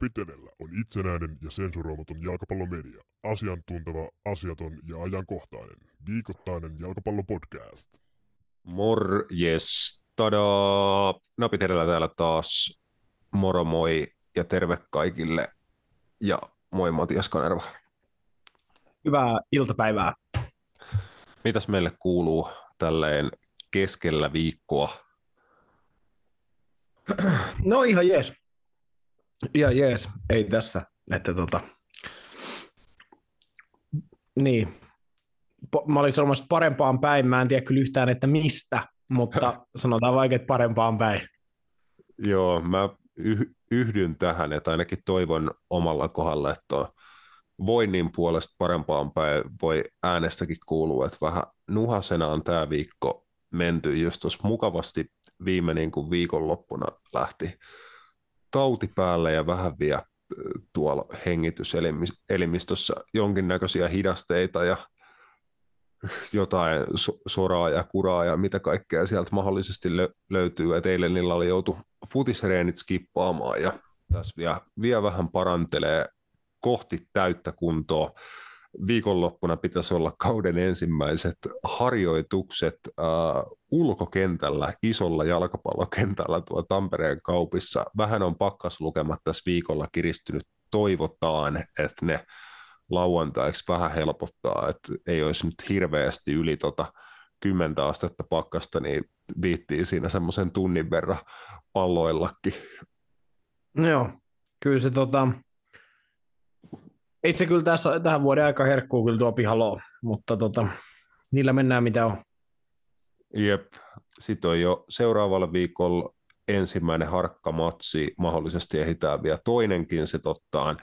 Napit edellä on itsenäinen ja sensuroimaton jalkapallomedia. Asiantunteva, asiaton ja ajankohtainen. Viikoittainen jalkapallopodcast. Morjes, tadaa! Napit edellä täällä taas. Moro moi ja terve kaikille. Ja moi Matias Kanerva. Hyvää iltapäivää. Mitäs meille kuuluu tälleen keskellä viikkoa? No ihan jees. Ihan jees, ei tässä. Että tota... Niin. Mä olin sanomassa parempaan päin, mä en tiedä kyllä yhtään, että mistä, mutta sanotaan vaikka, että parempaan päin. Joo, mä yh- yhdyn tähän, että ainakin toivon omalla kohdalla, että tuo voinnin puolesta parempaan päin voi äänestäkin kuulua, että vähän nuhasena on tämä viikko menty just tuossa mukavasti viime niin kuin viikonloppuna lähti tauti päälle ja vähän vielä tuolla hengityselimistössä jonkinnäköisiä hidasteita ja jotain soraa ja kuraa ja mitä kaikkea sieltä mahdollisesti lö- löytyy. Et eilen niillä oli joutu futisreenit skippaamaan ja tässä vielä, vielä vähän parantelee kohti täyttä kuntoa. Viikonloppuna pitäisi olla kauden ensimmäiset harjoitukset äh, ulkokentällä, isolla jalkapallokentällä tuolla Tampereen kaupissa. Vähän on pakkaslukemat tässä viikolla kiristynyt. Toivotaan, että ne lauantaiksi vähän helpottaa, että ei olisi nyt hirveästi yli tota 10 astetta pakkasta, niin viittiin siinä semmoisen tunnin verran palloillakin. Joo, kyllä se tota, ei se kyllä tässä, tähän vuoden aika herkkuu kyllä tuo pihalo, mutta tota, niillä mennään mitä on. Jep, sitten on jo seuraavalla viikolla ensimmäinen harkkamatsi, mahdollisesti ehditään vielä toinenkin se ottaan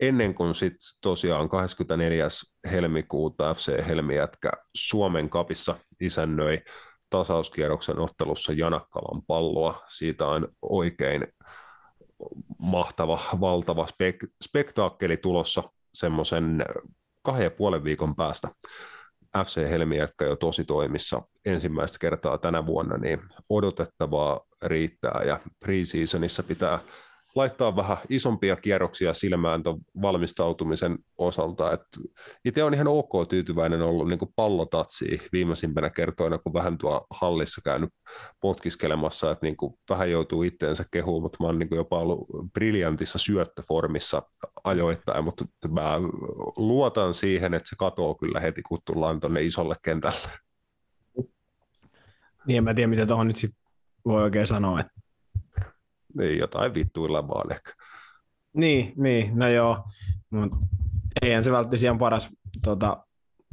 ennen kuin sitten tosiaan 24. helmikuuta FC Helmijätkä Suomen kapissa isännöi tasauskierroksen ottelussa Janakkalan palloa. Siitä on oikein mahtava, valtava spek- spektaakkeli tulossa semmoisen kahden ja puolen viikon päästä. FC Helmijätkä jo tosi toimissa ensimmäistä kertaa tänä vuonna, niin odotettavaa riittää ja preseasonissa pitää laittaa vähän isompia kierroksia silmään tuon valmistautumisen osalta. Itse on ihan ok tyytyväinen ollut niin pallotatsi viimeisimpänä kertoina, kun vähän tuo hallissa käynyt potkiskelemassa, että niin vähän joutuu itteensä kehuun, mutta mä oon niin jopa ollut briljantissa syöttöformissa ajoittain, mutta mä luotan siihen, että se katoo kyllä heti, kun tullaan tuonne isolle kentälle. Niin en mä tiedä, mitä tuohon nyt sit voi oikein sanoa, että jotain vittuilla vaan ehkä. Niin, niin no joo, mutta eihän se välttämättä ihan paras tota,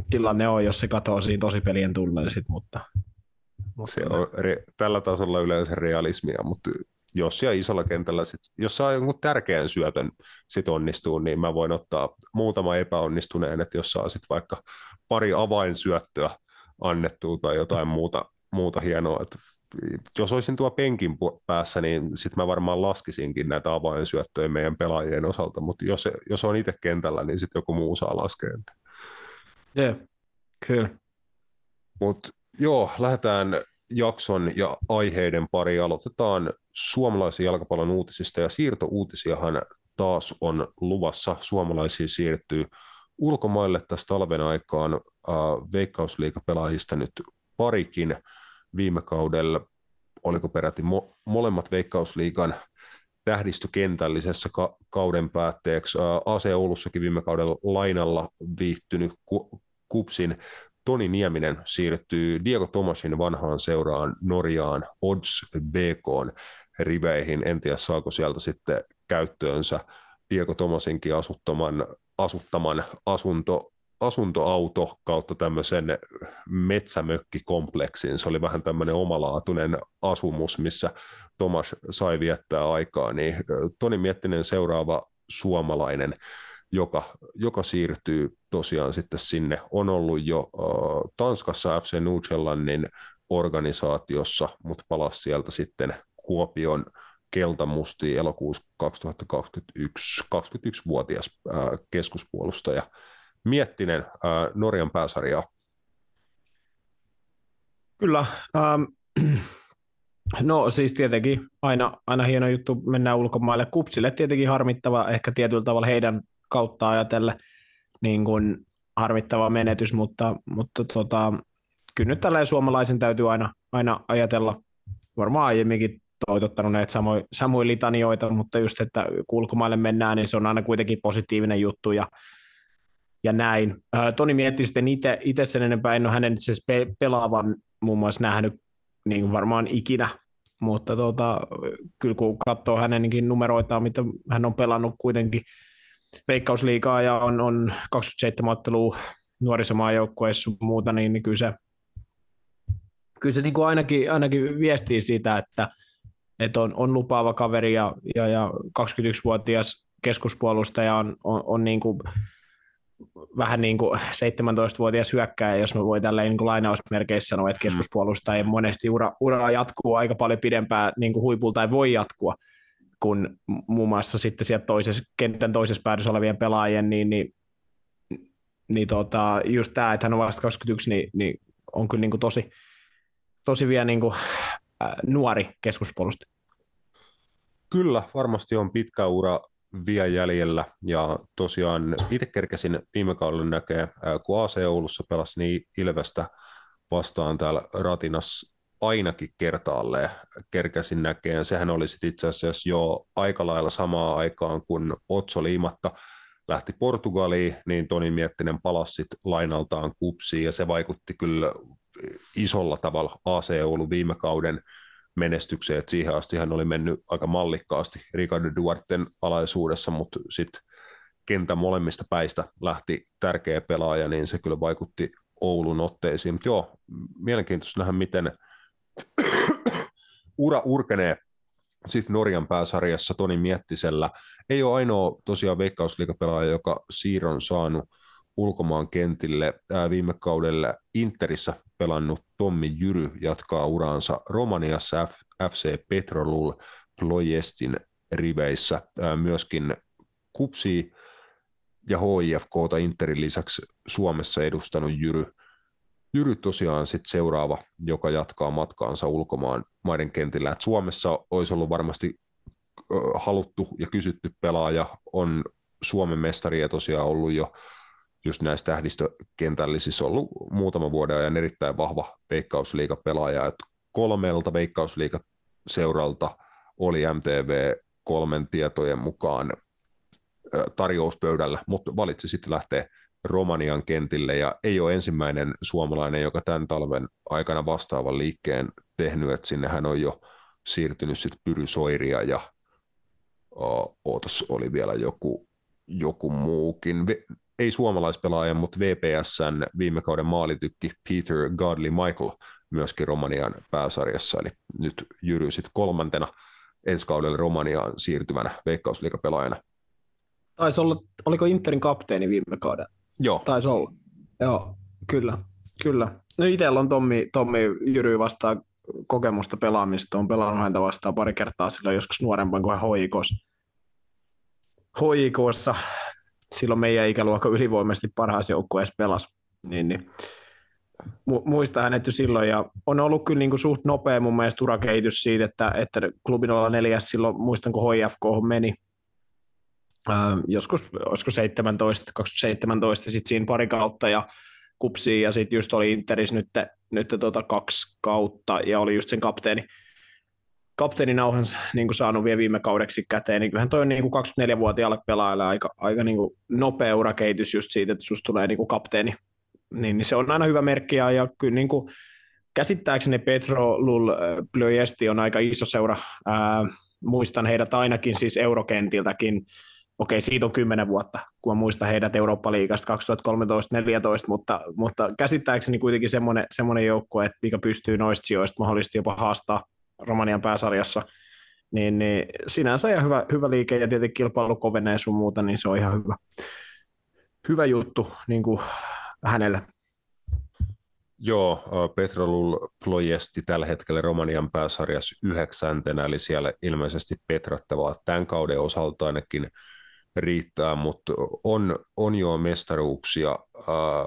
tilanne ole, jos se katoo siinä tosipelien tulleen sit, mutta... mutta se on re, tällä tasolla yleensä realismia, mutta jos siellä isolla kentällä, sit, jos saa jonkun tärkeän syötön sit onnistuu, niin mä voin ottaa muutama epäonnistuneen, että jos saa sit vaikka pari avainsyöttöä annettua tai jotain muuta, muuta hienoa, että jos olisin tuo penkin päässä, niin sitten mä varmaan laskisinkin näitä avainsyöttöjä meidän pelaajien osalta, mutta jos, jos on itse kentällä, niin sitten joku muu saa laskea. Joo, yeah, kyllä. Mutta joo, lähdetään jakson ja aiheiden pari. Aloitetaan suomalaisen jalkapallon uutisista ja siirtouutisiahan taas on luvassa. Suomalaisia siirtyy ulkomaille tässä talven aikaan. Äh, Veikkausliikapelaajista nyt parikin – viime kaudella, oliko peräti mo- molemmat Veikkausliigan tähdistökentällisessä ka- kauden päätteeksi. AC Oulussakin viime kaudella lainalla viihtynyt ku- kupsin Toni Nieminen siirtyy Diego Tomasin vanhaan seuraan Norjaan Odds BK riveihin. En tiedä saako sieltä sitten käyttöönsä Diego Tomasinkin asuttaman, asuttaman asunto asuntoauto kautta tämmöisen metsämökkikompleksin. Se oli vähän tämmöinen omalaatuinen asumus, missä Tomas sai viettää aikaa. Niin Toni Miettinen seuraava suomalainen, joka, joka siirtyy tosiaan sitten sinne, on ollut jo Tanskassa FC Nucellannin organisaatiossa, mutta palasi sieltä sitten Kuopion keltamusti elokuussa 2021, 21-vuotias uh, keskuspuolustaja Miettinen äh, Norjan pääsarjaa. Kyllä. Ähm, No siis tietenkin aina, aina hieno juttu mennä ulkomaille. Kupsille tietenkin harmittava ehkä tietyllä tavalla heidän kautta ajatella niin kuin harmittava menetys, mutta, mutta tota, kyllä nyt tällä suomalaisen täytyy aina, aina ajatella, varmaan aiemminkin toitottanut näitä samoja, samoja litanioita, mutta just, että kun ulkomaille mennään, niin se on aina kuitenkin positiivinen juttu ja, ja näin. Toni mietti sitten itse sen enempää, en ole hänen siis pe- pelaavan muun muassa nähnyt niin kuin varmaan ikinä, mutta tota, kyllä kun katsoo hänenkin numeroitaan, mitä hän on pelannut kuitenkin veikkausliikaa ja on, on 27 ottelua nuorisomaajoukkueessa muuta, niin, niin kyllä se, kyllä se niin kuin ainakin, ainakin viestii siitä, että, että on, on lupaava kaveri ja, ja, ja 21-vuotias keskuspuolustaja on, on, on niin kuin vähän niin kuin 17-vuotias hyökkääjä, jos mä voi tällä niin kuin lainausmerkeissä sanoa, että mm. keskuspuolustaja monesti ura, ura jatkuu aika paljon pidempään niin kuin huipulta tai voi jatkua kun muun muassa sitten sieltä toisessa, kentän toisessa päädyssä olevien pelaajien, niin, niin, niin tota, just tämä, että hän on vasta 21, niin, niin on kyllä niin kuin tosi, tosi vielä niin kuin, äh, nuori keskuspuolusti. Kyllä, varmasti on pitkä ura vielä jäljellä, ja tosiaan itse kerkesin viime kaudella näkee, kun AC Oulussa pelasi niin Ilvestä vastaan täällä Ratinas ainakin kertaalleen kerkäsin näkeen. Sehän oli sitten itse asiassa jo aika lailla samaan aikaan, kun Otso Liimatta lähti Portugaliin, niin Toni Miettinen palasi sit lainaltaan kupsiin, ja se vaikutti kyllä isolla tavalla AC Oulu viime kauden menestykseen, että siihen asti hän oli mennyt aika mallikkaasti Ricardo Duarten alaisuudessa, mutta sitten kentän molemmista päistä lähti tärkeä pelaaja, niin se kyllä vaikutti Oulun otteisiin. Mutta joo, mielenkiintoista nähdä, miten ura urkenee sitten Norjan pääsarjassa Toni Miettisellä. Ei ole ainoa tosiaan veikkausliikapelaaja, joka siirron saanut ulkomaan kentille. Viime kaudella Interissä pelannut Tommi Jyry jatkaa uraansa Romaniassa F- FC Petrolul Plojestin riveissä. Myöskin Kupsi ja HIFKta Interin lisäksi Suomessa edustanut Jyry Jyry tosiaan sit seuraava, joka jatkaa matkaansa ulkomaan maiden kentillä. Et Suomessa olisi ollut varmasti haluttu ja kysytty pelaaja, on Suomen mestari ja tosiaan ollut jo just näissä tähdistökentällisissä ollut muutama vuoden ajan erittäin vahva veikkausliigapelaaja. Et kolmelta veikkausliigaseuralta oli MTV kolmen tietojen mukaan tarjouspöydällä, mutta valitsi sitten lähteä Romanian kentille ja ei ole ensimmäinen suomalainen, joka tämän talven aikana vastaavan liikkeen tehnyt, että sinne hän on jo siirtynyt sitten Pyry Soiria ja ootas, oli vielä joku, joku muukin, ei suomalaispelaaja, mutta VPSn viime kauden maalitykki Peter Godley Michael myöskin Romanian pääsarjassa, eli nyt Jyry sitten kolmantena ensi kaudelle Romaniaan siirtyvänä veikkausliikapelaajana. Taisi olla, oliko Interin kapteeni viime kauden? Joo. Taisi olla. Joo, kyllä. Kyllä. No itsellä on Tommi, Tommi Jyry vastaan kokemusta pelaamista. on pelannut häntä vastaan pari kertaa silloin joskus nuorempaan kuin hoikos. Hoikossa silloin meidän ikäluokka ylivoimaisesti parhaassa joukkueessa pelasi. Niin, niin. Muista hänet jo silloin, ja on ollut kyllä niin kuin suht nopea mun mielestä urakehitys siitä, että, että klubin olla neljäs silloin, muistan kun HIFK meni, äh, joskus, olisiko 17, 2017, sitten siinä pari kautta ja kupsiin, ja sitten just oli Interis nyt, nyt tota kaksi kautta, ja oli just sen kapteeni, kapteeninauhan niin kuin saanut vielä viime kaudeksi käteen, niin kyllähän toi on niin kuin 24-vuotiaalle pelaajalle aika, aika niin kuin nopea urakehitys just siitä, että susta tulee niin kuin kapteeni. Niin, niin, se on aina hyvä merkki, ja, kyllä niin kuin, käsittääkseni Petro Lul Plöjesti on aika iso seura. Ää, muistan heidät ainakin siis eurokentiltäkin okei, siitä on kymmenen vuotta, kun muistan heidät Eurooppa-liigasta 2013-2014, mutta, mutta käsittääkseni kuitenkin semmoinen, semmoinen joukkue, että mikä pystyy noista sijoista mahdollisesti jopa haastaa Romanian pääsarjassa, niin, niin sinänsä ja hyvä, hyvä liike ja tietenkin kilpailu kovenee sun muuta, niin se on ihan hyvä, hyvä juttu niin kuin hänelle. Joo, Petrolul Plojesti tällä hetkellä Romanian pääsarjassa yhdeksäntenä, eli siellä ilmeisesti petrattavaa tämän kauden osalta ainakin riittää, mutta on, on jo mestaruuksia äh,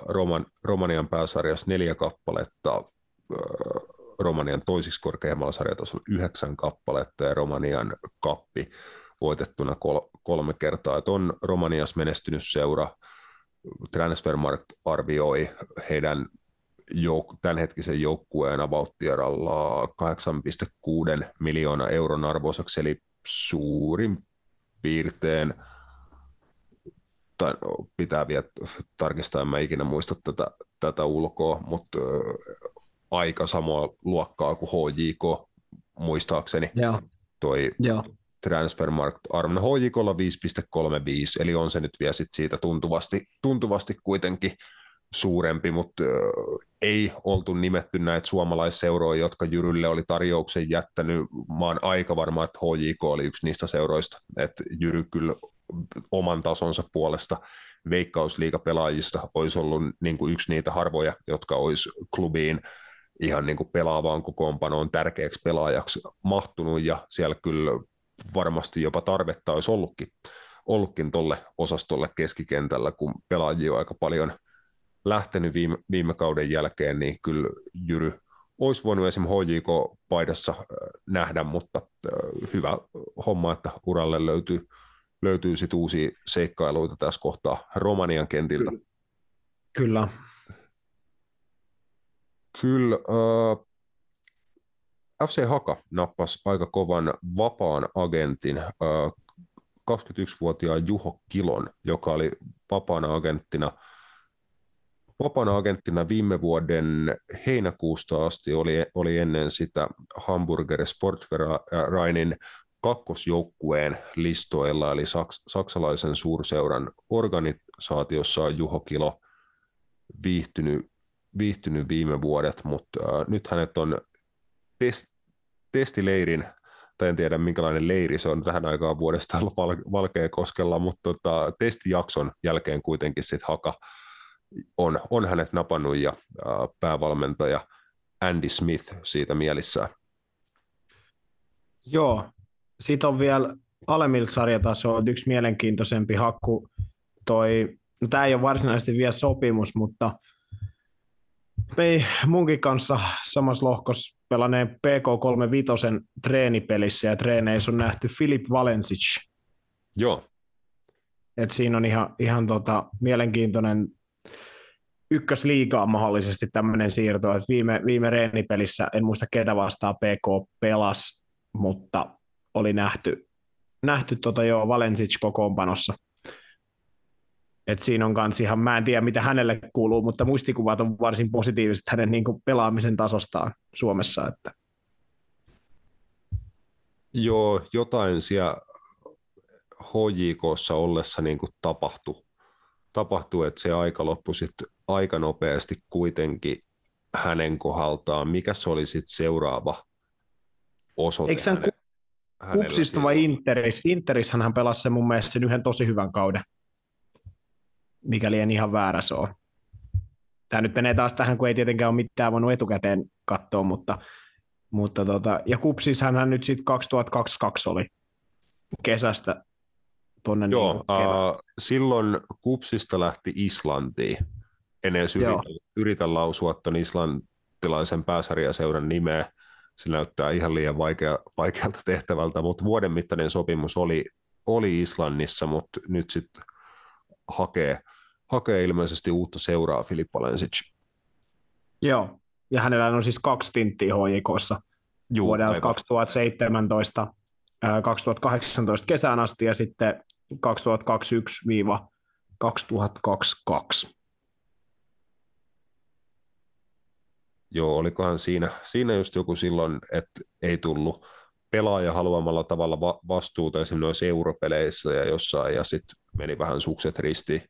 Roman, Romanian pääsarjassa neljä kappaletta. Romanian toisiksi korkeammalla sarjatasolla yhdeksän kappaletta ja Romanian kappi voitettuna kol- kolme kertaa. Että on Romanias menestynyt seura. Transfermarkt arvioi heidän jouk- tämänhetkisen joukkueen avauttieralla 8,6 miljoonaa euron arvoiseksi, eli suurin piirtein – tai pitää vielä tarkistaa, en mä ikinä muista tätä, tätä ulkoa, mutta aika samaa luokkaa kuin HJK muistaakseni. Joo. Toi Joo. Transfermarkt Arm. No HJKlla 5,35, eli on se nyt vielä sit siitä tuntuvasti, tuntuvasti kuitenkin suurempi, mutta ei oltu nimetty näitä suomalaisseuroja, jotka Jyrylle oli tarjouksen jättänyt. Mä oon aika varma, että HJK oli yksi niistä seuroista, että Jyry kyllä oman tasonsa puolesta veikkausliigapelaajista olisi ollut niin kuin yksi niitä harvoja, jotka olisi klubiin ihan niin kuin pelaavaan kokoonpanoon tärkeäksi pelaajaksi mahtunut ja siellä kyllä varmasti jopa tarvetta olisi ollutkin, ollutkin tuolle osastolle keskikentällä, kun pelaajia on aika paljon lähtenyt viime, viime kauden jälkeen, niin kyllä Jyry olisi voinut esimerkiksi HJK-paidassa äh, nähdä, mutta äh, hyvä homma, että uralle löytyy löytyy sitten uusia seikkailuita tässä kohtaa Romanian kentiltä. Kyllä. Kyllä. Äh, FC Haka nappasi aika kovan vapaan agentin, äh, 21-vuotiaan Juho Kilon, joka oli vapaana agenttina Vapaana agenttina viime vuoden heinäkuusta asti oli, oli ennen sitä Hamburger Sportvereinin kakkosjoukkueen listoilla, eli saks, saksalaisen suurseuran organisaatiossa Juho Kilo viihtynyt, viihtynyt viime vuodet, mutta äh, nyt hänet on test, testileirin, tai en tiedä minkälainen leiri se on tähän aikaan vuodesta val, Valkeakoskella, mutta tota, testijakson jälkeen kuitenkin sitten Haka on, on hänet napannut ja äh, päävalmentaja Andy Smith siitä mielissään. Joo, sitten on vielä alemmilta sarjatasoa yksi mielenkiintoisempi hakku. Toi, no tämä ei ole varsinaisesti vielä sopimus, mutta me munkin kanssa samassa lohkossa pelaneen PK35 treenipelissä ja treeneissä on nähty Filip Valensic. Joo. Et siinä on ihan, ihan tota, mielenkiintoinen ykkösliigaa mahdollisesti tämmöinen siirto. Et viime, viime reenipelissä, en muista ketä vastaa PK pelas, mutta oli nähty, nähty tota jo Valensic kokoonpanossa. Et siinä on kans ihan, mä en tiedä mitä hänelle kuuluu, mutta muistikuvat on varsin positiiviset hänen niin pelaamisen tasostaan Suomessa. Että. Joo, jotain siellä HJKssa ollessa niin kuin tapahtui, tapahtui, että se aika loppui sitten aika nopeasti kuitenkin hänen kohdaltaan. Mikä se oli sitten seuraava osoite? Eikö sen Kupsista vai Interis? Interis hän pelasi sen mun mielestä sen yhden tosi hyvän kauden, mikäli en ihan väärä se on. Tämä nyt menee taas tähän, kun ei tietenkään ole mitään voinut etukäteen katsoa, mutta, mutta tota, ja Kupsis hän nyt sitten 2022 oli kesästä tuonne Joo, niin uh, silloin Kupsista lähti Islantiin. En edes yritä, yritä lausua tuon islantilaisen pääsarjaseuran nimeä se näyttää ihan liian vaikea, vaikealta tehtävältä, mutta vuoden mittainen sopimus oli, oli Islannissa, mutta nyt sitten hakee, hakee ilmeisesti uutta seuraa Filip Valensic. Joo, ja hänellä on siis kaksi tinttiä HJKssa vuodelta 2017 2018 kesään asti ja sitten 2021-2022. Joo, olikohan siinä, siinä just joku silloin, että ei tullut pelaaja haluamalla tavalla va- vastuuta esimerkiksi noissa europeleissä ja jossain, ja sitten meni vähän sukset ristiin.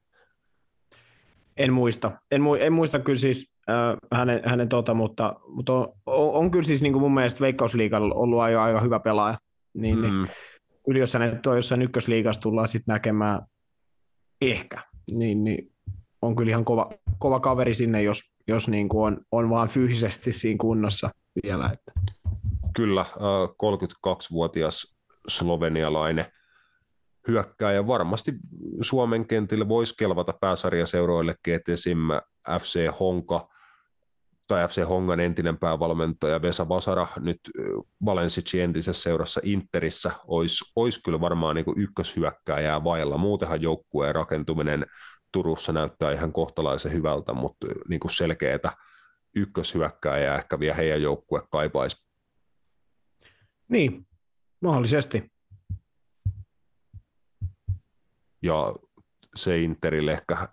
En muista. En, mu- en muista kyllä siis äh, hänen, hänen tota, mutta, mutta on, on, on, kyllä siis niin kuin mun mielestä Veikkausliigalla ollut aika, aika hyvä pelaaja. Niin, niin mm. niin, kyllä jos hänet on jossain ykkösliigassa tullaan sitten näkemään ehkä, niin, niin on kyllä ihan kova, kova kaveri sinne, jos, jos niin kuin on, on vaan fyysisesti siinä kunnossa vielä. Että. Kyllä, 32-vuotias slovenialainen hyökkääjä varmasti Suomen kentille voisi kelvata pääsarjaseuroillekin, että esim. FC Honka tai FC Hongan entinen päävalmentaja Vesa Vasara nyt Valensici entisessä seurassa Interissä olisi, olisi kyllä varmaan niin ykköshyökkääjää vailla. Muutenhan joukkueen rakentuminen Turussa näyttää ihan kohtalaisen hyvältä, mutta niin kuin selkeätä ykköshyökkääjää ehkä vielä heidän joukkue kaipaisi. Niin, mahdollisesti. Ja se Interille ehkä,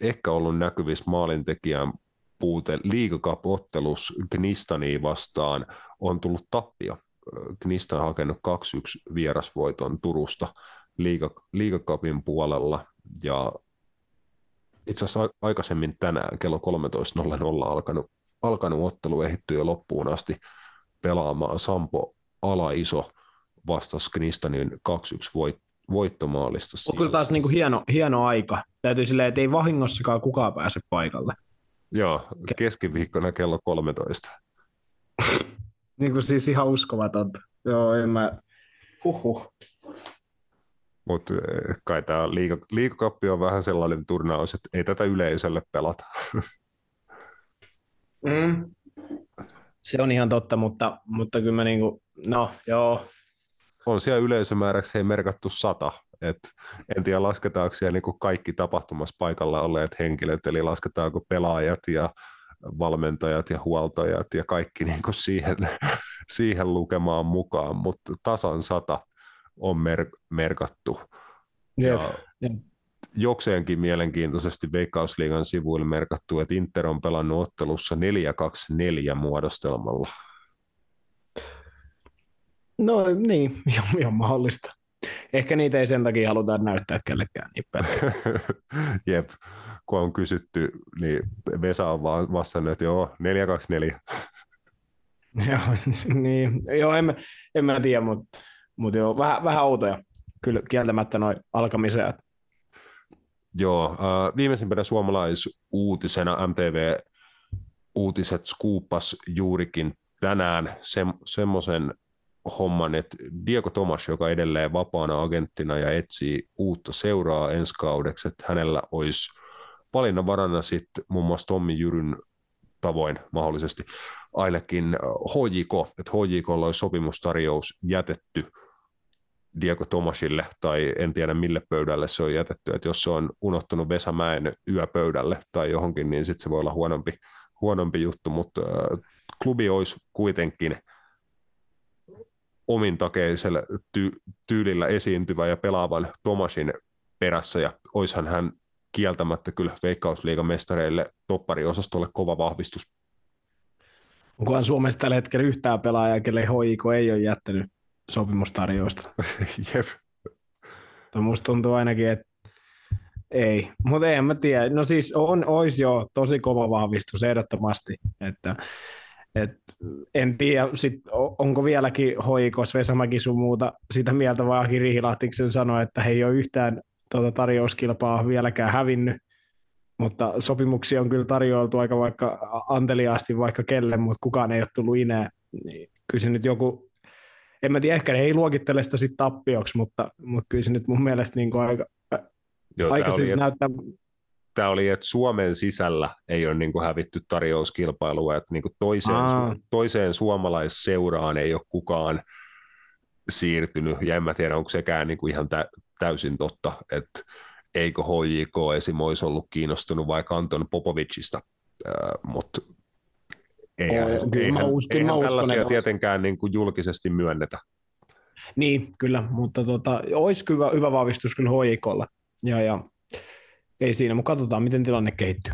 ehkä ollut näkyvissä maalintekijän puute liigakapottelus Gnistania vastaan on tullut tappio. Gnistan hakenut 2-1 vierasvoiton Turusta liiga, liigakapin puolella ja itse asiassa aikaisemmin tänään kello 13.00 alkanut, alkanut ottelu ehditty jo loppuun asti pelaamaan Sampo Alaiso vastasi Knistanin 2-1 voit, voittomaalista. On kyllä taas niin kuin hieno, hieno aika. Täytyy silleen, että ei vahingossakaan kukaan pääse paikalle. Joo, keskiviikkona kello 13. niin kuin siis ihan uskomatonta. Joo, en mä... Huhhuh. Mutta eh, kai tämä liiga, liikakappi on vähän sellainen turnaus, että ei tätä yleisölle pelata. mm. Se on ihan totta, mutta, mutta kyllä mä niinku, no joo. On siellä yleisömääräksi hei merkattu sata, et en tiedä lasketaanko siellä niinku kaikki tapahtumassa paikalla olleet henkilöt, eli lasketaanko pelaajat ja valmentajat ja huoltajat ja kaikki niinku siihen, siihen lukemaan mukaan, mutta tasan sata on mer- merkattu. Jep. Ja jokseenkin mielenkiintoisesti Veikkausliigan sivuilla merkattu, että Inter on pelannut ottelussa 4-2-4 muodostelmalla. No niin, ihan mahdollista. Ehkä niitä ei sen takia haluta näyttää kellekään niin Jep, kun on kysytty, niin Vesa on vaan vastannut, että joo, 424. joo, niin, joo, en, en mä tiedä, mutta, mutta joo, vähän, vähän outoja kyllä kieltämättä noin alkamiseen. Joo, äh, viimeisimpänä suomalaisuutisena MTV Uutiset skuupas juurikin tänään se, semmoisen homman, että Diego Tomas, joka edelleen vapaana agenttina ja etsii uutta seuraa ensi kaudeksi, että hänellä olisi valinnanvarana sitten muun muassa Tommi Jyryn tavoin mahdollisesti ainakin HJK, että HJKlla olisi sopimustarjous jätetty Diego Tomasille, tai en tiedä mille pöydälle se on jätetty, että jos se on unohtunut Vesamäen yöpöydälle tai johonkin, niin sitten se voi olla huonompi, huonompi juttu, mutta äh, klubi olisi kuitenkin – omintakeisella ty- tyylillä esiintyvä ja pelaavan Tomasin perässä, ja oishan hän kieltämättä kyllä Veikkausliigan mestareille toppariosastolle kova vahvistus. Onkohan Suomessa tällä hetkellä yhtään pelaajaa, kelle hoiko ei ole jättänyt sopimustarjousta? Jep. Musta tuntuu ainakin, että ei, mutta en mä tiedä. No siis on, olisi jo tosi kova vahvistus ehdottomasti, että et en tiedä, sit, onko vieläkin hoikos Vesamäki sun muuta sitä mieltä, vaan Aki Riihilahtiksen sanoi, että he ei ole yhtään tuota tarjouskilpaa vieläkään hävinnyt, mutta sopimuksia on kyllä tarjoiltu aika vaikka anteliaasti vaikka kelle, mutta kukaan ei ole tullut ineen. Niin kyllä se nyt joku, en mä tiedä, ehkä ne ei luokittele sitä sitten tappioksi, mutta, mutta kyllä se nyt mun mielestä niin kuin aika, Joo, aika oli, näyttää, tämä oli, että Suomen sisällä ei ole niin kuin hävitty tarjouskilpailua, että niin kuin toiseen, Aa. toiseen suomalaisseuraan ei ole kukaan siirtynyt, ja en mä tiedä, onko sekään niin kuin ihan täysin totta, että eikö HJK esim. olisi ollut kiinnostunut vaikka Anton Popovicista, äh, mutta eihän, oh, eihän, uskon, eihän tällaisia uskon, tietenkään niin kuin julkisesti myönnetä. Niin, kyllä, mutta tota, olisi hyvä, hyvä vahvistus kyllä HJKlla. Ja, ja ei siinä, mutta katsotaan, miten tilanne kehittyy.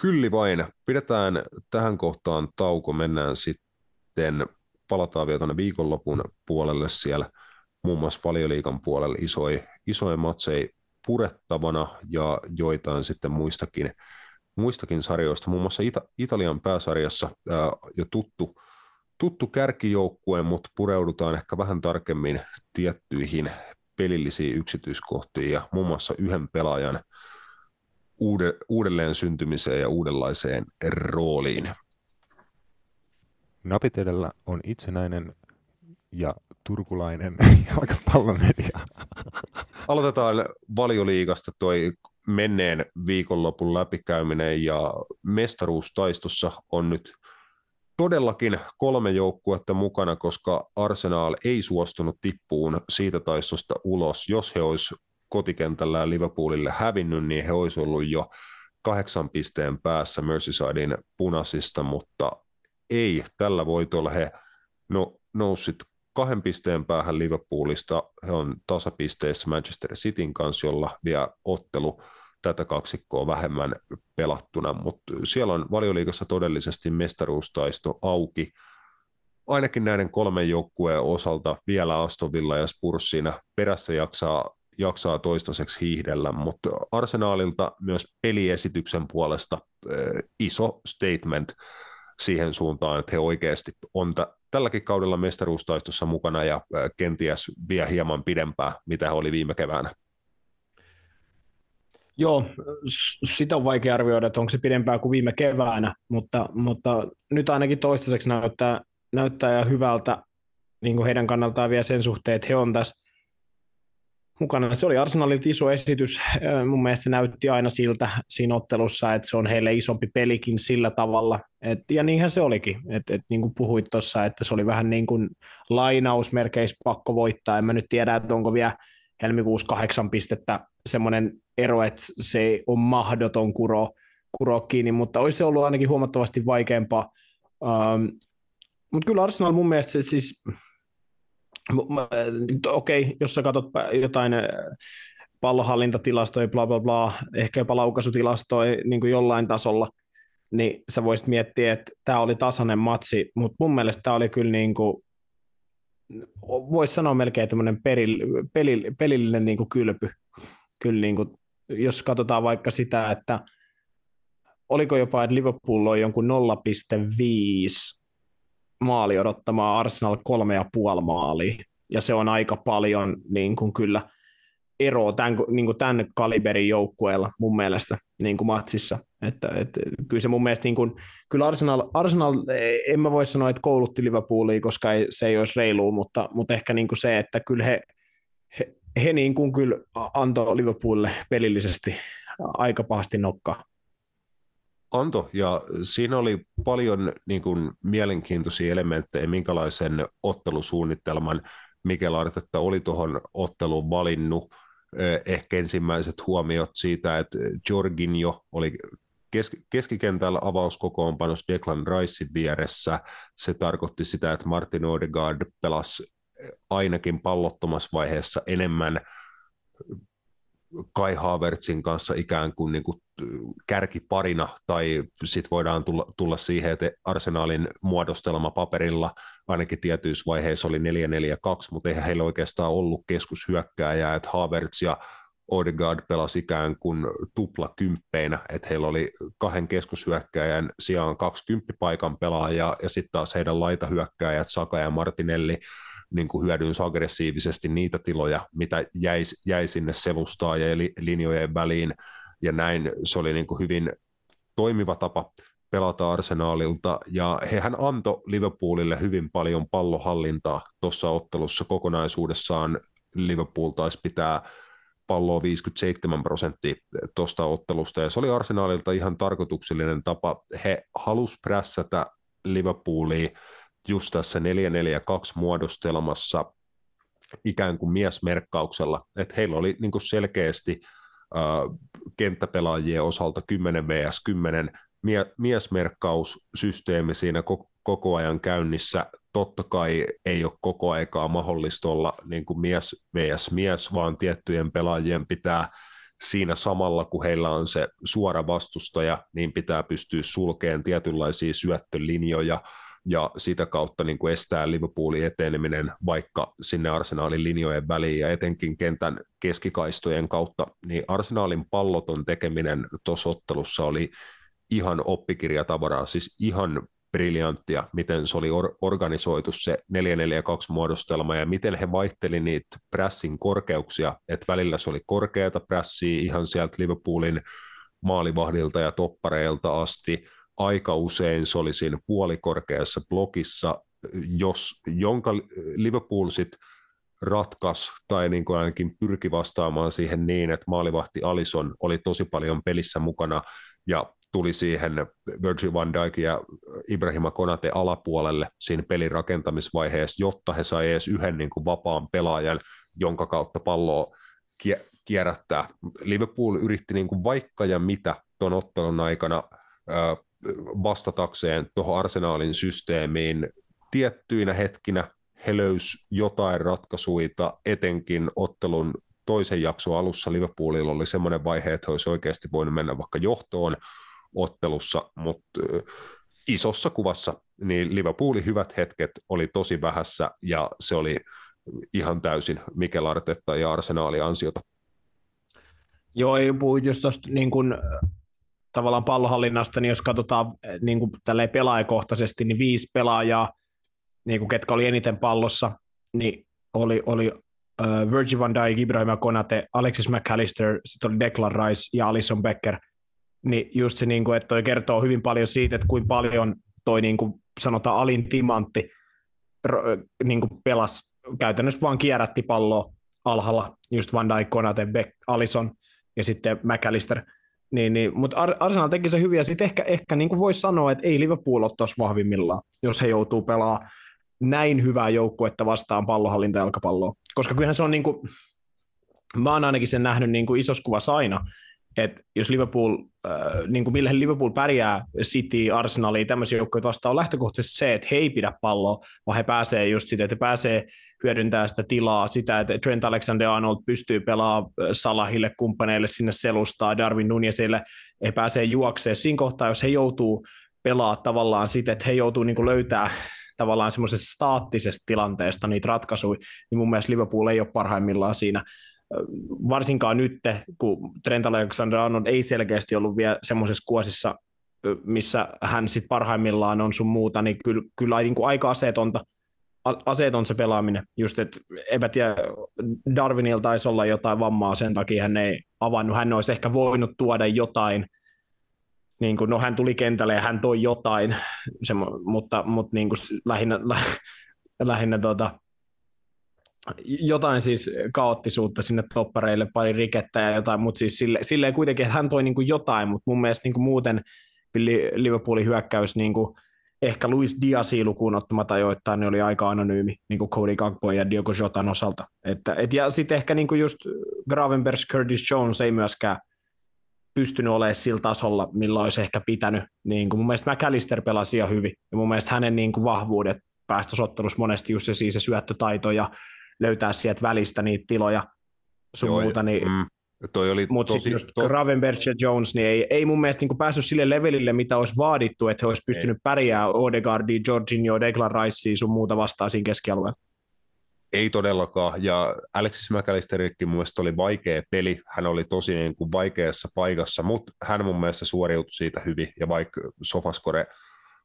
Kyllä vain. Pidetään tähän kohtaan tauko. Mennään sitten, palataan vielä tuonne viikonlopun puolelle siellä. Muun muassa valioliikan puolelle isoja, isoja matseja purettavana ja joitain sitten muistakin, muistakin sarjoista. Muun muassa Ita- Italian pääsarjassa ää, jo tuttu, tuttu kärkijoukkue, mutta pureudutaan ehkä vähän tarkemmin tiettyihin pelillisiä yksityiskohtia ja muun muassa yhden pelaajan uude, uudelleen syntymiseen ja uudenlaiseen rooliin. Napit edellä on itsenäinen ja turkulainen jalkapallomedia. Aloitetaan valioliigasta toi menneen viikonlopun läpikäyminen ja mestaruustaistossa on nyt todellakin kolme joukkuetta mukana, koska Arsenal ei suostunut tippuun siitä taistosta ulos. Jos he olisi kotikentällään Liverpoolille hävinnyt, niin he olisi ollut jo kahdeksan pisteen päässä Merseysidein punaisista, mutta ei. Tällä voitolla he no, nousit kahden pisteen päähän Liverpoolista. He on tasapisteissä Manchester Cityn kanssa, jolla vielä ottelu tätä kaksikkoa vähemmän pelattuna, mutta siellä on valioliikassa todellisesti mestaruustaisto auki. Ainakin näiden kolmen joukkueen osalta vielä Aston Villa ja Spurs siinä perässä jaksaa, jaksaa toistaiseksi hiihdellä, mutta Arsenaalilta myös peliesityksen puolesta äh, iso statement siihen suuntaan, että he oikeasti on t- tälläkin kaudella mestaruustaistossa mukana ja äh, kenties vie hieman pidempää, mitä he oli viime keväänä. Joo, sitä on vaikea arvioida, että onko se pidempää kuin viime keväänä, mutta, mutta nyt ainakin toistaiseksi näyttää, näyttää ja hyvältä niin kuin heidän kannaltaan vielä sen suhteen, että he on tässä mukana. Se oli Arsenalilta iso esitys. Mun mielestä se näytti aina siltä siinä ottelussa, että se on heille isompi pelikin sillä tavalla. Et, ja niinhän se olikin. Et, et, niin kuin puhuit tuossa, että se oli vähän niin kuin lainausmerkeissä pakko voittaa. En mä nyt tiedä, että onko vielä helmikuussa kahdeksan pistettä semmoinen ero, että se on mahdoton kuro, kuro kiinni, mutta olisi se ollut ainakin huomattavasti vaikeampaa. Um, mutta kyllä Arsenal mun mielestä siis, okei, okay, jos sä katsot jotain äh, pallohallintatilastoja, bla bla bla, ehkä jopa laukaisutilastoja niin jollain tasolla, niin sä voisit miettiä, että tämä oli tasainen matsi, mutta mun mielestä tämä oli kyllä niin kuin voisi sanoa melkein tämmöinen peril, pelil, pelillinen niin kuin kylpy. Kyllä niin kuin, jos katsotaan vaikka sitä, että oliko jopa, että Liverpool on jonkun 0,5 maali odottamaan Arsenal kolme ja puoli maalia, ja se on aika paljon niin kuin kyllä eroa tämän, niin kuin tämän kaliberin joukkueella mun mielestä niin kuin matsissa. Että, että, kyllä se mun mielestä, niin kuin, kyllä Arsenal, Arsenal, en mä voi sanoa, että koulutti Liverpoolia, koska ei, se ei olisi reilu, mutta, mutta ehkä niin se, että kyllä he, he, he niin kuin kyllä antoi Liverpoolille pelillisesti aika pahasti nokkaa. Anto, ja siinä oli paljon niin kuin, mielenkiintoisia elementtejä, minkälaisen ottelusuunnitelman Mikel Artetta oli tuohon otteluun valinnut ehkä ensimmäiset huomiot siitä, että Jorginho oli keskikentällä avauskokoonpanossa Declan Ricein vieressä. Se tarkoitti sitä, että Martin Odegaard pelasi ainakin pallottomassa vaiheessa enemmän Kai Havertzin kanssa ikään kuin, niin kuin kärkiparina, tai sitten voidaan tulla, tulla siihen, että Arsenalin muodostelma paperilla ainakin tietyissä vaiheissa oli 4-4-2, mutta eihän heillä oikeastaan ollut keskushyökkääjää, että Havertz ja Odegaard pelasi ikään kuin tupla kymppeinä, että heillä oli kahden keskushyökkääjän sijaan kaksi kymppipaikan pelaajaa, ja sitten taas heidän laitahyökkääjät Saka ja Martinelli niin kuin aggressiivisesti niitä tiloja, mitä jäi, jäi sinne selustaa ja linjojen väliin, ja näin se oli niin kuin hyvin toimiva tapa pelata Arsenaalilta, ja hehän antoi Liverpoolille hyvin paljon pallohallintaa tuossa ottelussa kokonaisuudessaan. Liverpool taisi pitää palloa 57 prosenttia tuosta ottelusta, ja se oli Arsenaalilta ihan tarkoituksellinen tapa. He halusivat prässätä Liverpoolia just tässä 4-4-2 muodostelmassa ikään kuin miesmerkkauksella, että heillä oli niin kuin selkeästi äh, kenttäpelaajien osalta 10 vs 10 mie- miesmerkkaussysteemi siinä ko- koko ajan käynnissä. Totta kai ei ole koko aikaa mahdollista olla niin kuin mies vs. mies, vaan tiettyjen pelaajien pitää siinä samalla, kun heillä on se suora vastustaja, niin pitää pystyä sulkeen tietynlaisia syöttölinjoja, ja sitä kautta niin kuin estää Liverpoolin eteneminen vaikka sinne arsenaalin linjojen väliin ja etenkin kentän keskikaistojen kautta, niin arsenaalin palloton tekeminen tuossa ottelussa oli ihan oppikirjatavaraa, siis ihan briljanttia, miten se oli or- organisoitu se 442 muodostelma ja miten he vaihteli niitä pressin korkeuksia, että välillä se oli korkeata pressiä ihan sieltä Liverpoolin maalivahdilta ja toppareilta asti, aika usein se oli siinä puolikorkeassa blokissa, jos, jonka Liverpool sitten ratkas tai niin kuin ainakin pyrki vastaamaan siihen niin, että maalivahti Alison oli tosi paljon pelissä mukana ja tuli siihen Virgil van Dijk ja Ibrahima Konate alapuolelle siinä pelin rakentamisvaiheessa, jotta he sai edes yhden niin kuin vapaan pelaajan, jonka kautta palloa kierrättää. Liverpool yritti niin kuin vaikka ja mitä tuon ottelun aikana vastatakseen tuohon arsenaalin systeemiin tiettyinä hetkinä he löys jotain ratkaisuja, etenkin ottelun toisen jakson alussa Liverpoolilla oli semmoinen vaihe, että he olisi oikeasti voinut mennä vaikka johtoon ottelussa, mutta isossa kuvassa niin Liverpoolin hyvät hetket oli tosi vähässä ja se oli ihan täysin Mikel Artetta ja Arsenaali ansiota. Joo, ei puhu just tuosta niin kuin, tavallaan pallohallinnasta, niin jos katsotaan niin kuin pelaajakohtaisesti, niin viisi pelaajaa, niin kuin ketkä oli eniten pallossa, niin oli, oli uh, Virgil van Dijk, Ibrahim Konate, Alexis McAllister, sitten oli Declan Rice ja Alison Becker. Niin just se, niin kuin, että toi kertoo hyvin paljon siitä, että kuinka paljon toi niin kuin sanotaan alin timantti niin kuin pelasi käytännössä vaan kierrätti palloa alhaalla, just Van Dijk, Konate, Beck, Alison ja sitten McAllister. Niin, niin, mutta Arsenal teki se hyvin, ja sitten ehkä, ehkä niin voisi sanoa, että ei Liverpool ole tuossa vahvimmillaan, jos he joutuu pelaamaan näin hyvää joukkuetta vastaan pallohallinta jalkapalloa. Koska kyllähän se on niin kuin, mä oon ainakin sen nähnyt niin kuin isossa kuvassa aina, että jos Liverpool, äh, niin kuin millä Liverpool pärjää City, Arsenalia, tämmöisiä joukkoja vastaan on lähtökohtaisesti se, että he ei pidä palloa, vaan he pääsee just sitä, että he pääsee hyödyntämään sitä tilaa, sitä, että Trent Alexander-Arnold pystyy pelaamaan Salahille, kumppaneille sinne selustaa, Darwin Nunezille, he pääsee juokseen. Siinä kohtaa, jos he joutuu pelaa tavallaan sitä, että he joutuu niin löytää tavallaan semmoisesta staattisesta tilanteesta niitä ratkaisuja, niin mun mielestä Liverpool ei ole parhaimmillaan siinä varsinkaan nyt, kun Trent Alexander-Arnold ei selkeästi ollut vielä semmoisessa kuosissa, missä hän sitten parhaimmillaan on sun muuta, niin kyllä, kyllä niin kuin aika aseetonta, aseeton se pelaaminen. Just, että eipä tiedä, Darwinilla taisi olla jotain vammaa, sen takia hän ei avannut. Hän olisi ehkä voinut tuoda jotain, niin kuin, no hän tuli kentälle ja hän toi jotain, se, mutta, mutta niin kuin lähinnä, lähinnä tota, jotain siis kaoottisuutta sinne toppareille, pari rikettä ja jotain, mutta siis sille, silleen kuitenkin, että hän toi niin kuin jotain, mutta mun mielestä niin kuin muuten Liverpoolin hyökkäys niin kuin ehkä Luis Diasi lukuun ottamatta joittain, niin oli aika anonyymi niin kuin Cody Gagbo ja Diogo Jotan osalta. Että, et, ja sitten ehkä niin kuin just Gravenberg, Curtis Jones ei myöskään pystynyt olemaan sillä tasolla, millä olisi ehkä pitänyt. Niin kuin mun mielestä McAllister pelasi ihan hyvin, ja mun mielestä hänen niin kuin vahvuudet päästösottelussa monesti just se, siis se syöttötaito ja löytää sieltä välistä niitä tiloja sun Joo, muuta, niin mm. Toi oli Mutta sitten just to... Gravenberg ja Jones, niin ei, ei mun mielestä niin päässyt sille levelille, mitä olisi vaadittu, että he olisi pystynyt pärjäämään Odegaardia, Jorginho, Declan Ricea sun muuta vastaan siinä keskialueella. Ei todellakaan, ja Alexis McAllisterikin mun mielestä oli vaikea peli, hän oli tosi niin kuin vaikeassa paikassa, mutta hän mun mielestä suoriutui siitä hyvin, ja vaikka Sofascore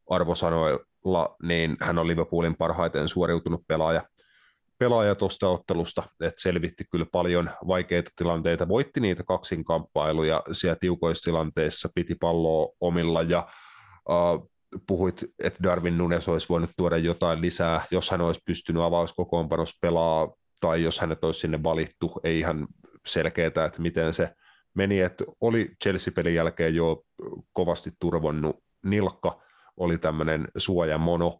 arvosanoilla, niin hän on Liverpoolin parhaiten suoriutunut pelaaja pelaaja tuosta ottelusta, että selvitti kyllä paljon vaikeita tilanteita, voitti niitä kaksinkamppailuja siellä tiukoissa tilanteissa, piti palloa omilla ja uh, puhuit, että Darwin Nunes olisi voinut tuoda jotain lisää, jos hän olisi pystynyt avauskokoonpanossa pelaa tai jos hänet olisi sinne valittu, ei ihan selkeää, että miten se meni, että oli Chelsea-pelin jälkeen jo kovasti turvonnut. Nilkka, oli tämmöinen suojamono,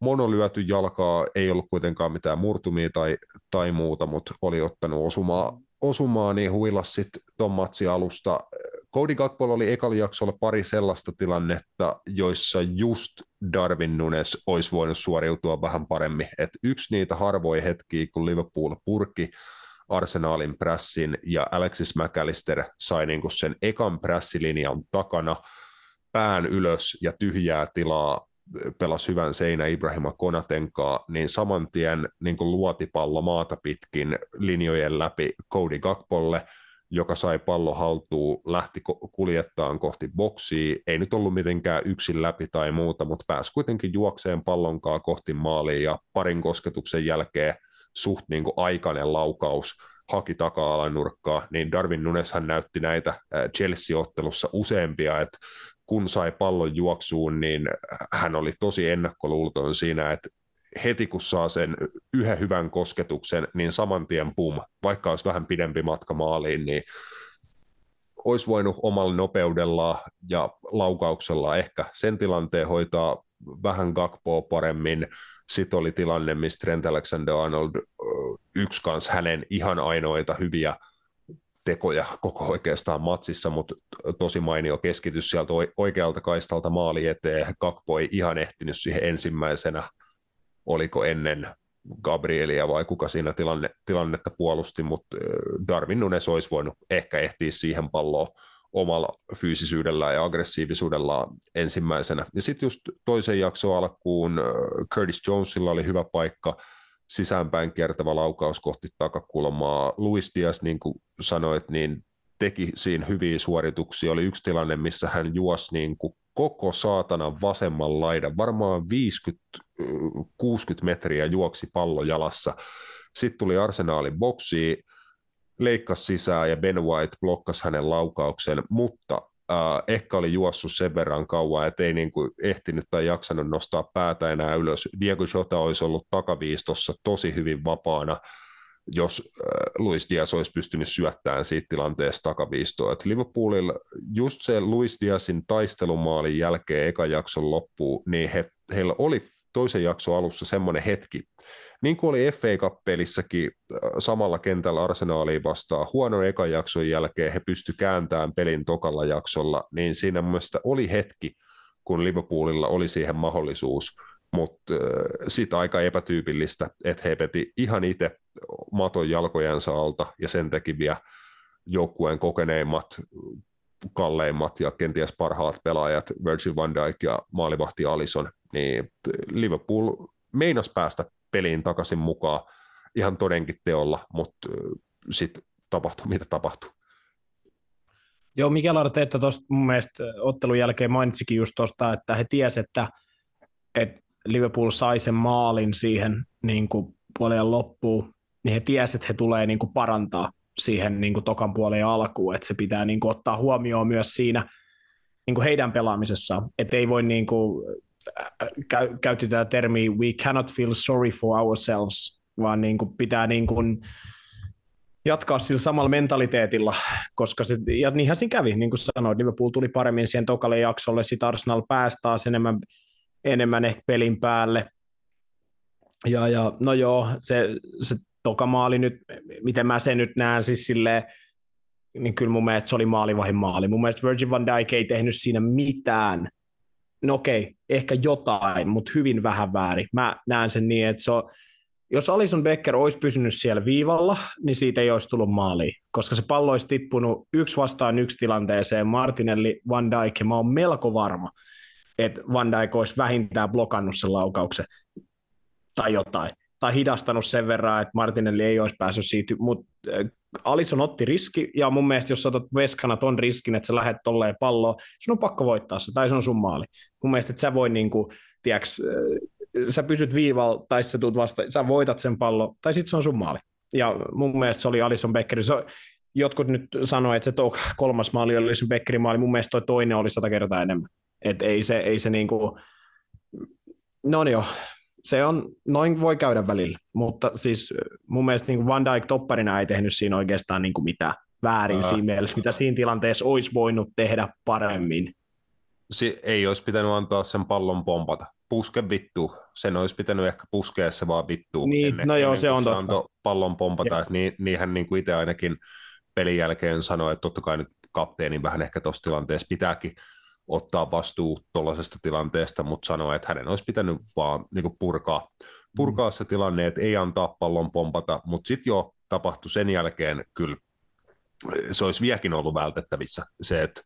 mono lyöty jalkaa, ei ollut kuitenkaan mitään murtumia tai, tai muuta, mutta oli ottanut osumaa, osumaa niin huilas sitten ton matsi alusta. Cody Gakpol oli ekalla jaksolla pari sellaista tilannetta, joissa just Darwin Nunes olisi voinut suoriutua vähän paremmin. Et yksi niitä harvoja hetkiä, kun Liverpool purki Arsenalin pressin ja Alexis McAllister sai niinku sen ekan pressilinjan takana pään ylös ja tyhjää tilaa pelasi hyvän seinä Ibrahima Konatenkaa, niin saman tien niin kuin luotipallo maata pitkin linjojen läpi Cody Gakpolle, joka sai pallo haltuun, lähti kuljettaan kohti boksia, ei nyt ollut mitenkään yksin läpi tai muuta, mutta pääsi kuitenkin juokseen pallonkaa kohti maaliin ja parin kosketuksen jälkeen suht niin kuin aikainen laukaus haki taka-alan nurkkaa, niin Darwin Nuneshan näytti näitä Chelsea-ottelussa useampia, että kun sai pallon juoksuun, niin hän oli tosi ennakkoluulton siinä, että heti kun saa sen yhden hyvän kosketuksen, niin saman tien pum, vaikka olisi vähän pidempi matka maaliin, niin olisi voinut omalla nopeudella ja laukauksella ehkä sen tilanteen hoitaa vähän Gakpoa paremmin. Sitten oli tilanne, missä Trent Alexander-Arnold yksi kanssa hänen ihan ainoita hyviä tekoja koko oikeastaan matsissa, mutta tosi mainio keskitys sieltä oikealta kaistalta maali eteen. Kakpo ei ihan ehtinyt siihen ensimmäisenä, oliko ennen Gabrielia vai kuka siinä tilanne, tilannetta puolusti, mutta Darwin Nunes olisi voinut ehkä ehtiä siihen palloon omalla fyysisyydellään ja aggressiivisuudellaan ensimmäisenä. Ja sitten just toisen jakson alkuun Curtis Jonesilla oli hyvä paikka, sisäänpäin kertava laukaus kohti takakulmaa. Luis Diaz, niin kuin sanoit, niin teki siinä hyviä suorituksia. Oli yksi tilanne, missä hän juosi niin kuin koko saatana vasemman laidan, varmaan 50-60 metriä juoksi pallo jalassa. Sitten tuli arsenaalin boksiin, leikkasi sisään ja Ben White blokkasi hänen laukauksen, mutta äh, ehkä oli juossut sen verran kauan, että ei niin kuin ehtinyt tai jaksanut nostaa päätä enää ylös. Diego Jota olisi ollut takaviistossa tosi hyvin vapaana, jos äh, Luis Diaz olisi pystynyt syöttämään siitä tilanteesta takaviistoa. Et Liverpoolilla just se Luis Diazin taistelumaalin jälkeen eka jakson loppuun, niin he, heillä oli toisen jakson alussa semmoinen hetki, niin kuin oli FA Cup-pelissäkin äh, samalla kentällä arsenaaliin vastaan, huonon ekan jakson jälkeen he pysty kääntämään pelin tokalla jaksolla, niin siinä mun mielestä oli hetki, kun Liverpoolilla oli siihen mahdollisuus, mutta äh, sitä aika epätyypillistä, että he peti ihan itse maton jalkojensa alta ja sen teki vielä joukkueen kokeneimmat, kalleimmat ja kenties parhaat pelaajat, Virgil van Dijk ja maalivahti Alison, niin Liverpool meinas päästä peliin takaisin mukaan ihan todenkin teolla, mutta sitten tapahtui mitä tapahtui. Joo, Mikel Arteetta tuosta mun mielestä ottelun jälkeen mainitsikin just tuosta, että he tiesivät, että, että Liverpool sai sen maalin siihen niin kuin puolen loppuun, niin he tiesivät, että he tulee niin kuin parantaa siihen niin kuin tokan puolen alkuun, että se pitää niin kuin ottaa huomioon myös siinä niin kuin heidän pelaamisessaan, että ei voi niin kuin käytti tätä termiä we cannot feel sorry for ourselves, vaan niin kuin pitää niin kuin jatkaa sillä samalla mentaliteetilla, koska se, ja niinhän siinä kävi, niin kuin sanoit, Liverpool tuli paremmin siihen tokalle jaksolle, sitten Arsenal pääsi taas enemmän, enemmän ehkä pelin päälle, ja, ja no joo, se, se toka maali nyt, miten mä sen nyt näen, siis silleen, niin kyllä mun mielestä se oli maalivahin maali. Mun mielestä Virgin van Dijk ei tehnyt siinä mitään no okei, ehkä jotain, mutta hyvin vähän väärin. Mä näen sen niin, että se on, jos Alison Becker olisi pysynyt siellä viivalla, niin siitä ei olisi tullut maaliin, koska se pallo olisi tippunut yksi vastaan yksi tilanteeseen Martinelli, Van Dijk, ja mä oon melko varma, että Van Dijk olisi vähintään blokannut sen laukauksen tai jotain, tai hidastanut sen verran, että Martinelli ei olisi päässyt siitä, mutta Alison otti riski, ja mun mielestä jos otat veskana ton riskin, että sä lähdet tolleen palloon, sun on pakko voittaa se, tai se on sun maali. Mun mielestä, että sä voi niinku, tiiäks, sä pysyt viivalla, tai sä tuut vasta, sä voitat sen pallo, tai sitten se on sun maali. Ja mun mielestä se oli Alison Beckeri. Se, jotkut nyt sanoivat, että se to, kolmas maali oli Alison Beckerin maali, mun mielestä toi toinen oli sata kertaa enemmän. Et ei se, ei se niinku, no niin joo, se on, noin voi käydä välillä, mutta siis mun mielestä niin Van Dijk topparina ei tehnyt siinä oikeastaan niin kuin mitään väärin Ää. siinä mielessä, mitä siinä tilanteessa olisi voinut tehdä paremmin. Si- ei olisi pitänyt antaa sen pallon pompata. Puske vittu. Sen olisi pitänyt ehkä puskea se vaan vittu. Niin, ennen, no joo, ennen se on totta. antoi pallon pompata. Että niin, niinhän niin kuin itse ainakin pelin jälkeen sanoi, että totta kai nyt kapteenin vähän ehkä tuossa tilanteessa pitääkin ottaa vastuu tuollaisesta tilanteesta, mutta sanoi, että hänen olisi pitänyt vaan niin purkaa, purkaa se tilanne, että ei antaa pallon pompata, mutta sitten jo tapahtui sen jälkeen kyllä, se olisi vieläkin ollut vältettävissä se, että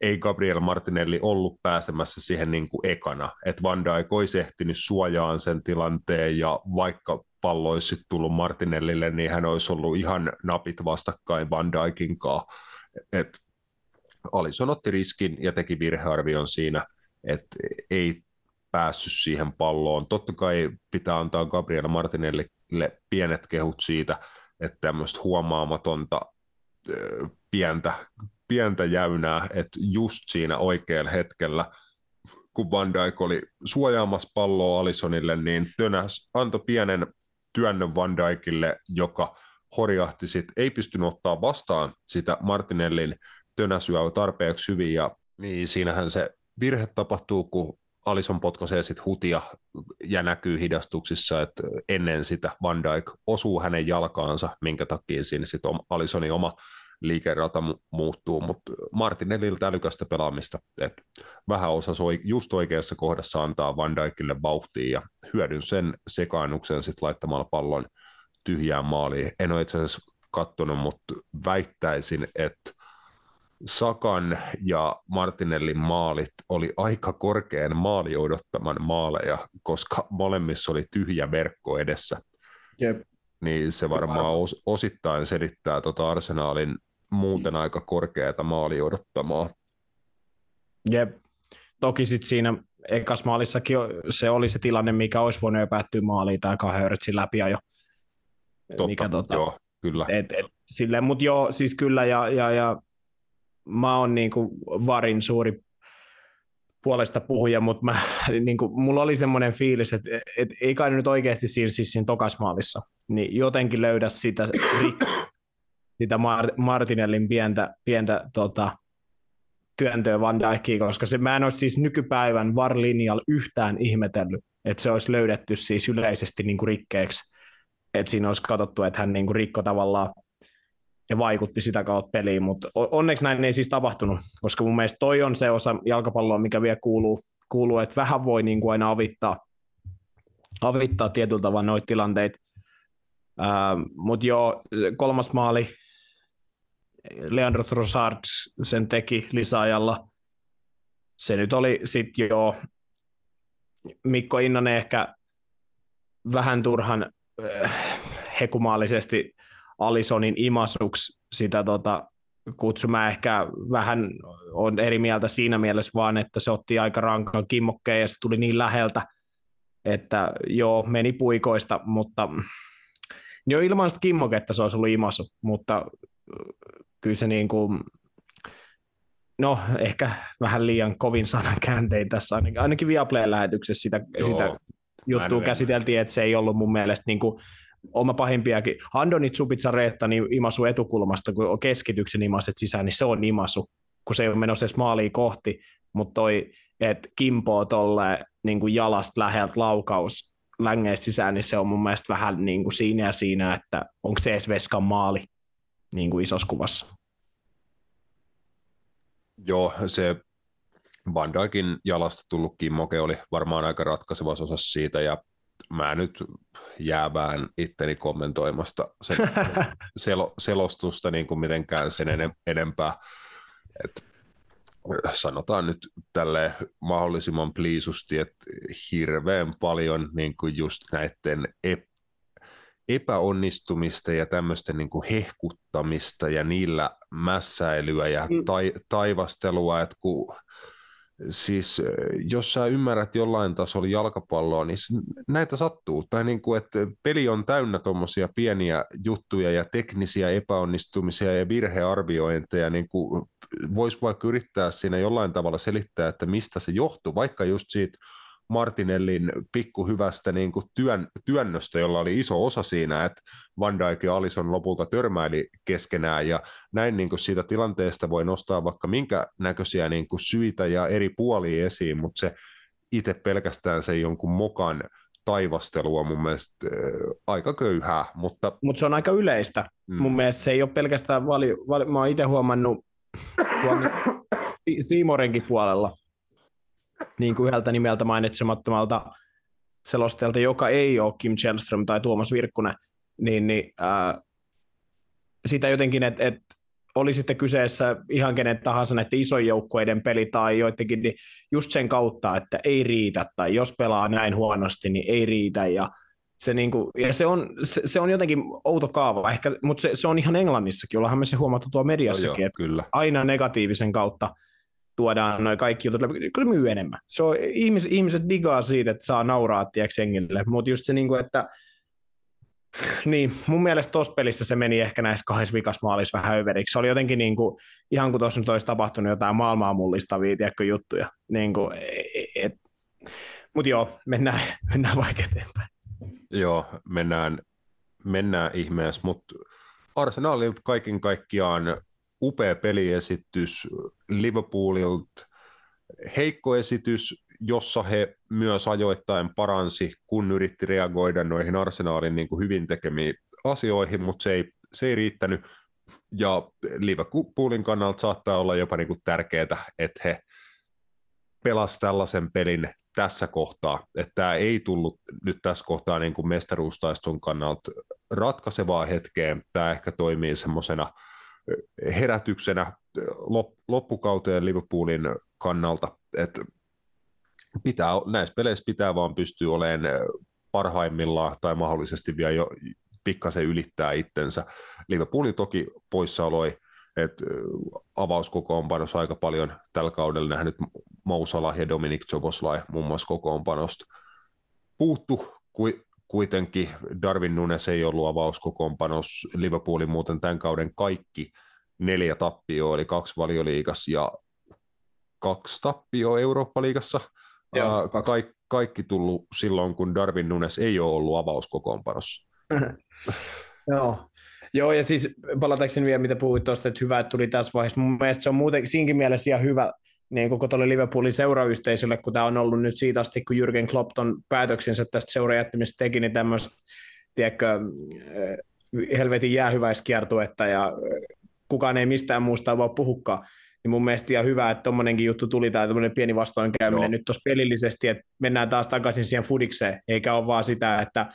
ei Gabriel Martinelli ollut pääsemässä siihen niin kuin ekana, että Van Dijk olisi ehtinyt suojaan sen tilanteen ja vaikka pallo olisi tullut Martinellille, niin hän olisi ollut ihan napit vastakkain Van Dijkin kanssa. Et Alison otti riskin ja teki virhearvion siinä, että ei päässyt siihen palloon. Totta kai pitää antaa Gabriela Martinellille pienet kehut siitä, että tämmöistä huomaamatonta pientä, pientä jäynää, että just siinä oikealla hetkellä kun Van Dijk oli suojaamassa palloa Alisonille, niin Tönäs antoi pienen työnnön Van Dijkille, joka horjahti sit, ei pystynyt ottaa vastaan sitä Martinellin tönäsyä tarpeeksi hyvin, ja niin siinähän se virhe tapahtuu, kun Alison potkaisee sitten hutia ja näkyy hidastuksissa, että ennen sitä Van Dijk osuu hänen jalkaansa, minkä takia siinä sitten Alisonin oma liikerata muuttuu, mutta Martinelliltä älykästä pelaamista, että vähän osasi just oikeassa kohdassa antaa Van Dijkille vauhtia ja hyödyn sen sekaannuksen sitten laittamalla pallon tyhjään maaliin. En ole itse asiassa katsonut, mutta väittäisin, että Sakan ja Martinellin maalit oli aika korkean maali odottaman maaleja, koska molemmissa oli tyhjä verkko edessä. Jep. Niin se varmaan os, osittain selittää tuota Arsenaalin muuten aika korkeata maali odottamaa. Jep. Toki sitten siinä ekas maalissakin se oli se tilanne, mikä olisi voinut jo päättyä maaliin tai kahden läpi jo. Totta, mikä, tota, joo, kyllä. Et, et, silleen, mutta joo, siis kyllä, ja, ja, ja mä oon niinku Varin suuri puolesta puhuja, mutta mä, niinku, mulla oli semmoinen fiilis, että et, ei kai nyt oikeasti siinä, siis siinä tokasmaalissa, niin jotenkin löydä sitä, sitä Martinellin pientä, pientä tota, työntöä Van Dijkia, koska se, mä en ole siis nykypäivän VAR-linjalla yhtään ihmetellyt, että se olisi löydetty siis yleisesti niin kuin rikkeeksi, että siinä olisi katsottu, että hän niin kuin rikko tavallaan ja vaikutti sitä kautta peliin, mutta onneksi näin ei siis tapahtunut, koska mun mielestä toi on se osa jalkapalloa, mikä vielä kuuluu, kuuluu että vähän voi niin kuin aina avittaa, avittaa tietyllä tavalla noita tilanteita. Ähm, mutta joo, kolmas maali, Leandro Trossard sen teki lisäajalla. Se nyt oli sitten jo Mikko Innanen ehkä vähän turhan äh, hekumaalisesti Alisonin imasuksi sitä tota, kutsu. Mä ehkä vähän on eri mieltä siinä mielessä vaan, että se otti aika rankan kimmokkeen ja se tuli niin läheltä, että joo, meni puikoista, mutta jo ilman sitä kimmoketta se olisi ollut imasu, mutta kyllä se niin kuin, no ehkä vähän liian kovin sanan kääntein tässä, ainakin, ainakin Viaplayn lähetyksessä sitä, sitä juttua käsiteltiin, että se ei ollut mun mielestä niin kuin oma pahimpiakin. Handonit Supitsa Reetta niin imasu etukulmasta, kun on keskityksen imaset sisään, niin se on imasu, kun se ei ole menossa edes maaliin kohti, mutta toi, että kimpoo tolle niin kuin jalasta läheltä laukaus längeistä sisään, niin se on mun mielestä vähän niin kuin siinä ja siinä, että onko se edes Veskan maali niin kuin isossa kuvassa. Joo, se Van Dijkin jalasta tullut kimmoke oli varmaan aika ratkaiseva osa siitä, ja mä nyt jäävään itteni kommentoimasta sen sel- selostusta niin kuin mitenkään sen enempää. Et sanotaan nyt tälle mahdollisimman pliisusti, että hirveän paljon niin kuin just näiden ep- epäonnistumista ja tämmöistä niin kuin hehkuttamista ja niillä mässäilyä ja mm. tai, taivastelua, että kun siis jos sä ymmärrät jollain tasolla jalkapalloa, niin näitä sattuu. Tai niin kuin, että peli on täynnä tuommoisia pieniä juttuja ja teknisiä epäonnistumisia ja virhearviointeja, niin kuin voisi vaikka yrittää siinä jollain tavalla selittää, että mistä se johtuu, vaikka just siitä Martinellin pikkuhyvästä niin kuin työn, työnnöstä, jolla oli iso osa siinä, että Van Dijk ja Alison lopulta törmäili keskenään, ja näin niin kuin siitä tilanteesta voi nostaa vaikka minkä näköisiä niin kuin syitä ja eri puolia esiin, mutta se itse pelkästään se jonkun mokan taivastelua mun mielestä äh, aika köyhää. Mutta Mut se on aika yleistä. Mm. Mun mielestä se ei ole pelkästään, vali, vali, mä oon itse huomannut Siimorenkin puolella, niin kuin yhdeltä nimeltä mainitsemattomalta selostajalta, joka ei ole Kim Chelström tai Tuomas Virkkunen, niin, niin ää, sitä jotenkin, että et, oli sitten kyseessä ihan kenen tahansa näiden isojen joukkueiden peli tai joidenkin, niin just sen kautta, että ei riitä, tai jos pelaa näin huonosti, niin ei riitä, ja se, niin kuin, ja se, on, se, se, on jotenkin outo kaava, ehkä, mutta se, se on ihan Englannissakin, ollaanhan me se huomattu tuo mediassakin, no joo, kyllä. aina negatiivisen kautta tuodaan noin kaikki jutut läpi, kyllä myy enemmän. Se on, ihmiset, ihmiset digaa siitä, että saa nauraa tiedätkö jengille, mutta just se, niin kuin, että niin, mun mielestä tuossa pelissä se meni ehkä näissä kahdessa vikasmaalissa vähän överiksi. Se oli jotenkin niin kuin, ihan kuin tuossa nyt olisi tapahtunut jotain maailmaa mullistavia tiedätkö, juttuja. Niin kuin, et, Mutta joo, mennään, mennään vaikka eteenpäin. Joo, mennään, mennään ihmeessä, mutta Arsenalilta kaiken kaikkiaan upea peliesitys, Liverpoolilta. Heikko esitys, jossa he myös ajoittain paransi, kun yritti reagoida noihin Arsenalin niin kuin hyvin tekemiin asioihin, mutta se ei, se ei riittänyt. Ja Liverpoolin kannalta saattaa olla jopa niin kuin tärkeää, että he pelasivat tällaisen pelin tässä kohtaa, että tämä ei tullut nyt tässä kohtaa niin kuin mestaruustaiston kannalta ratkaisevaa hetkeä, tämä ehkä toimii semmoisena herätyksenä loppukauteen Liverpoolin kannalta, että pitää, näissä peleissä pitää vaan pystyä olemaan parhaimmillaan tai mahdollisesti vielä jo pikkasen ylittää itsensä. Liverpooli toki poissaoloi, että avauskokoonpanossa aika paljon tällä kaudella nähnyt Mousala ja Dominic Joboslai muun muassa kokoonpanosta puuttu kuitenkin. Darwin Nunes ei ollut avauskokoonpanos. Liverpoolin muuten tämän kauden kaikki neljä tappioa, eli kaksi valioliigassa ja kaksi tappioa Eurooppa-liigassa. Joo. Ka- kaikki tullut silloin, kun Darwin Nunes ei ole ollut avauskokoonpanossa. Joo. Joo, ja siis palatakseni vielä, mitä puhuit tuosta, että hyvä, että tuli tässä vaiheessa. Mun mielestä se on muuten siinkin mielessä ihan hyvä niin koko tuolle Liverpoolin seurayhteisölle, kun tämä on ollut nyt siitä asti, kun Jürgen Klopp on päätöksensä tästä seurajättämisestä teki, niin tämmöistä, tiedätkö, eh, helvetin jäähyväiskiertuetta ja kukaan ei mistään muusta voi puhukkaa. Niin mun mielestä ihan hyvä, että tuommoinenkin juttu tuli, tai tämmöinen pieni vastoinkäyminen Joo. nyt tuossa pelillisesti, että mennään taas takaisin siihen fudikseen, eikä ole vaan sitä, että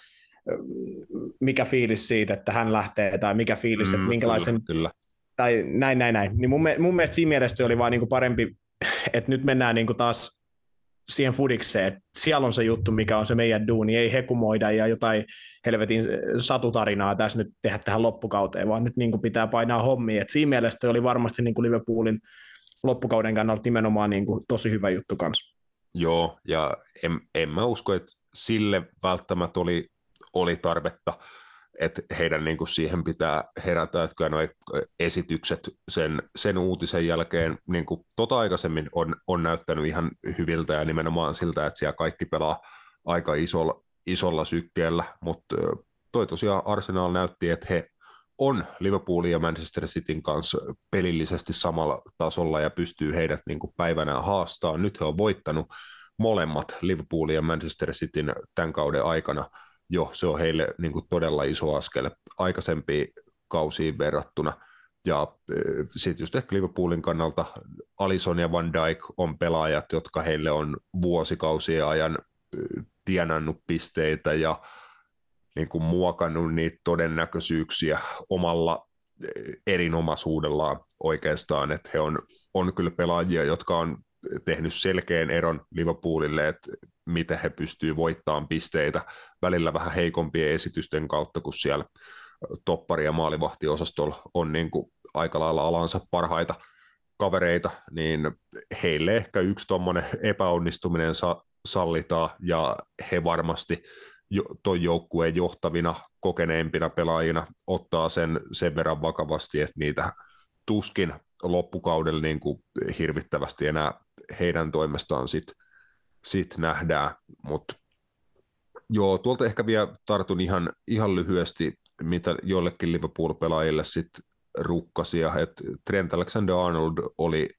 mikä fiilis siitä, että hän lähtee, tai mikä fiilis, mm, että minkälaisen... Kyllä, kyllä. Tai näin, näin, näin. Niin mun, mun mielestä siinä mielestä oli vaan niin kuin parempi, että nyt mennään niin kuin taas siihen fudikseen. Siellä on se juttu, mikä on se meidän duuni. Ei hekumoida ja jotain helvetin satutarinaa tässä nyt tehdä tähän loppukauteen, vaan nyt niin kuin pitää painaa hommia. Et siinä mielessä oli varmasti niin kuin Liverpoolin loppukauden kannalta nimenomaan niin kuin tosi hyvä juttu kanssa. Joo, ja en, en mä usko, että sille välttämättä oli oli tarvetta, että heidän niin kuin siihen pitää herätä, että kyllä nuo esitykset sen, sen uutisen jälkeen niin kuin tota aikaisemmin on, on näyttänyt ihan hyviltä ja nimenomaan siltä, että siellä kaikki pelaa aika isolla, isolla sykkeellä, mutta toi tosiaan Arsenal näytti, että he on Liverpoolin ja Manchester Cityn kanssa pelillisesti samalla tasolla ja pystyy heidät niin kuin päivänä haastaa. Nyt he on voittanut molemmat Liverpoolin ja Manchester Cityn tämän kauden aikana – jo se on heille niin kuin todella iso askel aikaisempiin kausiin verrattuna. Ja e, sitten just ehkä Liverpoolin kannalta Alison ja Van Dijk on pelaajat, jotka heille on vuosikausien ajan e, tienannut pisteitä ja niin kuin muokannut niitä todennäköisyyksiä omalla e, erinomaisuudellaan oikeastaan, että he on, on kyllä pelaajia, jotka on tehnyt selkeän eron Liverpoolille, että miten he pystyvät voittamaan pisteitä. Välillä vähän heikompien esitysten kautta, kun siellä toppari- ja maalivahtiosastolla on niin kuin aika lailla alansa parhaita kavereita, niin heille ehkä yksi tuommoinen epäonnistuminen sa- sallitaan, ja he varmasti jo, toi joukkueen johtavina, kokeneimpina pelaajina ottaa sen sen verran vakavasti, että niitä tuskin loppukaudella niin kuin hirvittävästi enää heidän toimestaan sit nähdään, mutta joo, tuolta ehkä vielä tartun ihan, ihan lyhyesti, mitä jollekin Liverpool-pelaajille sitten rukkasia, että Trent Alexander-Arnold oli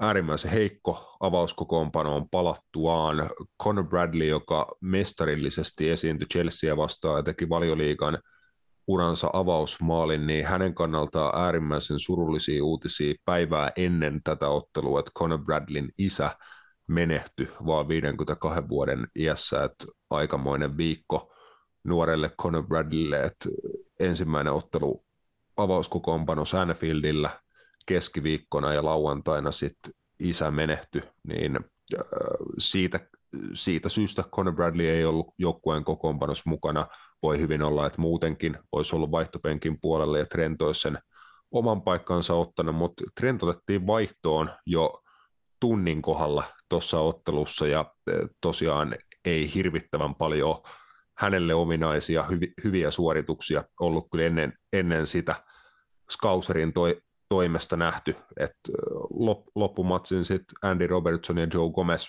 äärimmäisen heikko avauskokoonpanoon palattuaan. Conor Bradley, joka mestarillisesti esiintyi Chelsea vastaan ja teki valioliigan uransa avausmaalin, niin hänen kannaltaan äärimmäisen surullisia uutisia päivää ennen tätä ottelua, että Conor Bradleyn isä menehtyi vaan 52 vuoden iässä, että aikamoinen viikko nuorelle Conor Bradleylle, että ensimmäinen ottelu avauskokoonpano Sanfieldillä keskiviikkona ja lauantaina sitten isä menehtyi, niin äh, siitä, siitä syystä Conor Bradley ei ollut joukkueen kokoonpanossa mukana. Voi hyvin olla, että muutenkin olisi ollut vaihtopenkin puolelle ja Trent olisi sen oman paikkansa ottanut, mutta Trent otettiin vaihtoon jo tunnin kohdalla tuossa ottelussa ja äh, tosiaan ei hirvittävän paljon hänelle ominaisia hyvi, hyviä suorituksia ollut kyllä ennen, ennen sitä Skauserin toi, toimesta nähty, että lop, loppumatsin sitten Andy Robertson ja Joe Gomez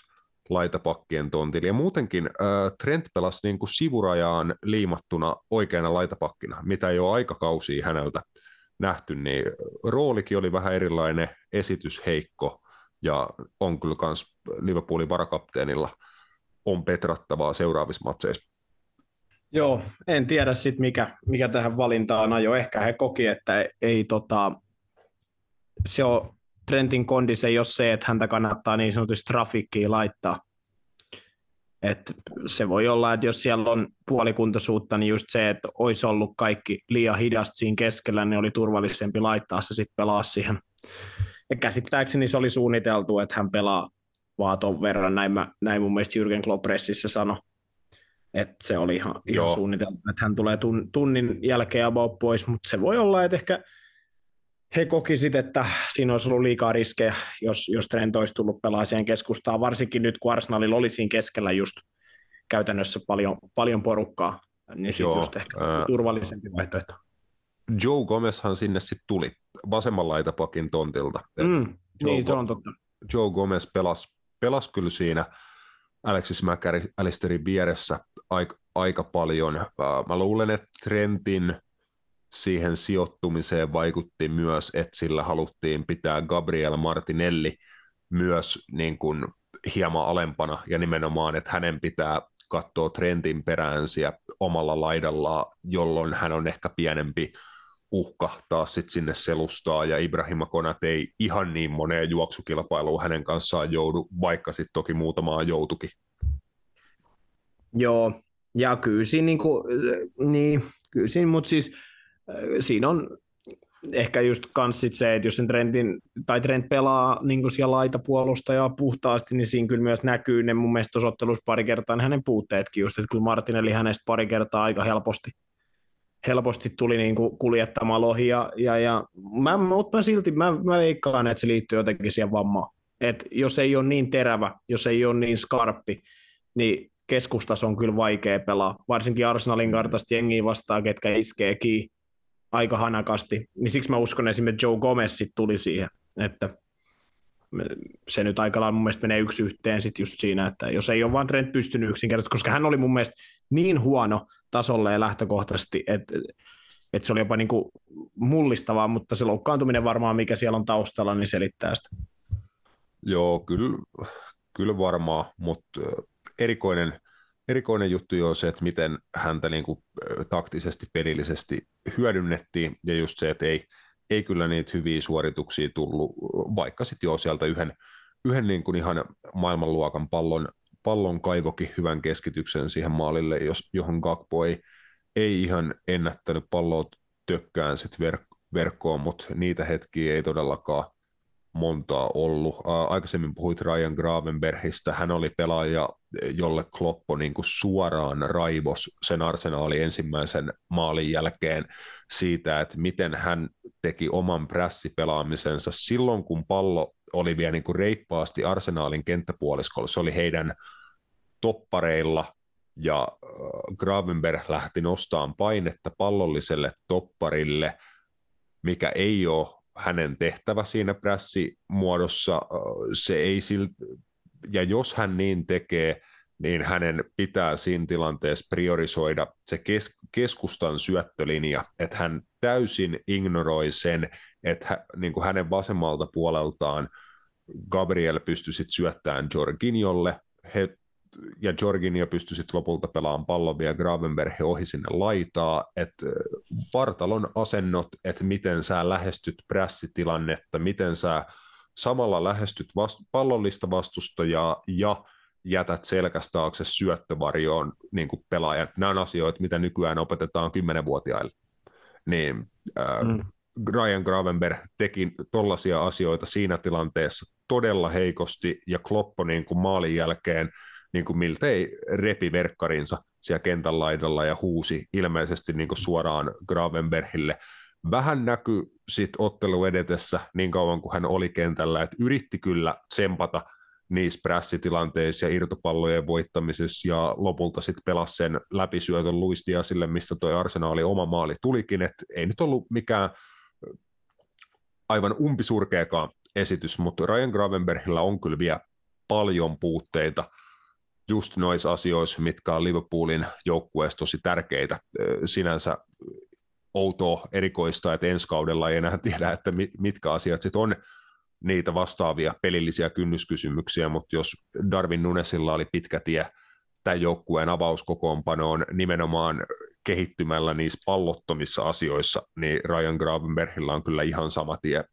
laitapakkien tontille. Ja muutenkin äh, Trent pelasi niin kuin sivurajaan liimattuna oikeana laitapakkina, mitä ei ole aikakausia häneltä nähty, niin roolikin oli vähän erilainen, esitys heikko, ja on kyllä myös Liverpoolin varakapteenilla on petrattavaa seuraavissa matseissa. Joo, en tiedä sitten mikä, mikä tähän valintaan ajo. Ehkä he koki, että ei, tota, se on Trentin kondis ei ole se, että häntä kannattaa niin sanotusti trafikkiin laittaa. Et se voi olla, että jos siellä on puolikuntoisuutta, niin just se, että olisi ollut kaikki liian hidasta siinä keskellä, niin oli turvallisempi laittaa se sitten pelaa siihen. Ja käsittääkseni se oli suunniteltu, että hän pelaa vaan ton verran, näin, mä, näin mun mielestä Jürgen Klopp sanoi. Että se oli ihan, ihan suunniteltu, että hän tulee tunnin jälkeen about pois, mutta se voi olla, että ehkä he kokisit, että siinä olisi ollut liikaa riskejä, jos, jos Trent olisi tullut pelaajien keskustaan, varsinkin nyt kun Arsenalilla oli siinä keskellä just käytännössä paljon, paljon porukkaa, niin sitten just ehkä ää... turvallisempi vaihtoehto. Joe Gomezhan sinne sitten tuli vasemman laitapakin tontilta. Mm, Joe niin, se on totta. Joe Gomez pelasi, pelasi kyllä siinä Alexis McAllisterin vieressä aika, aika paljon. Mä luulen, että Trentin siihen sijoittumiseen vaikutti myös, että sillä haluttiin pitää Gabriel Martinelli myös niin kuin hieman alempana ja nimenomaan, että hänen pitää katsoa trendin perään siellä omalla laidalla, jolloin hän on ehkä pienempi uhka taas sit sinne selustaa, ja Ibrahima Konat ei ihan niin moneen juoksukilpailuun hänen kanssaan joudu, vaikka sitten toki muutamaa joutukin. Joo, ja kyllä siinä, niin kuin, niin, kyllä siinä mutta siis siinä on ehkä just kans sit se, että jos sen trendin, tai trend pelaa niin siellä laitapuolustajaa puhtaasti, niin siinä kyllä myös näkyy ne mun mielestä pari kertaa hänen puutteetkin just, että kyllä Martinelli hänestä pari kertaa aika helposti, helposti tuli niin kuin kuljettamaan lohia, ja, ja mä, mutta mä silti, mä, mä veikkaan, että se liittyy jotenkin siihen vammaan. Et jos ei ole niin terävä, jos ei ole niin skarppi, niin keskustas on kyllä vaikea pelaa, varsinkin Arsenalin kartasta jengiä vastaan, ketkä iskee kiinni aika hanakasti, niin siksi mä uskon esimerkiksi Joe Gomez tuli siihen, että se nyt aika lailla mun mielestä menee yksi yhteen sit just siinä, että jos ei ole vaan Trent pystynyt yksinkertaisesti, koska hän oli mun mielestä niin huono tasolle ja lähtökohtaisesti, että, että se oli jopa niin kuin mullistavaa, mutta se loukkaantuminen varmaan, mikä siellä on taustalla, niin selittää sitä. Joo, kyllä, kyllä varmaan, mutta erikoinen, erikoinen juttu on se, että miten häntä niin kuin, taktisesti, pelillisesti hyödynnettiin, ja just se, että ei, ei kyllä niitä hyviä suorituksia tullut, vaikka sitten jo sieltä yhden, yhden niin kuin ihan maailmanluokan pallon, pallon kaivokin hyvän keskityksen siihen maalille, jos, johon Gakpo ei, ei ihan ennättänyt palloa tökkään sit verk- verkkoon, mutta niitä hetkiä ei todellakaan montaa ollut. Aikaisemmin puhuit Ryan Gravenbergistä, hän oli pelaaja, jolle Kloppo niin kuin suoraan raivos sen arsenaali ensimmäisen maalin jälkeen siitä, että miten hän teki oman prässipelaamisensa silloin, kun pallo oli vielä niin kuin reippaasti arsenaalin kenttäpuoliskolla. Se oli heidän toppareilla ja Gravenberg lähti nostamaan painetta pallolliselle topparille, mikä ei ole hänen tehtävä siinä prässimuodossa, se ei sil... ja jos hän niin tekee, niin hänen pitää siinä tilanteessa priorisoida se kes- keskustan syöttölinja, että hän täysin ignoroi sen, että hä, niin kuin hänen vasemmalta puoleltaan Gabriel pystyi syöttämään Jorginjolle, he ja Jorginho pystyi sitten lopulta pelaamaan pallon vielä Gravenberg ohi sinne laitaa, että vartalon asennot, että miten sä lähestyt prässitilannetta, miten sä samalla lähestyt vast- pallollista vastustajaa ja jätät selkästä taakse syöttövarjoon niin kuin pelaajan. Nämä on asioita, mitä nykyään opetetaan kymmenenvuotiaille. Niin, äh, mm. Ryan Gravenberg teki tollaisia asioita siinä tilanteessa todella heikosti, ja Kloppo niin kuin maalin jälkeen – niin kuin miltei repi verkkarinsa siellä kentän laidalla ja huusi ilmeisesti niin kuin suoraan Gravenbergille. Vähän näky sit ottelu edetessä niin kauan kuin hän oli kentällä, että yritti kyllä tsempata niissä prässitilanteissa ja irtopallojen voittamisessa ja lopulta sitten pelasi sen läpisyötön Luis Diasille, mistä toi arsenaali oma maali tulikin, että ei nyt ollut mikään aivan umpisurkeakaan esitys, mutta Ryan Gravenbergillä on kyllä vielä paljon puutteita just noissa asioissa, mitkä on Liverpoolin joukkueessa tosi tärkeitä. Sinänsä outoa erikoista, että ensi kaudella ei enää tiedä, että mitkä asiat sitten on niitä vastaavia pelillisiä kynnyskysymyksiä, mutta jos Darwin Nunesilla oli pitkä tie tämän joukkueen avauskokoonpanoon nimenomaan kehittymällä niissä pallottomissa asioissa, niin Ryan Gravenbergillä on kyllä ihan sama tie,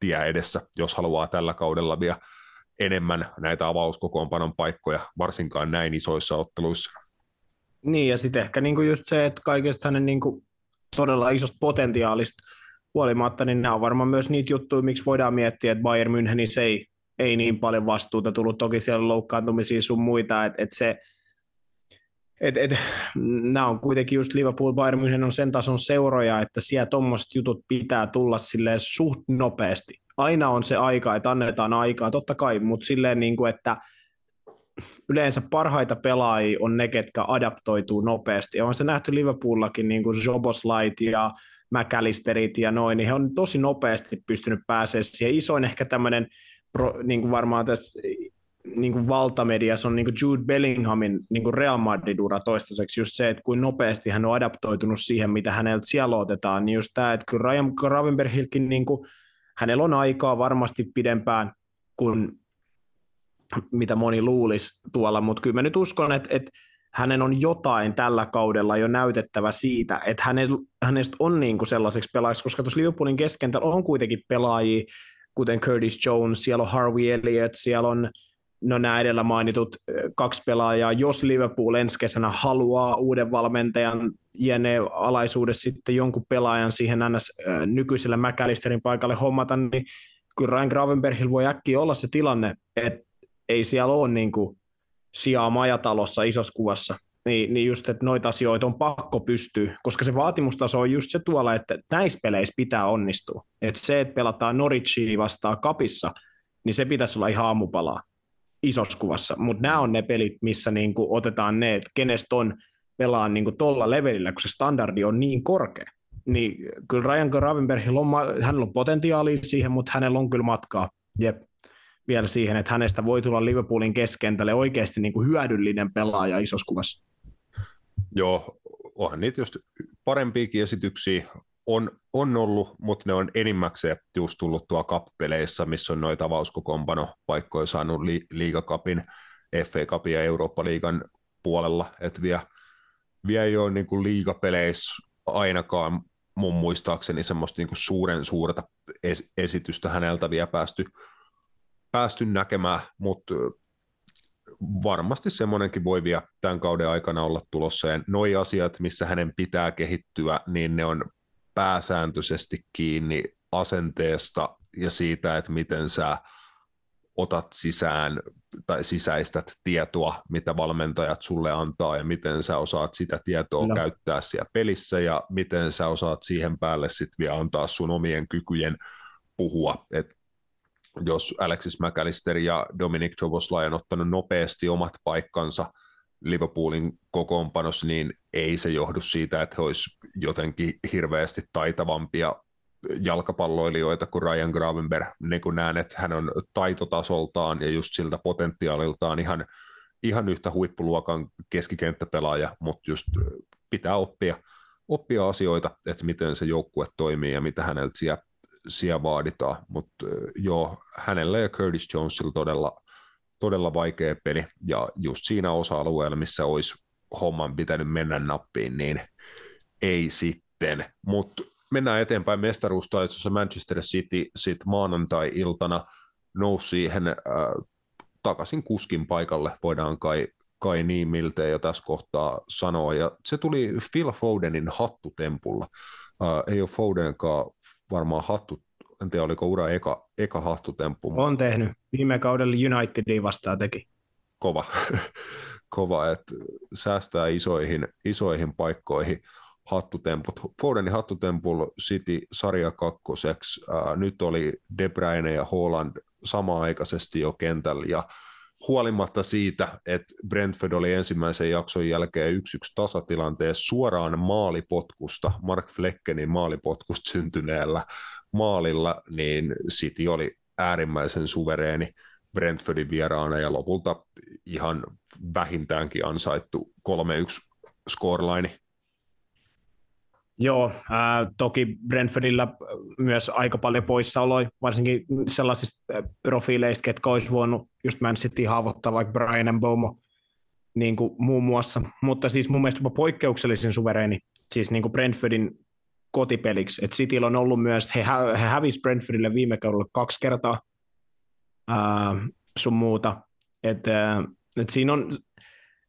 tie edessä, jos haluaa tällä kaudella vielä enemmän näitä avauskokoonpanon paikkoja, varsinkaan näin isoissa otteluissa. Niin, ja sitten ehkä niinku just se, että kaikesta hänen niinku todella isosta potentiaalista huolimatta, niin nämä on varmaan myös niitä juttuja, miksi voidaan miettiä, että Bayern Münchenissä ei, ei niin paljon vastuuta tullut. Toki siellä loukkaantumisia sun muita, että, että se, et, et, nämä on kuitenkin just Liverpool, Bayern München on sen tason seuroja, että siellä tuommoiset jutut pitää tulla silleen suht nopeasti. Aina on se aika, että annetaan aikaa, totta kai, mutta silleen niin kuin, että yleensä parhaita pelaajia on ne, ketkä adaptoituu nopeasti. Ja on se nähty Liverpoollakin, niin kuin Joboslight ja McAllisterit ja noin, niin he on tosi nopeasti pystynyt pääsemään siihen. Isoin ehkä tämmöinen, niin kuin varmaan tässä niin kuin valtamediassa on niin kuin Jude Bellinghamin niin kuin Real Madrid-ura toistaiseksi just se, että kuin nopeasti hän on adaptoitunut siihen, mitä häneltä siellä otetaan, niin just tämä, että kyllä Ryan Gravenbergilkin niin kuin, hänellä on aikaa varmasti pidempään kuin mitä moni luulisi tuolla, mutta kyllä mä nyt uskon, että, että hänen on jotain tällä kaudella jo näytettävä siitä, että hänestä on niin kuin sellaiseksi pelaajaksi, koska tuossa Liverpoolin keskentällä on kuitenkin pelaajia, kuten Curtis Jones, siellä on Harvey Elliott, siellä on no nämä edellä mainitut kaksi pelaajaa, jos Liverpool ensi kesänä haluaa uuden valmentajan jne alaisuudessa sitten jonkun pelaajan siihen ns. nykyisellä McAllisterin paikalle hommata, niin kyllä Ryan Gravenbergillä voi äkkiä olla se tilanne, että ei siellä ole niin kuin sijaa majatalossa isossa kuvassa, niin, niin just, että noita asioita on pakko pystyä, koska se vaatimustaso on just se tuolla, että näissä peleissä pitää onnistua. Että se, että pelataan Norwichia vastaan kapissa, niin se pitäisi olla ihan aamupalaa isossa kuvassa, mutta nämä on ne pelit, missä niin kuin otetaan ne, että kenestä on pelaa niin kuin tolla levelillä, kun se standardi on niin korkea. Niin kyllä Ryan Gravenbergillä on, hänellä on potentiaalia siihen, mutta hänellä on kyllä matkaa. Jep vielä siihen, että hänestä voi tulla Liverpoolin keskentälle oikeasti niin kuin hyödyllinen pelaaja isossa kuvassa. Joo, onhan niitä just parempiakin esityksiä on, on ollut, mutta ne on enimmäkseen just tullut tuo kappeleissä, missä on noita avauskokompano paikkoja saanut li, liigakapin, FA Cupin ja Eurooppa-liigan puolella, että vielä, vielä ei ole niin kuin liigapeleissä ainakaan mun muistaakseni semmoista niin kuin suuren suurta es, esitystä häneltä vielä päästy päästy näkemään, mutta varmasti semmoinenkin voi vielä tämän kauden aikana olla tulossa. Ja noi asiat, missä hänen pitää kehittyä, niin ne on pääsääntöisesti kiinni asenteesta ja siitä, että miten sä otat sisään tai sisäistät tietoa, mitä valmentajat sulle antaa ja miten sä osaat sitä tietoa no. käyttää siellä pelissä ja miten sä osaat siihen päälle sitten vielä antaa sun omien kykyjen puhua. Et jos Alexis McAllister ja Dominic Joboslai on ottanut nopeasti omat paikkansa Liverpoolin kokoonpanossa, niin ei se johdu siitä, että he olisivat jotenkin hirveästi taitavampia jalkapalloilijoita kuin Ryan Gravenberg, niin kuin näen, että hän on taitotasoltaan ja just siltä potentiaaliltaan ihan, ihan yhtä huippuluokan keskikenttäpelaaja, mutta just pitää oppia, oppia asioita, että miten se joukkue toimii ja mitä häneltä siellä siellä vaaditaan, mutta joo, hänellä ja Curtis Jonesilla todella, todella vaikea peli, ja just siinä osa-alueella, missä olisi homman pitänyt mennä nappiin, niin ei sitten, mutta mennään eteenpäin mestaruustaistossa. Manchester City sitten maanantai-iltana nousi siihen äh, takaisin kuskin paikalle, voidaan kai, kai niin miltei jo tässä kohtaa sanoa, ja se tuli Phil Fodenin hattutempulla. Äh, ei ole Fodenkaan varmaan hattu, en tiedä oliko ura eka, eka hattutemppu. On tehnyt. Viime kaudella Unitedin vastaan teki. Kova, kova että säästää isoihin, isoihin paikkoihin hattutemput. Fodenin hattutempulla City sarja kakkoseksi. Ää, nyt oli De Bruyne ja Holland samaaikaisesti jo kentällä ja huolimatta siitä, että Brentford oli ensimmäisen jakson jälkeen 1-1 tasatilanteessa suoraan maalipotkusta, Mark Fleckenin maalipotkusta syntyneellä maalilla, niin City oli äärimmäisen suvereeni Brentfordin vieraana ja lopulta ihan vähintäänkin ansaittu 3-1 scoreline. Joo, ää, toki Brentfordilla myös aika paljon poissaoloja, varsinkin sellaisista profiileista, ketkä olisi voinut just Man City haavoittaa, vaikka Brian Bomo niin kuin muun muassa. Mutta siis mun mielestä jopa poikkeuksellisen suvereeni, siis niin kuin Brentfordin kotipeliksi. Et Cityllä on ollut myös, he, hä- he hävisi Brentfordille viime kaudella kaksi kertaa ää, sun muuta. Et, ää, et siinä on,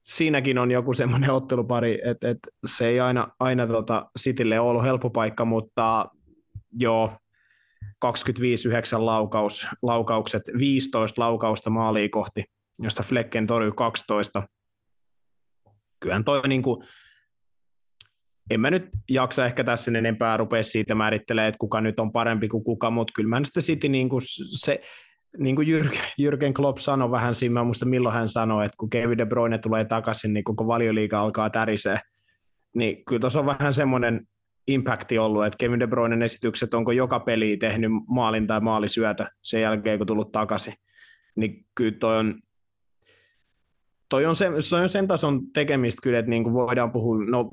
siinäkin on joku semmoinen ottelupari, että et se ei aina, aina tota Citylle ole ollut helppo paikka, mutta joo, 25-9 laukaus, laukaukset, 15 laukausta maaliin kohti, josta Flecken torjui 12. Kyllähän toi niin kuin, en mä nyt jaksa ehkä tässä enempää rupea siitä määrittelemään, että kuka nyt on parempi kuin kuka, mutta kyllä mä sitä City niin kuin se, niin kuin Jürgen, Klopp sanoi vähän siinä, mä muista milloin hän sanoi, että kun Kevin De Bruyne tulee takaisin, niin koko valioliiga alkaa tärisee. Niin kyllä tuossa on vähän semmoinen impacti ollut, että Kevin De Bruynen esitykset, onko joka peli tehnyt maalin tai maalisyötä sen jälkeen, kun tullut takaisin. Niin kyllä toi on, toi on, se, toi on sen tason tekemistä kyllä, että niin kuin voidaan puhua, no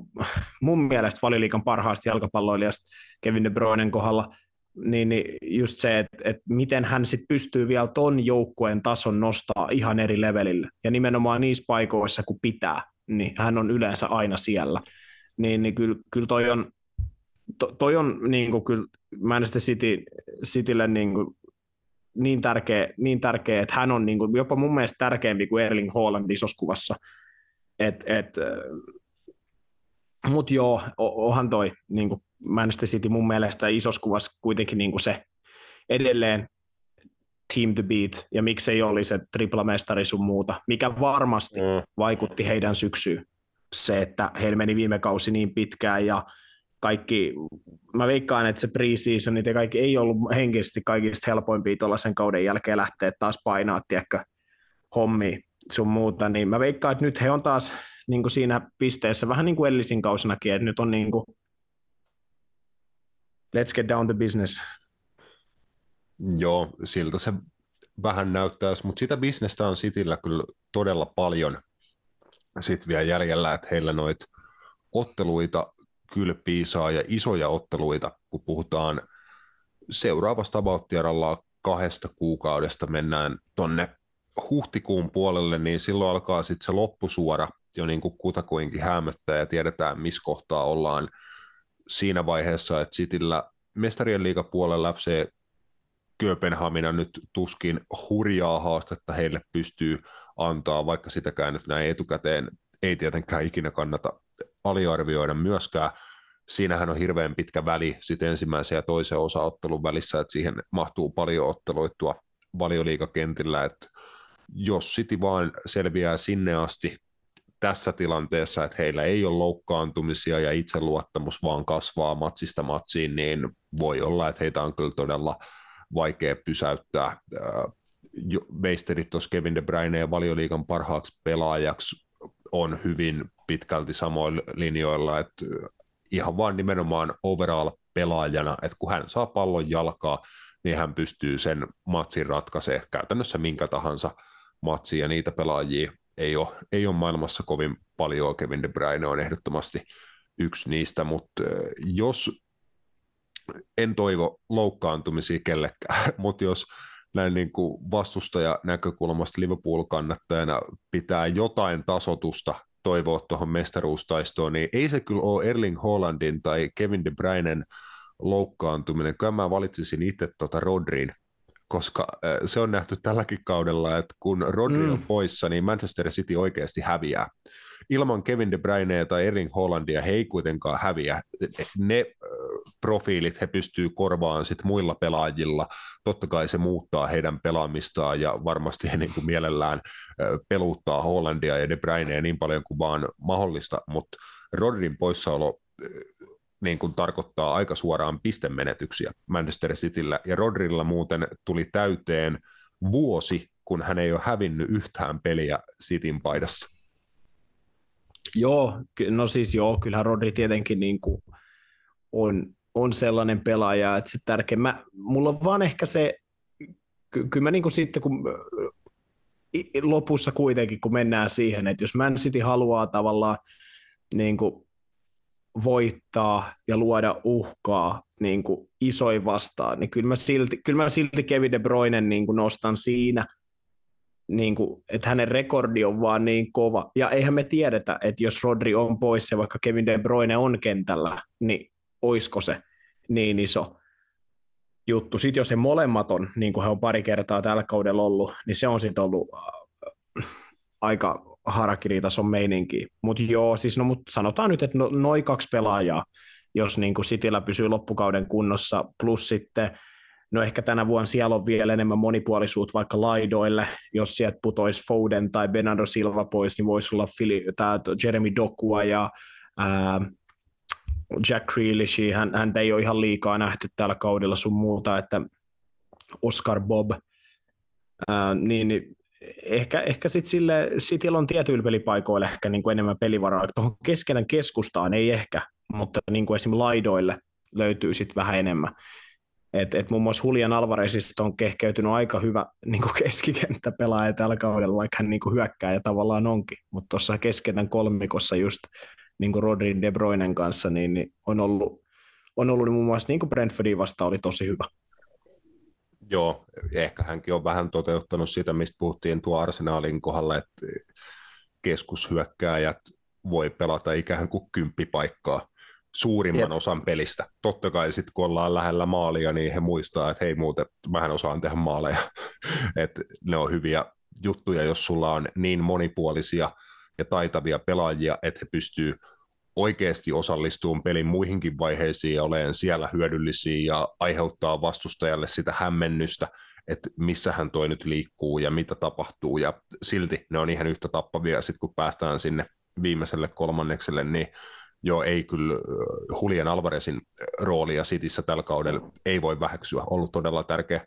mun mielestä valioliikan parhaasta jalkapalloilijasta Kevin De Bruynen kohdalla, niin, niin just se, että, että miten hän sitten pystyy vielä ton joukkueen tason nostaa ihan eri levelille. Ja nimenomaan niissä paikoissa, kun pitää, niin hän on yleensä aina siellä. Niin, niin kyllä, kyllä toi on, to, toi on niin kuin kyllä Manchester City, Citylle niin, kuin niin, tärkeä, niin tärkeä, että hän on niin kuin jopa mun mielestä tärkeämpi kuin Erling Haaland isossa kuvassa. Et, et, Mutta joo, onhan toi niin kuin Manchester City mun mielestä isossa kuvassa kuitenkin niin kuin se edelleen team to beat, ja miksei oli se triplamestari sun muuta, mikä varmasti mm. vaikutti heidän syksyyn. Se, että heillä meni viime kausi niin pitkään, ja kaikki, mä veikkaan, että se preseason ja kaikki ei ollut henkisesti kaikista helpoimpia tuollaisen kauden jälkeen lähteä taas painaa, tiedätkö, hommi sun muuta, niin mä veikkaan, että nyt he on taas niin kuin siinä pisteessä vähän niin kuin Ellisin kausinakin, että nyt on niin kuin let's get down to business. Joo, siltä se vähän näyttää, mutta sitä bisnestä on Cityllä kyllä todella paljon sitten vielä jäljellä, että heillä noita otteluita kyllä piisaa ja isoja otteluita, kun puhutaan seuraavasta about kahdesta kuukaudesta mennään tonne huhtikuun puolelle, niin silloin alkaa sitten se loppusuora jo niin kuin kutakuinkin hämöttää ja tiedetään, missä kohtaa ollaan siinä vaiheessa, että Cityllä mestarien liigapuolella FC Kööpenhamina nyt tuskin hurjaa haastetta heille pystyy antaa, vaikka sitäkään nyt näin etukäteen ei tietenkään ikinä kannata aliarvioida myöskään. Siinähän on hirveän pitkä väli sitten ensimmäisen ja toisen osaottelun välissä, että siihen mahtuu paljon otteluittua valioliikakentillä, että jos City vaan selviää sinne asti tässä tilanteessa, että heillä ei ole loukkaantumisia ja itseluottamus vaan kasvaa matsista matsiin, niin voi olla, että heitä on kyllä todella vaikea pysäyttää. Meisterit tuossa Kevin De Bruyne ja valioliikan parhaaksi pelaajaksi hyvin pitkälti samoilla linjoilla, että ihan vaan nimenomaan overall pelaajana, että kun hän saa pallon jalkaa, niin hän pystyy sen matsin ratkaisemaan käytännössä minkä tahansa matsi, ja niitä pelaajia ei ole, ei ole maailmassa kovin paljon. Kevin De Bruyne on ehdottomasti yksi niistä, mutta jos en toivo loukkaantumisia kellekään, mutta jos näin niin kuin vastustaja näkökulmasta Liverpool-kannattajana pitää jotain tasotusta toivoa tuohon mestaruustaistoon, niin ei se kyllä ole Erling Haalandin tai Kevin De Bruynen loukkaantuminen. Kyllä mä valitsisin itse tuota Rodrin koska se on nähty tälläkin kaudella, että kun Rodri on mm. poissa, niin Manchester City oikeasti häviää. Ilman Kevin De Bruyneä tai Erling Hollandia he ei kuitenkaan häviä. Ne profiilit he pystyy korvaan sit muilla pelaajilla. Totta kai se muuttaa heidän pelaamistaan ja varmasti he niin kuin mielellään peluuttaa Hollandia ja De Bruyneä niin paljon kuin vaan mahdollista, mutta Rodrin poissaolo niin kuin tarkoittaa aika suoraan pistemenetyksiä Manchester Cityllä. Ja Rodrilla muuten tuli täyteen vuosi, kun hän ei ole hävinnyt yhtään peliä Cityn paidassa. Joo, no siis joo, kyllähän Rodri tietenkin niin kuin on, on sellainen pelaaja, että se tärkeä. Mä, mulla on vaan ehkä se, ky- kyllä mä niin kuin sitten kun lopussa kuitenkin, kun mennään siihen, että jos Man City haluaa tavallaan niin kuin voittaa ja luoda uhkaa niin kuin isoin vastaan, niin kyllä mä silti, kyllä mä silti Kevin De Bruyne niin kuin nostan siinä, niin kuin, että hänen rekordi on vaan niin kova. Ja eihän me tiedetä, että jos Rodri on pois ja vaikka Kevin De Bruyne on kentällä, niin oisko se niin iso juttu. Sitten jos se molemmat on, niin kuin he on pari kertaa tällä kaudella ollut, niin se on sitten ollut äh, aika harakiritason meininki. Mutta joo, siis no, mut sanotaan nyt, että no, noin kaksi pelaajaa, jos niin kuin Cityllä pysyy loppukauden kunnossa, plus sitten No ehkä tänä vuonna siellä on vielä enemmän monipuolisuutta vaikka laidoille. Jos sieltä putoisi Foden tai Bernardo Silva pois, niin voisi olla Philly, tämä Jeremy Dokua ja ää, Jack Grealish. Hän, häntä ei ole ihan liikaa nähty tällä kaudella sun muuta, että Oscar Bob. Ää, niin, niin ehkä, ehkä sitten sille, Cityllä on tietyillä pelipaikoilla ehkä niin kuin enemmän pelivaraa. Tuohon keskenään keskustaan ei ehkä, mutta niin kuin esimerkiksi laidoille löytyy sitten vähän enemmän. Et, et muun muassa Julian Alvarezista on kehkeytynyt aika hyvä niin kuin keskikenttäpelaaja tällä kaudella, vaikka hän niin kuin hyökkää ja tavallaan onkin. Mutta tuossa keskentän kolmikossa just niin kuin Rodri De Bruynen kanssa, niin, niin on ollut, on ollut niin muun muassa niin kuin Brentfordin vasta oli tosi hyvä. Joo, ehkä hänkin on vähän toteuttanut sitä, mistä puhuttiin tuo Arsenaalin kohdalla, että keskushyökkääjät voi pelata ikään kuin kymppipaikkaa suurimman Jep. osan pelistä. Totta kai sitten kun ollaan lähellä maalia, niin he muistaa, että hei muuten, mähän osaan tehdä maaleja. että ne on hyviä juttuja, jos sulla on niin monipuolisia ja taitavia pelaajia, että he pystyy oikeasti osallistumaan pelin muihinkin vaiheisiin ja olemaan siellä hyödyllisiä ja aiheuttaa vastustajalle sitä hämmennystä, että missähän toi nyt liikkuu ja mitä tapahtuu ja silti ne on ihan yhtä tappavia sitten kun päästään sinne viimeiselle kolmannekselle, niin joo, ei kyllä Julian Alvarezin roolia Cityssä tällä kaudella ei voi väheksyä, ollut todella tärkeä.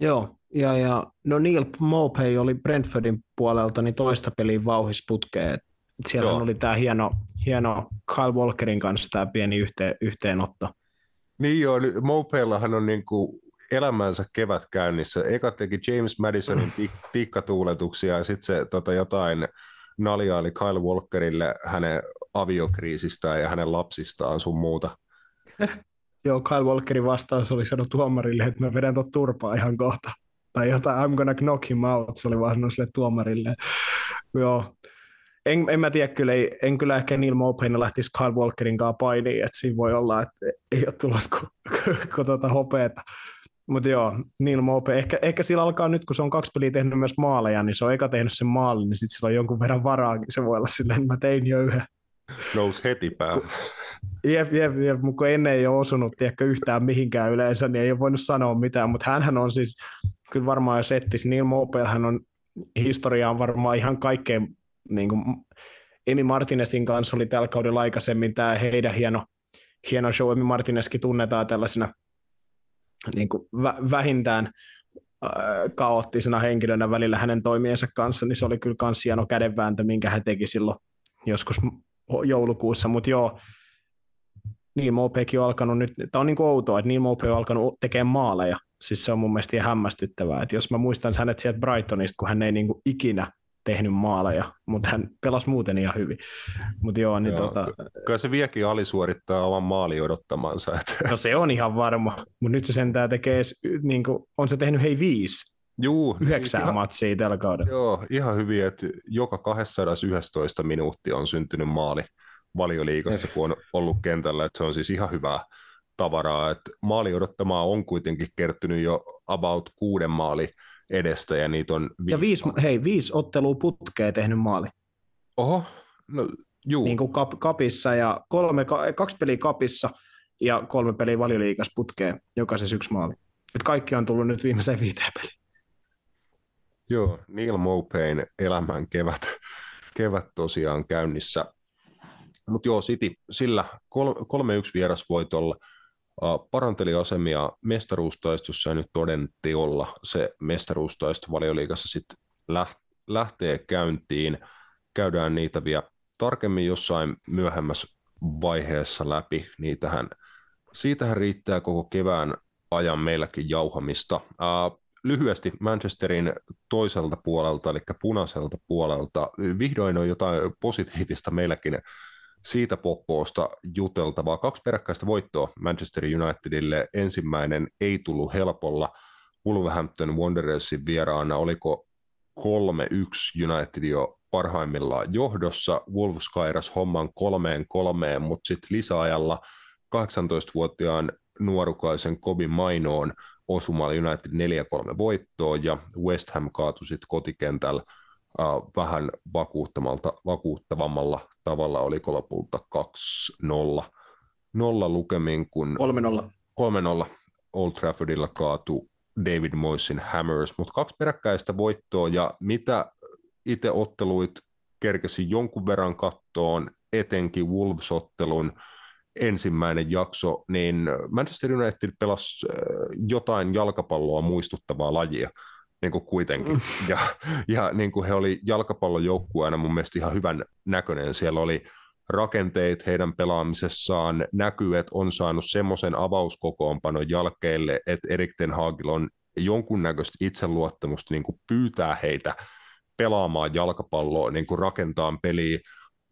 Joo, ja, ja no Neil Mopey oli Brentfordin puolelta niin toista peliä vauhisputkeen. Siellä oli tämä hieno, hieno Kyle Walkerin kanssa tämä pieni yhteen, yhteenotto. Niin joo, Mopeillahan on niinku elämänsä kevät käynnissä. Eka teki James Madisonin tik- tikkatuuletuksia ja sitten se tota, jotain naljaili Kyle Walkerille hänen aviokriisistään ja hänen lapsistaan sun muuta. Joo, Kyle Walkerin vastaus oli sanonut tuomarille, että mä vedän tuon turpaa ihan kohta. Tai jotain, I'm gonna knock him out, se oli vaan sille tuomarille. Joo. En, en mä tiedä, kyllä ei, en kyllä ehkä Neil Mopain lähtisi Kyle Walkerin kanssa painiin, että siinä voi olla, että ei ole tulossa kuin, kuin tuota hopeeta. Mutta joo, Neil Mope, ehkä, ehkä sillä alkaa nyt, kun se on kaksi peliä tehnyt myös maaleja, niin se on eka tehnyt sen maalin, niin sitten sillä on jonkun verran varaa, se voi olla silleen, että mä tein jo yhden. Nousi heti päälle. Jep, jep, jep, mutta kun ennen ei ole osunut tiedätkö, yhtään mihinkään yleensä, niin ei ole voinut sanoa mitään, mutta hän on siis, kyllä varmaan jos etsisi, Neil Mope, hän on historiaan varmaan ihan kaikkein, niin kuin Emi Martinezin kanssa oli tällä kaudella aikaisemmin tämä heidän hieno, hieno show, Emi Martinezkin tunnetaan tällaisena niin kuin vä- vähintään äh, kaoottisena henkilönä välillä hänen toimiensa kanssa, niin se oli kyllä myös hieno kädenvääntö, minkä hän teki silloin joskus joulukuussa, mutta joo, niin Mopekin on alkanut nyt, tämä on niin outoa, että niin Mope on alkanut tekemään maaleja, siis se on mun mielestä ihan hämmästyttävää, että jos mä muistan hänet sieltä Brightonista, kun hän ei niin kuin ikinä tehnyt maaleja, mutta hän pelasi muuten ihan hyvin. Mut joo, niin joo, tota... Kyllä se viekin alisuorittaa oman maali odottamansa. Että... No se on ihan varma, mutta nyt se sentään tekee, niin kuin, on se tehnyt hei viisi Juu, Yhdeksän ihan, matsia tällä kaudella. Joo, ihan hyvin, että joka 211 minuuttia on syntynyt maali valioliigassa, kun on ollut kentällä, että se on siis ihan hyvää tavaraa. Että maali odottamaa on kuitenkin kertynyt jo about kuuden maali edestä ja niitä on viisi. Ja viisi, hei, viisi ottelua putkeen tehnyt maali. Oho, no juu. Niin kuin kap, kapissa ja kolme, kaksi peliä kapissa ja kolme peliä valioliikas putkeen, jokaisessa yksi maali. Et kaikki on tullut nyt viimeiseen viiteen peliin. Joo, Neil Mopain elämän kevät, kevät tosiaan käynnissä. Mutta joo, City sillä 3-1 vierasvoitolla paranteli asemia mestaruustaistossa ja nyt toden teolla se mestaruustaisto valioliigassa sitten lähtee käyntiin. Käydään niitä vielä tarkemmin jossain myöhemmässä vaiheessa läpi. Niitähän, siitähän riittää koko kevään ajan meilläkin jauhamista. lyhyesti Manchesterin toiselta puolelta, eli punaiselta puolelta. Vihdoin on jotain positiivista meilläkin siitä poppoosta juteltavaa. Kaksi peräkkäistä voittoa Manchester Unitedille. Ensimmäinen ei tullut helpolla. Wolverhampton Wanderersin vieraana oliko 3-1 United jo parhaimmillaan johdossa. Wolves kairas homman kolmeen kolmeen, mutta sitten lisäajalla 18-vuotiaan nuorukaisen Kobi Mainoon osumalla United 4-3 voittoa ja West Ham kaatui sitten kotikentällä uh, vähän vakuuttamalta, vakuuttavammalla tavalla, oliko lopulta 2-0 nolla. Lukemin, kun 3-0. 3-0 Old Traffordilla kaatu David Moisin Hammers, mutta kaksi peräkkäistä voittoa ja mitä itse otteluit kerkesi jonkun verran kattoon, etenkin Wolves-ottelun ensimmäinen jakso, niin Manchester United pelasi äh, jotain jalkapalloa muistuttavaa lajia niin kuin kuitenkin. Mm. Ja, ja niin kuin he oli jalkapallojoukkueena mun mielestä ihan hyvän näköinen. Siellä oli rakenteet heidän pelaamisessaan, näkyy, että on saanut semmoisen avauskokoonpanon jälkeelle, että Erik Ten Hagil on jonkunnäköistä itseluottamusta niin kuin pyytää heitä pelaamaan jalkapalloa, niin kuin rakentaa peliä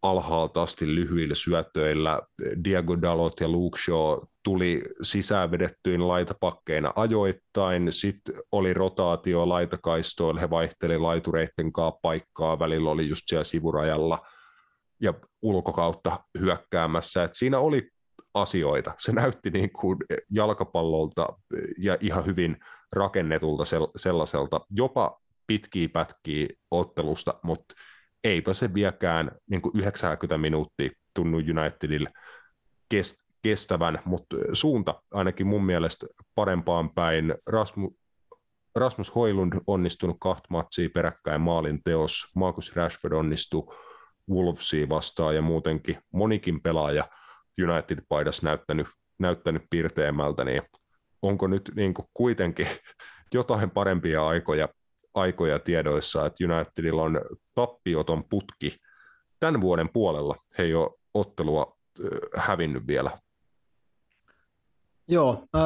alhaalta asti lyhyillä syötöillä. Diego Dalot ja Luke Shaw tuli sisään vedettyin laitapakkeina ajoittain, sitten oli rotaatio laitakaistoilla, he vaihteli laitureitten kanssa paikkaa, välillä oli just siellä sivurajalla ja ulkokautta hyökkäämässä, Et siinä oli asioita. Se näytti niin kuin jalkapallolta ja ihan hyvin rakennetulta sellaiselta, jopa pitkiä pätkiä ottelusta, mutta eipä se vieläkään niin kuin 90 minuuttia tunnu Unitedille kestävän, mutta suunta ainakin mun mielestä parempaan päin. Rasmus, Rasmus Hoilund onnistunut kahta matsia peräkkäin maalin teos, Marcus Rashford onnistui Wolvesia vastaan ja muutenkin monikin pelaaja United-paidas näyttänyt, näyttänyt pirteämmältä, niin onko nyt niin kuin kuitenkin jotain parempia aikoja aikoja tiedoissa, että Unitedilla on tappioton putki tämän vuoden puolella. He ei ole ottelua hävinnyt vielä. Joo, äh,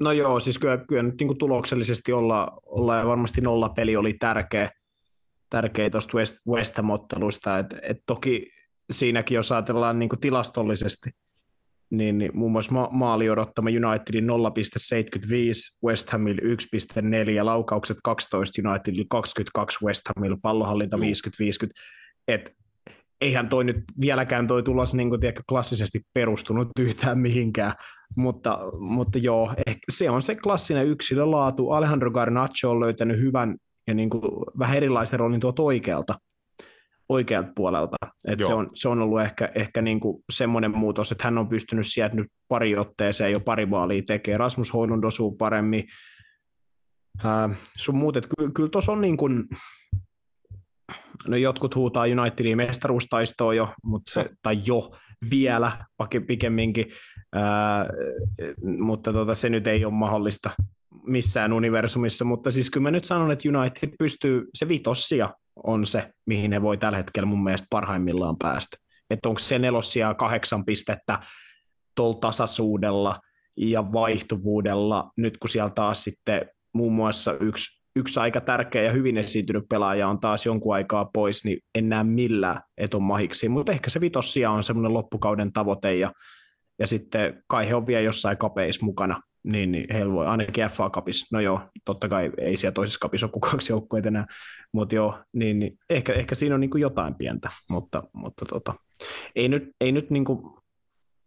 no joo, siis kyllä, kyllä nyt niin tuloksellisesti olla, olla ja varmasti nollapeli oli tärkeä, tärkeä tuosta West, West Ham-ottelusta, että et toki siinäkin jos ajatellaan niin tilastollisesti – niin, niin muun muassa ma- maali odottama Unitedin 0,75, West Hamil 1,4, laukaukset 12, Unitedin 22, West Hamil pallohallinta 50-50, et eihän toi nyt vieläkään toi tulos niin kuin, tiedätkö, klassisesti perustunut yhtään mihinkään, mutta, mutta joo, ehkä se on se klassinen yksilölaatu. Alejandro Garnacho on löytänyt hyvän ja niin kuin, vähän erilaisen roolin tuolta oikealta, oikealta puolelta. Et se, on, se on ollut ehkä, ehkä niinku semmoinen muutos, että hän on pystynyt sieltä nyt pari otteeseen jo pari maalia tekemään. Rasmus Hoilund osuu paremmin. Äh, sun muut, että kyllä, kyllä tuossa on niin kuin, no jotkut huutaa Unitedin mestaruustaistoa jo, mutta se, tai jo vielä pikemminkin, ää, mutta tota, se nyt ei ole mahdollista missään universumissa, mutta siis kyllä mä nyt sanon, että United pystyy, se vitossia on se, mihin ne voi tällä hetkellä mun mielestä parhaimmillaan päästä. Että onko se nelossia kahdeksan pistettä tuolla tasaisuudella ja vaihtuvuudella, nyt kun siellä taas sitten muun muassa yksi, yksi aika tärkeä ja hyvin esiintynyt pelaaja on taas jonkun aikaa pois, niin en näe millään eton mahiksi, mutta ehkä se vitossia on semmoinen loppukauden tavoite ja, ja sitten kai he on vielä jossain kapeissa mukana, niin, niin heillä voi ainakin FA Cupissa, no joo, totta kai ei siellä toisessa kapissa ole kaksi joukkueita enää, mutta joo, niin, niin ehkä, ehkä siinä on niin kuin jotain pientä, mutta, mutta tota, ei nyt, ei nyt niin kuin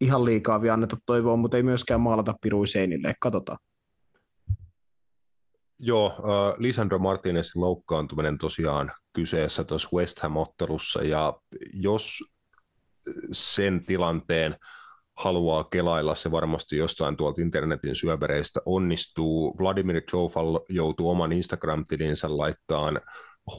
ihan liikaa vielä annettu toivoa, mutta ei myöskään maalata pirui seinille, katsotaan. Joo, äh, Lisandro Martinezin loukkaantuminen tosiaan kyseessä tuossa West Ham-ottelussa, ja jos sen tilanteen – haluaa kelailla, se varmasti jostain tuolta internetin syövereistä onnistuu. Vladimir Chofal joutuu oman Instagram-tilinsä laittaan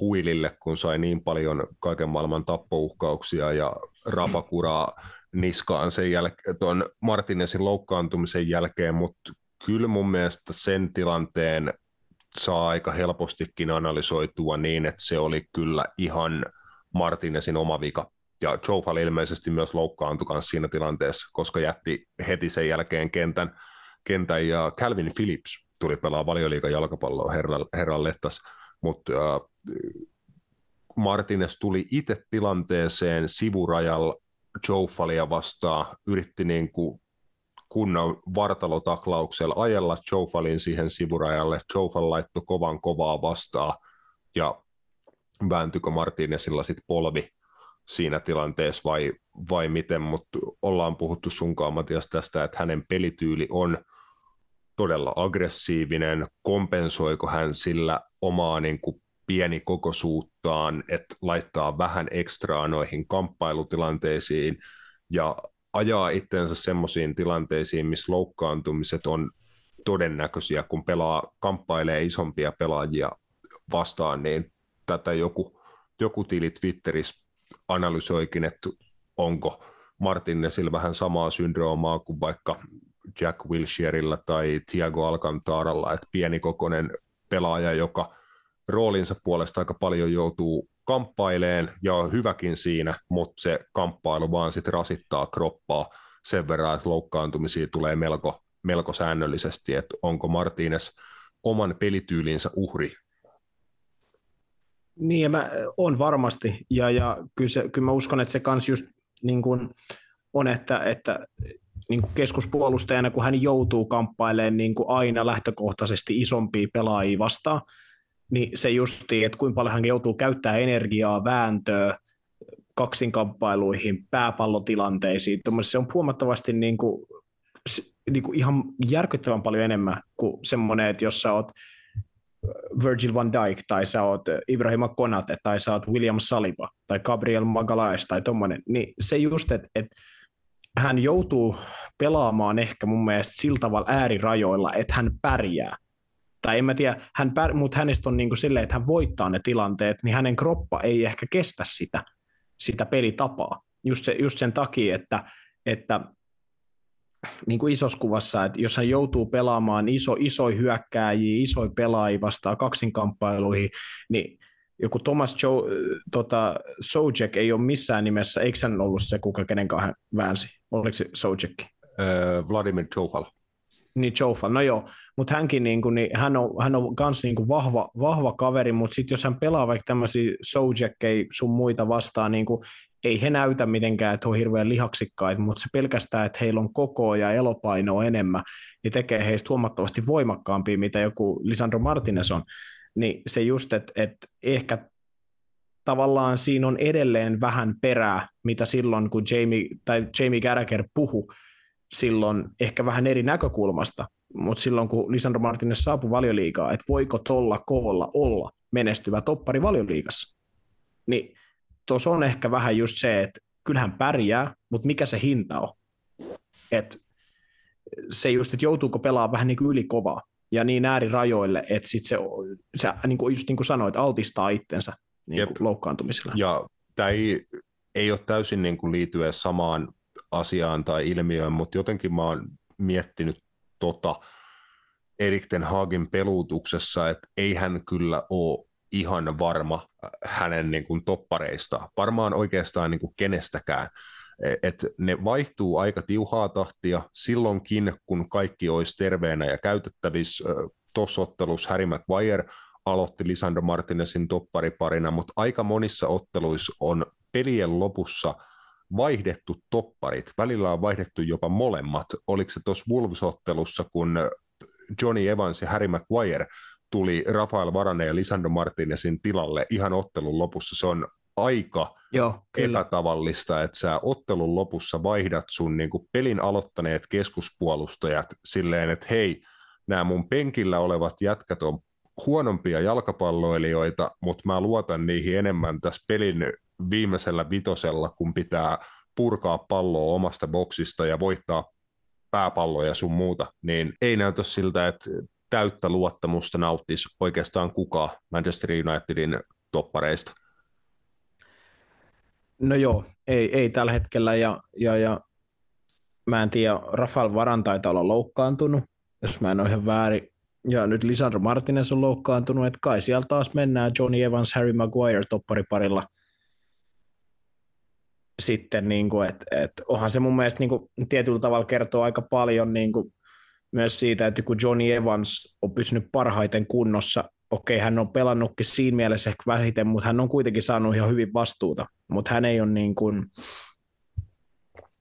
huilille, kun sai niin paljon kaiken maailman tappouhkauksia ja rapakuraa niskaan sen jälkeen, tuon Martinezin loukkaantumisen jälkeen, mutta kyllä mun mielestä sen tilanteen saa aika helpostikin analysoitua niin, että se oli kyllä ihan Martinezin oma vika ja Jofal ilmeisesti myös loukkaantui kanssa siinä tilanteessa, koska jätti heti sen jälkeen kentän, kentän ja Calvin Phillips tuli pelaa valioliikan jalkapalloa herran, herran lettas, mutta äh, Martinez tuli itse tilanteeseen sivurajalla Joufalia vastaan, yritti niin kuin kunnon vartalotaklauksella ajella Joufalin siihen sivurajalle. Joufal laittoi kovan kovaa vastaan ja vääntykö Martinezilla sitten polvi siinä tilanteessa vai, vai miten, mutta ollaan puhuttu sunkaan Matias tästä, että hänen pelityyli on todella aggressiivinen, kompensoiko hän sillä omaa niin kuin pienikokoisuuttaan, että laittaa vähän ekstraa noihin kamppailutilanteisiin ja ajaa itsensä semmoisiin tilanteisiin, missä loukkaantumiset on todennäköisiä, kun pelaa, kamppailee isompia pelaajia vastaan, niin tätä joku, joku tili Twitterissä analysoikin, että onko Martinezilla vähän samaa syndroomaa kuin vaikka Jack Wilsherellä tai Thiago Alcantaralla, että pienikokoinen pelaaja, joka roolinsa puolesta aika paljon joutuu kamppaileen ja on hyväkin siinä, mutta se kamppailu vaan sitten rasittaa kroppaa sen verran, että loukkaantumisia tulee melko, melko säännöllisesti, että onko Martinez oman pelityylinsä uhri niin, mä, on varmasti, ja, ja kyllä, se, kyllä mä uskon, että se kans just niin kuin on, että, että niin kuin keskuspuolustajana, kun hän joutuu kamppailemaan niin aina lähtökohtaisesti isompia pelaajia vastaan, niin se justi, että kuinka paljon hän joutuu käyttää energiaa, vääntöä, kaksinkamppailuihin, pääpallotilanteisiin, se on huomattavasti niin kuin, niin kuin ihan järkyttävän paljon enemmän kuin semmoinen, että jos sä oot Virgil van Dijk, tai sä oot Ibrahima Konate, tai sä oot William Saliba, tai Gabriel Magalhaes, tai tommonen, niin se just, että et hän joutuu pelaamaan ehkä mun mielestä sillä tavalla äärirajoilla, että hän pärjää. Tai en mä tiedä, hän pär, mutta hänestä on niin kuin silleen, että hän voittaa ne tilanteet, niin hänen kroppa ei ehkä kestä sitä, sitä pelitapaa. Just, se, just sen takia, että, että niin kuin isossa kuvassa, että jos hän joutuu pelaamaan iso, isoja hyökkääjiä, isoja pelaajia vastaan kaksinkamppailuihin, niin joku Thomas Joe, tota, Sojek ei ole missään nimessä, eikö hän ollut se, kuka kenen hän väänsi? Oliko se Sojek? Äh, Vladimir Joufal. Niin Joufal, no joo, mutta hänkin niin kuin, niin hän on, hän on kans niin kuin vahva, vahva kaveri, mutta sitten jos hän pelaa vaikka tämmöisiä Sojekkeja sun muita vastaan, niin kuin ei he näytä mitenkään, että on hirveän lihaksikkaita, mutta se pelkästään, että heillä on koko ja elopainoa enemmän, niin tekee heistä huomattavasti voimakkaampia, mitä joku Lisandro Martinez on. Niin se just, että, että ehkä tavallaan siinä on edelleen vähän perää, mitä silloin, kun Jamie, tai Jamie Gallagher puhu silloin ehkä vähän eri näkökulmasta, mutta silloin kun Lisandro Martinez saapui valioliigaa, että voiko tolla koolla olla menestyvä toppari valioliigassa, niin tuossa on ehkä vähän just se, että kyllähän pärjää, mutta mikä se hinta on? Et se just, että joutuuko pelaamaan vähän niin kuin ylikovaa ja niin äärirajoille, että sit se, se niin kuin, just niin kuin sanoit, altistaa itsensä niin kuin loukkaantumisella. Ja tämä ei, ei ole täysin niin kuin liity samaan asiaan tai ilmiöön, mutta jotenkin mä oon miettinyt tota Erik Ten Hagin pelutuksessa, että ei hän kyllä ole ihan varma äh, hänen niin kuin toppareista, varmaan oikeastaan niin kuin kenestäkään. E, et ne vaihtuu aika tiuhaa tahtia silloinkin, kun kaikki olisi terveenä ja käytettävissä. Tuossa ottelussa Harry Maguire aloitti Lisandro Martinezin toppariparina, mutta aika monissa otteluissa on pelien lopussa vaihdettu topparit. Välillä on vaihdettu jopa molemmat. Oliko se tuossa Wolves-ottelussa, kun Johnny Evans ja Harry Maguire tuli Rafael Varane ja Lisandro Martinezin tilalle ihan ottelun lopussa. Se on aika Joo, kyllä. epätavallista, että sä ottelun lopussa vaihdat sun niin kuin pelin aloittaneet keskuspuolustajat silleen, että hei, nämä mun penkillä olevat jätkät on huonompia jalkapalloilijoita, mutta mä luotan niihin enemmän tässä pelin viimeisellä vitosella, kun pitää purkaa palloa omasta boksista ja voittaa pääpalloja sun muuta, niin ei näytä siltä, että täyttä luottamusta nauttisi oikeastaan kuka Manchester Unitedin toppareista? No joo, ei, ei tällä hetkellä ja, ja, ja mä en tiedä, Rafael Varan taitaa olla loukkaantunut, jos mä en ole ihan väärin. Ja nyt Lisandro Martinez on loukkaantunut, että kai siellä taas mennään Johnny Evans, Harry Maguire toppariparilla. Sitten, niin kuin, että, että onhan se mun mielestä niin kuin, tietyllä tavalla kertoo aika paljon niin kuin, myös siitä, että kun Johnny Evans on pysynyt parhaiten kunnossa, okei, hän on pelannutkin siinä mielessä ehkä vähiten, mutta hän on kuitenkin saanut ihan hyvin vastuuta, mutta hän ei ole niin kuin,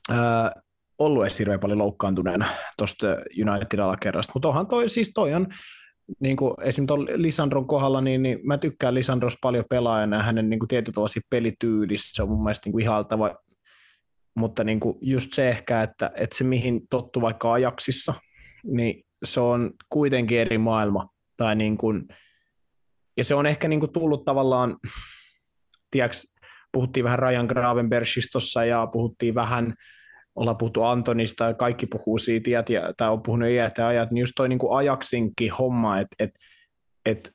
ää, ollut edes hirveän paljon loukkaantuneena tuosta United-alakerrasta, mutta onhan toi, siis toi on, niin kuin esimerkiksi Lisandron kohdalla, niin, niin mä tykkään Lisandros paljon pelaajana ja hänen niin kuin tietyllä pelityylissä, se on mun mielestä niin kuin ihaltava, mutta niin kuin just se ehkä, että, että se mihin tottu vaikka ajaksissa, niin se on kuitenkin eri maailma, tai niin kuin, ja se on ehkä niin kuin tullut tavallaan, tiedätkö, puhuttiin vähän Ryan Gravenbergista ja puhuttiin vähän ollaan puhuttu Antonista ja kaikki puhuu siitä, ja, tai on puhunut iät ja ajat, niin just toi niin kuin ajaksinkin homma, että et, et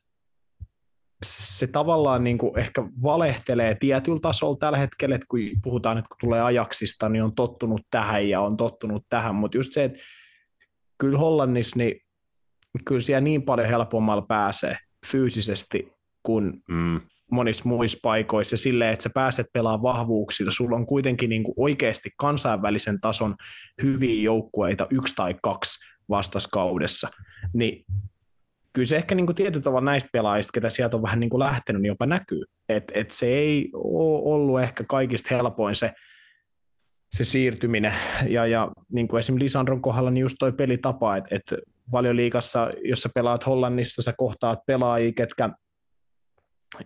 se tavallaan niin kuin ehkä valehtelee tietyllä tasolla tällä hetkellä, että kun puhutaan, että kun tulee ajaksista, niin on tottunut tähän ja on tottunut tähän, mutta just se, että kyllä Hollannissa, niin kyllä siellä niin paljon helpommalla pääsee fyysisesti kuin mm. monissa muissa paikoissa. Silleen, että sä pääset pelaamaan vahvuuksilla, sulla on kuitenkin niin kuin oikeasti kansainvälisen tason hyviä joukkueita yksi tai kaksi vastaskaudessa, niin kyllä se ehkä niin kuin tietyllä tavalla näistä pelaajista, ketä sieltä on vähän niin kuin lähtenyt, niin jopa näkyy. Et, et se ei ole ollut ehkä kaikista helpoin se, se siirtyminen. Ja, ja niin kuin esimerkiksi Lisandron kohdalla, niin just toi pelitapa, että et valioliikassa, jos sä pelaat Hollannissa, sä kohtaat pelaajia, ketkä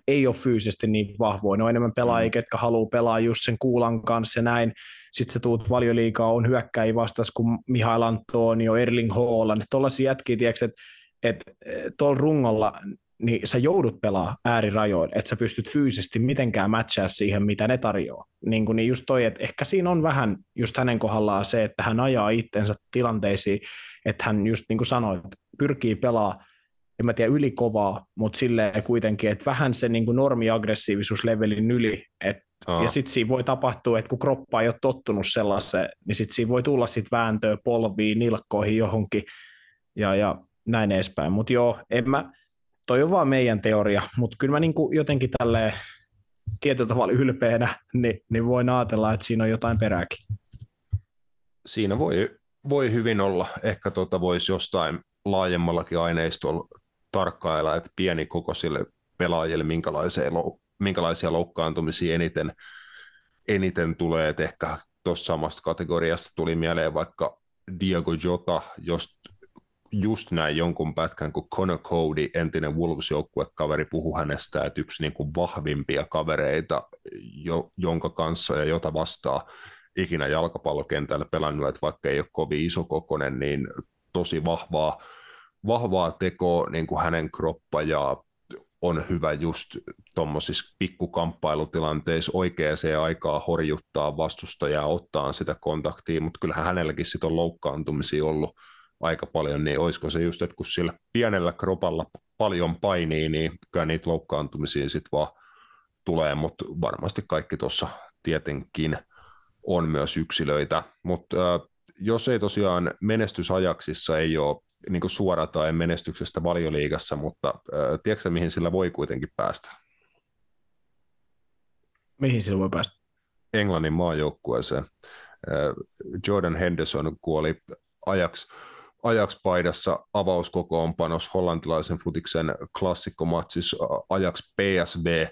ei ole fyysisesti niin vahvoja. Ne on enemmän pelaajia, mm. ketkä haluaa pelaa just sen kuulan kanssa ja näin. Sitten sä tuut valioliikaa, on hyökkäjiä vastas kuin Mihail Antonio, Erling Haaland. Tuollaisia jätkiä, tiedätkö, että et, tuolla rungolla niin sä joudut pelaa äärirajoin, että sä pystyt fyysisesti mitenkään matchaa siihen, mitä ne tarjoaa. Niin, kuin, niin just toi, että ehkä siinä on vähän just hänen kohdallaan se, että hän ajaa itsensä tilanteisiin, että hän just niin kuin sanoi, pyrkii pelaa en mä tiedä, ylikovaa, mutta silleen kuitenkin, että vähän se niin kuin normiaggressiivisuuslevelin yli, et, oh. ja sitten siinä voi tapahtua, että kun kroppa ei ole tottunut sellaiseen, niin sitten siinä voi tulla sitten vääntöä polviin, nilkkoihin johonkin, ja, ja näin edespäin, mutta joo, en mä, toi on vaan meidän teoria, mutta kyllä mä niin kuin jotenkin tälleen tietyllä tavalla ylpeänä, niin, niin voin ajatella, että siinä on jotain perääkin. Siinä voi, voi hyvin olla. Ehkä tuota voisi jostain laajemmallakin aineistolla tarkkailla, että pienikokoisille pelaajille minkälaisia, minkälaisia loukkaantumisia eniten, eniten tulee, että ehkä tuossa samasta kategoriasta tuli mieleen vaikka Diego Jota, jos just näin jonkun pätkän, kun Conor Cody, entinen Wolves-joukkuekaveri, puhui hänestä, että yksi niin kuin vahvimpia kavereita, jo, jonka kanssa ja jota vastaa ikinä jalkapallokentällä pelannut, että vaikka ei ole kovin isokokoinen, niin tosi vahvaa vahvaa tekoa niin kuin hänen kroppa ja on hyvä just tuommoisissa pikkukamppailutilanteissa oikeaan aikaa horjuttaa vastustajaa, ottaa sitä kontaktia, mutta kyllähän hänelläkin sit on loukkaantumisia ollut aika paljon, niin olisiko se just, että kun sillä pienellä kropalla paljon painii, niin kyllä niitä loukkaantumisia sitten vaan tulee, mutta varmasti kaikki tuossa tietenkin on myös yksilöitä, mutta jos ei tosiaan menestysajaksissa ei ole niin suora tai menestyksestä valioliigassa, mutta äh, tiedätkö mihin sillä voi kuitenkin päästä? Mihin sillä voi päästä? Englannin maajoukkueeseen. Jordan Henderson kuoli ajaksi ajakspaidassa avauskokoonpanos hollantilaisen futiksen klassikkomatsis ajaksi PSV,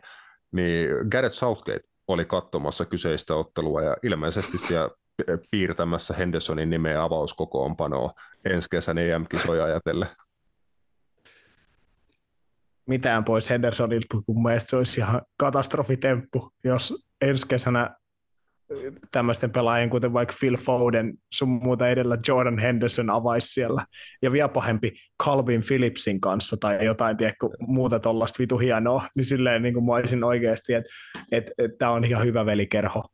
niin Gareth Southgate oli katsomassa kyseistä ottelua ja ilmeisesti siellä piirtämässä Hendersonin nimeä avauskokoonpanoa ensi kesän EM-kisoja ajatellen. Mitään pois Hendersonilta, kun mielestäni se olisi ihan katastrofitemppu, jos ensi kesänä tämmöisten pelaajien, kuten vaikka Phil Foden, sun muuta edellä Jordan Henderson avaisi siellä, ja vielä pahempi Calvin Phillipsin kanssa tai jotain tiedätkö, muuta tuollaista vitu hienoa, niin silleen niin kuin mä olisin oikeasti, että et, et, tämä on ihan hyvä velikerho.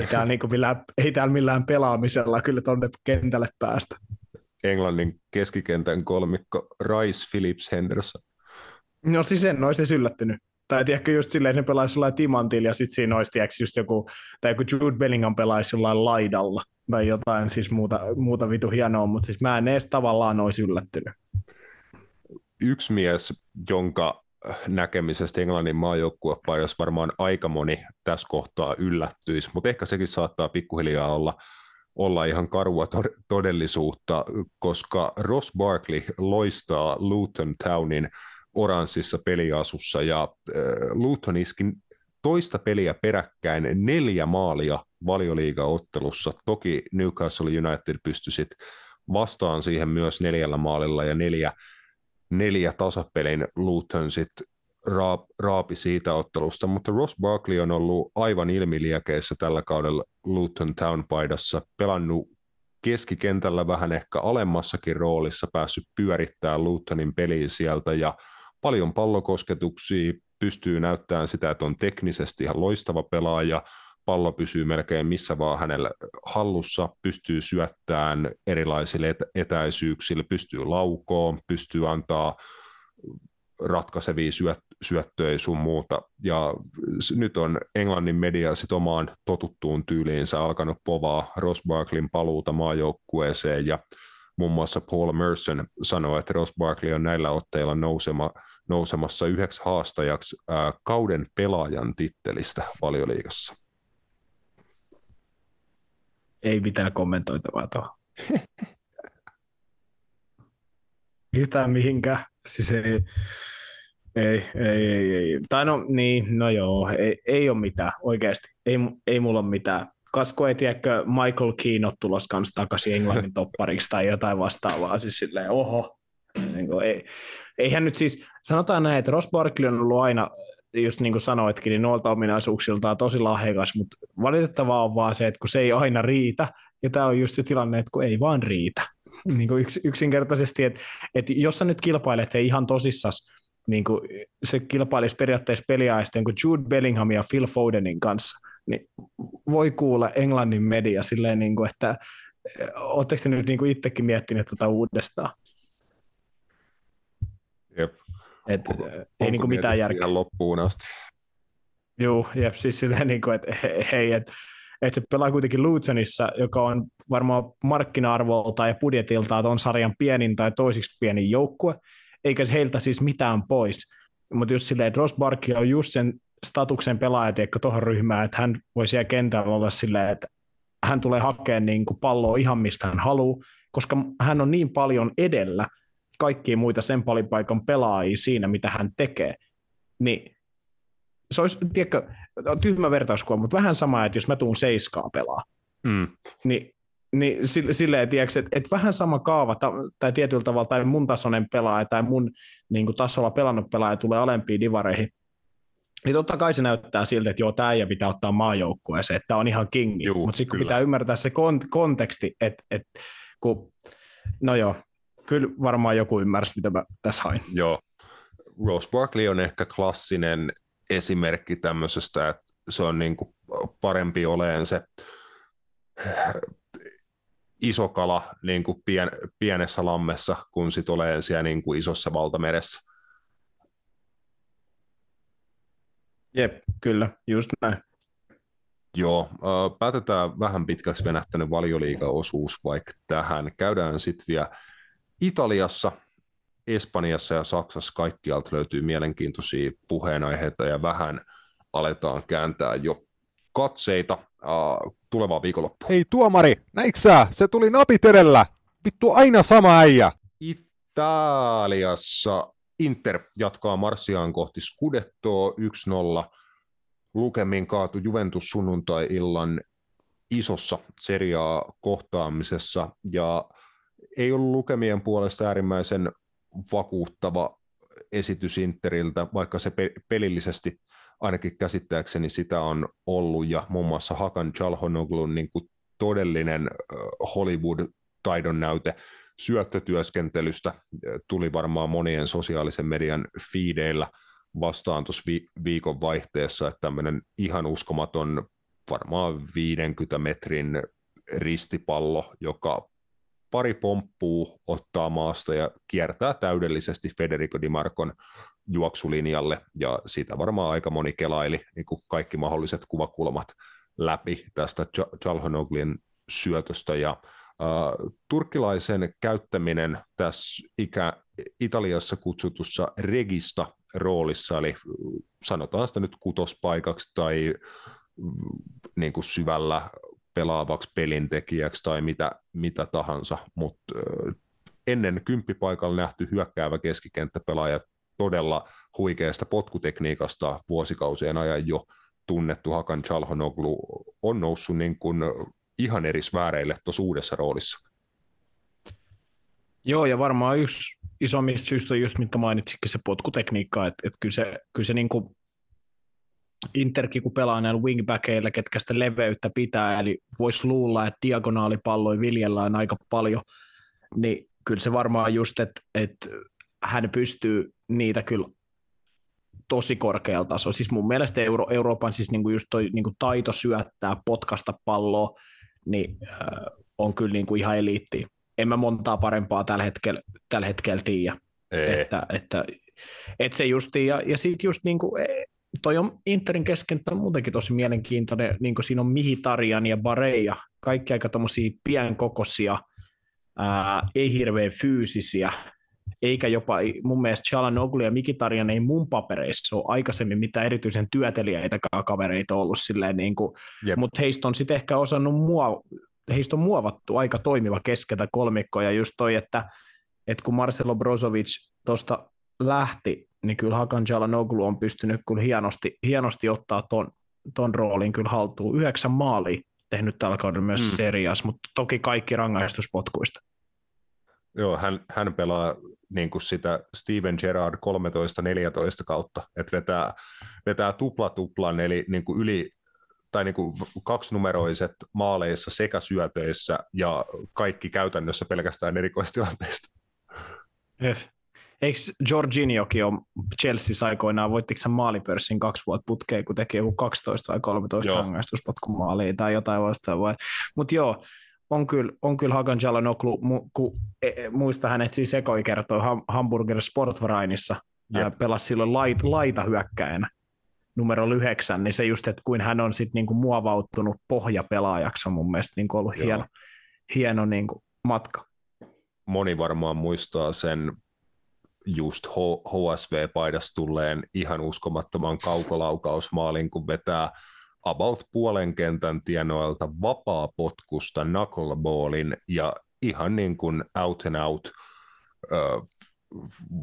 Ei täällä, niin millään, ei täällä millään pelaamisella kyllä tuonne kentälle päästä. Englannin keskikentän kolmikko Rice, Phillips, Henderson. No siis en olisi yllättynyt. Tai tiedätkö just silleen, että ne pelaisi jollain timantilla ja sitten siinä olisi tiedätkö, just joku, tai joku Jude Bellingham pelaisi jollain laidalla tai jotain siis muuta, muuta vitu hienoa, mutta siis mä en edes tavallaan olisi yllättynyt. Yksi mies, jonka näkemisestä Englannin maajoukkuepaidassa varmaan aika moni tässä kohtaa yllättyisi, mutta ehkä sekin saattaa pikkuhiljaa olla olla ihan karua todellisuutta, koska Ross Barkley loistaa Luton Townin oranssissa peliasussa ja äh, Luton iskin toista peliä peräkkäin neljä maalia valioliigaottelussa. Toki Newcastle United pystyi vastaan siihen myös neljällä maalilla ja neljä, neljä tasapelin Luton sitten raapi siitä ottelusta, mutta Ross Barkley on ollut aivan ilmiliekeissä tällä kaudella Luton Town-paidassa, pelannut keskikentällä vähän ehkä alemmassakin roolissa, päässyt pyörittämään Lutonin peliä sieltä ja paljon pallokosketuksia, pystyy näyttämään sitä, että on teknisesti ihan loistava pelaaja, pallo pysyy melkein missä vaan hänellä hallussa, pystyy syöttämään erilaisille etäisyyksille, pystyy laukoon, pystyy antaa ratkaisevia syöt, syöttöjä sun muuta. Ja nyt on Englannin media sit omaan totuttuun tyyliinsä alkanut povaa Ross Barkleyn paluuta maajoukkueeseen ja muun muassa Paul Merson sanoi, että Ross Barkley on näillä otteilla nousema, nousemassa yhdeksi haastajaksi ää, kauden pelaajan tittelistä valioliigassa. Ei mitään kommentoitavaa tuohon. Yhtään mihinkään. Siis ei, ei, ei, ei, ei. Tai no niin, no joo, ei, ei ole mitään, oikeasti. Ei, ei mulla ole mitään. Kasko ei tiedäkö Michael Keane tulos kanssa takaisin Englannin toppariksi tai jotain vastaavaa. Siis silleen, oho. Niin kuin, ei, eihän nyt siis, sanotaan näin, että Ross Barkley on ollut aina, just niin kuin sanoitkin, niin noilta ominaisuuksiltaan tosi lahjakas, mutta valitettavaa on vaan se, että kun se ei aina riitä, ja tämä on just se tilanne, että kun ei vaan riitä niin kuin yks, yksinkertaisesti, että, että jos sä nyt kilpailet he ihan tosissas, niin kuin se kilpailisi periaatteessa peliaisten kuin Jude Bellingham ja Phil Fodenin kanssa, niin voi kuulla Englannin media silleen, niin kuin, että oletteko te nyt niin kuin itsekin miettineet tuota uudestaan? Jep. Et, onko, ei niin kuin mitään järkeä. loppuun asti. Joo, jep, siis silleen, niin kuin, että hei, että että se pelaa kuitenkin Lutonissa, joka on varmaan markkina-arvolta ja budjetilta on sarjan pienin tai toisiksi pienin joukkue, eikä heiltä siis mitään pois. Mutta just silleen, että Ross Barkley on just sen statuksen pelaaja tuohon ryhmään, että hän voi siellä kentällä olla silleen, että hän tulee hakemaan niin kuin palloa ihan mistä hän haluaa, koska hän on niin paljon edellä kaikkia muita sen palipaikan pelaajia siinä, mitä hän tekee. Niin se olisi, tiedätkö, tyhmä vertauskuva, mutta vähän sama, että jos mä tuun seiskaa pelaa, mm. niin, niin silleen, tiedätkö, että, että vähän sama kaava tai tietyllä tavalla, tai mun tasoinen pelaaja tai mun niin kuin, tasolla pelannut pelaaja tulee alempiin divareihin, niin totta kai se näyttää siltä, että joo, tämä ei pitää ottaa maajoukkueeseen, että tämä on ihan kingi, mutta sitten pitää ymmärtää se kont- konteksti, että, että kun, no joo, kyllä varmaan joku ymmärsi, mitä mä tässä hain. Joo, Rose Barkley on ehkä klassinen esimerkki tämmöisestä, että se on niin kuin parempi oleen se iso kala niin kuin pien, pienessä lammessa, kun sit oleen siellä niin kuin isossa valtameressä. Jep, kyllä, just näin. Joo, päätetään vähän pitkäksi venähtänyt valioliiga-osuus vaikka tähän. Käydään sitten vielä Italiassa – Espanjassa ja Saksassa kaikkialta löytyy mielenkiintoisia puheenaiheita ja vähän aletaan kääntää jo katseita uh, tulevaa viikonloppua. Hei tuomari, näikö sä? Se tuli napit edellä. Vittu aina sama äijä. Italiassa Inter jatkaa marssiaan kohti Scudettoa 1-0. Lukemin kaatu Juventus sunnuntai-illan isossa seriaa kohtaamisessa ja ei ollut lukemien puolesta äärimmäisen vakuuttava esitys Interiltä, vaikka se pelillisesti ainakin käsittääkseni sitä on ollut, ja muun muassa Hakan Chalhonoglun niin kuin todellinen Hollywood-taidon näyte syöttötyöskentelystä tuli varmaan monien sosiaalisen median fiideillä vastaan tuossa vi- viikon vaihteessa, että tämmöinen ihan uskomaton varmaan 50 metrin ristipallo, joka pari pomppuu ottaa maasta ja kiertää täydellisesti Federico Di Marcon juoksulinjalle, ja siitä varmaan aika moni kelaili niin kuin kaikki mahdolliset kuvakulmat läpi tästä Chalhonoglin syötöstä, ja Uh, turkkilaisen käyttäminen tässä ikä, Italiassa kutsutussa regista roolissa, eli sanotaan sitä nyt kutospaikaksi tai niin kuin syvällä pelaavaksi pelintekijäksi tai mitä, mitä tahansa, mutta ennen kymppipaikalla nähty hyökkäävä keskikenttäpelaaja todella huikeasta potkutekniikasta vuosikausien ajan jo tunnettu Hakan Chalhanoglu on noussut niin kuin ihan eri sfääreille tuossa uudessa roolissa. Joo, ja varmaan yksi isommista syistä on just, mitkä mainitsikin, se potkutekniikka, että, että kyllä se, kyllä se niin kuin Interkin, kun pelaa näillä wingbackeilla, ketkä sitä leveyttä pitää, eli voisi luulla, että diagonaalipalloja viljellään aika paljon, niin kyllä se varmaan just, että, että hän pystyy niitä kyllä tosi korkealla tasolla. Siis mun mielestä Euro, Euroopan siis niinku just toi niinku taito syöttää, potkasta palloa, niin äh, on kyllä niinku ihan eliitti. En mä montaa parempaa tällä hetkellä, tällä hetkellä tiedä. Että, että, että, se justiin, ja, ja sitten just niinku, e, toi on Interin keskenttä muutenkin tosi mielenkiintoinen, niin kuin siinä on Mihitarian ja Bareja, kaikki aika tommosia pienkokoisia, ää, ei hirveän fyysisiä, eikä jopa mun mielestä Chalanoglu ja Mikitarian ei mun papereissa ole aikaisemmin mitään erityisen työtelijäitä kavereita ollut silleen, niin kuin, mutta heistä on sitten ehkä osannut mua, heistä on muovattu aika toimiva keskeltä kolmikko, ja just toi, että, että kun Marcelo Brozovic tuosta lähti, niin kyllä Hakan Chalanoglu on pystynyt kyllä hienosti, hienosti ottaa ton, ton roolin kyllä haltuun. Yhdeksän maali tehnyt tällä kaudella myös mm. serias, mutta toki kaikki rangaistuspotkuista. Joo, hän, hän pelaa niin kuin sitä Steven Gerrard 13-14 kautta, että vetää, vetää tupla-tuplan, eli niin kuin yli tai niin kuin kaksinumeroiset maaleissa sekä syötöissä ja kaikki käytännössä pelkästään erikoistilanteista. Eikö Jorginhokin ole Chelsea aikoinaan, voittiko hän maalipörssin kaksi vuotta putkeen, kun teki joku 12 vai 13 rangaistuspotkumaalia tai jotain vastaavaa. Mutta joo, on kyllä, on kyllä Hakan Jalanoglu, kun e, e, muista hänet siis Ekoi kertoi Hamburger Sportvarainissa, ja pelasi silloin lait, laita hyökkäjänä numero yhdeksän, niin se just, että kuin hän on sitten niinku muovauttunut pohjapelaajaksi on mun mielestä niinku ollut Joo. hieno, hieno niinku matka. Moni varmaan muistaa sen just HSV-paidasta tulleen ihan uskomattoman kaukolaukausmaalin, kun vetää about puolen kentän tienoilta vapaa potkusta knuckleballin ja ihan niin kuin out and out ö,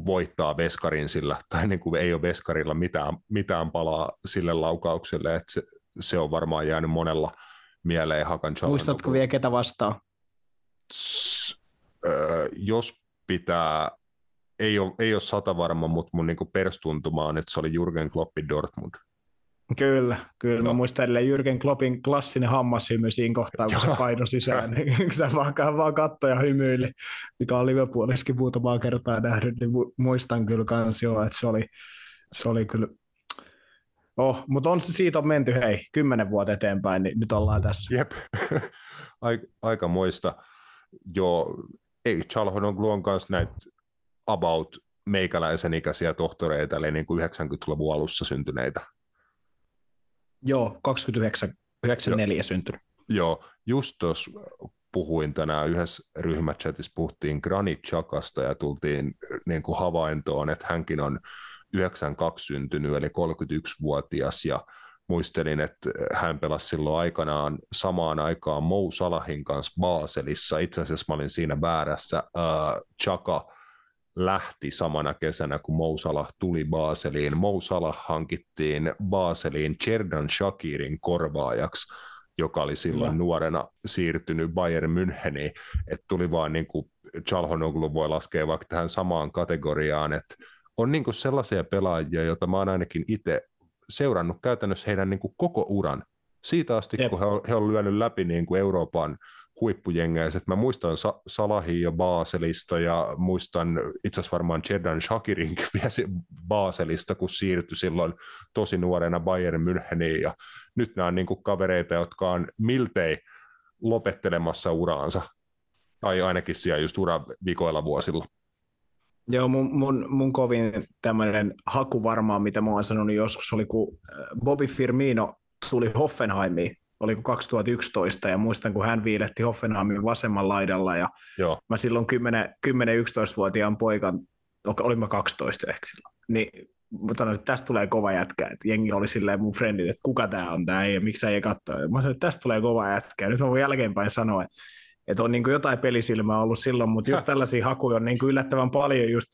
voittaa veskarin sillä, tai niin kuin ei ole veskarilla mitään, mitään palaa sille laukaukselle, että se, se on varmaan jäänyt monella mieleen Hakan Muistatko vielä ketä vastaa? Ö, jos pitää, ei ole, ei ole sata varma, mutta mun niin perstuntuma on, että se oli Jurgen Kloppi Dortmund. Kyllä, kyllä. No. Mä muistan edelleen Jürgen Kloppin klassinen hammashymy siinä kohtaa, kun se paino sisään. Niin se vaan, vaan katsoi ja hymyili, mikä on Liverpoolissakin muutamaa kertaa nähnyt, niin muistan kyllä kans jo, että se oli, se oli kyllä Oh, mutta on, siitä on menty, hei, kymmenen vuotta eteenpäin, niin nyt ollaan tässä. Jep, aika moista. Joo, ei, Chalhon on kanssa näitä about meikäläisen ikäisiä tohtoreita, eli niin kuin 90-luvun alussa syntyneitä Joo, 29, 94 syntynyt. Joo, just tuossa puhuin tänään yhdessä ryhmächatissa, puhuttiin Granit Chakasta ja tultiin niin kuin havaintoon, että hänkin on 92 syntynyt, eli 31-vuotias, ja muistelin, että hän pelasi silloin aikanaan samaan aikaan Mou Salahin kanssa Baselissa. Itse asiassa mä olin siinä väärässä. Chaka lähti samana kesänä, kun Mousala tuli Baseliin. Mousala hankittiin Baseliin Cherdan Shakirin korvaajaksi, joka oli silloin ja. nuorena siirtynyt Bayern Müncheniin. Että tuli vaan niin kuin Chalhonoglu voi laskea vaikka tähän samaan kategoriaan, että on niin kuin sellaisia pelaajia, joita mä oon ainakin itse seurannut käytännössä heidän niin kuin koko uran. Siitä asti, Jep. kun he on, he on lyönyt läpi niin kuin Euroopan huippujengeiset. Mä muistan Sa- ja Baselista ja muistan itse asiassa varmaan Jordan Shakirin Baselista, kun siirtyi silloin tosi nuorena Bayern Müncheniin ja nyt nämä on niin kuin kavereita, jotka on miltei lopettelemassa uraansa, tai ainakin siellä just vikoilla vuosilla. Joo, mun, mun, mun kovin tämmöinen haku varmaan, mitä mä oon sanonut joskus, oli kun äh, Bobby Firmino tuli Hoffenheimiin oliko 2011, ja muistan, kun hän viiletti Hoffenheimin vasemman laidalla, ja Joo. mä silloin 10-11-vuotiaan poikan, olin mä 12 ehkä silloin, niin mutta että tästä tulee kova jätkä. Et jengi oli silleen mun friendit, että kuka tämä on tämä ja miksi ei katsoa. Mä sanoin, että tästä tulee kova jätkä. Nyt mä voin jälkeenpäin sanoa, että, että on niin jotain pelisilmää ollut silloin, mutta just tällaisia hakuja on niin yllättävän paljon. Just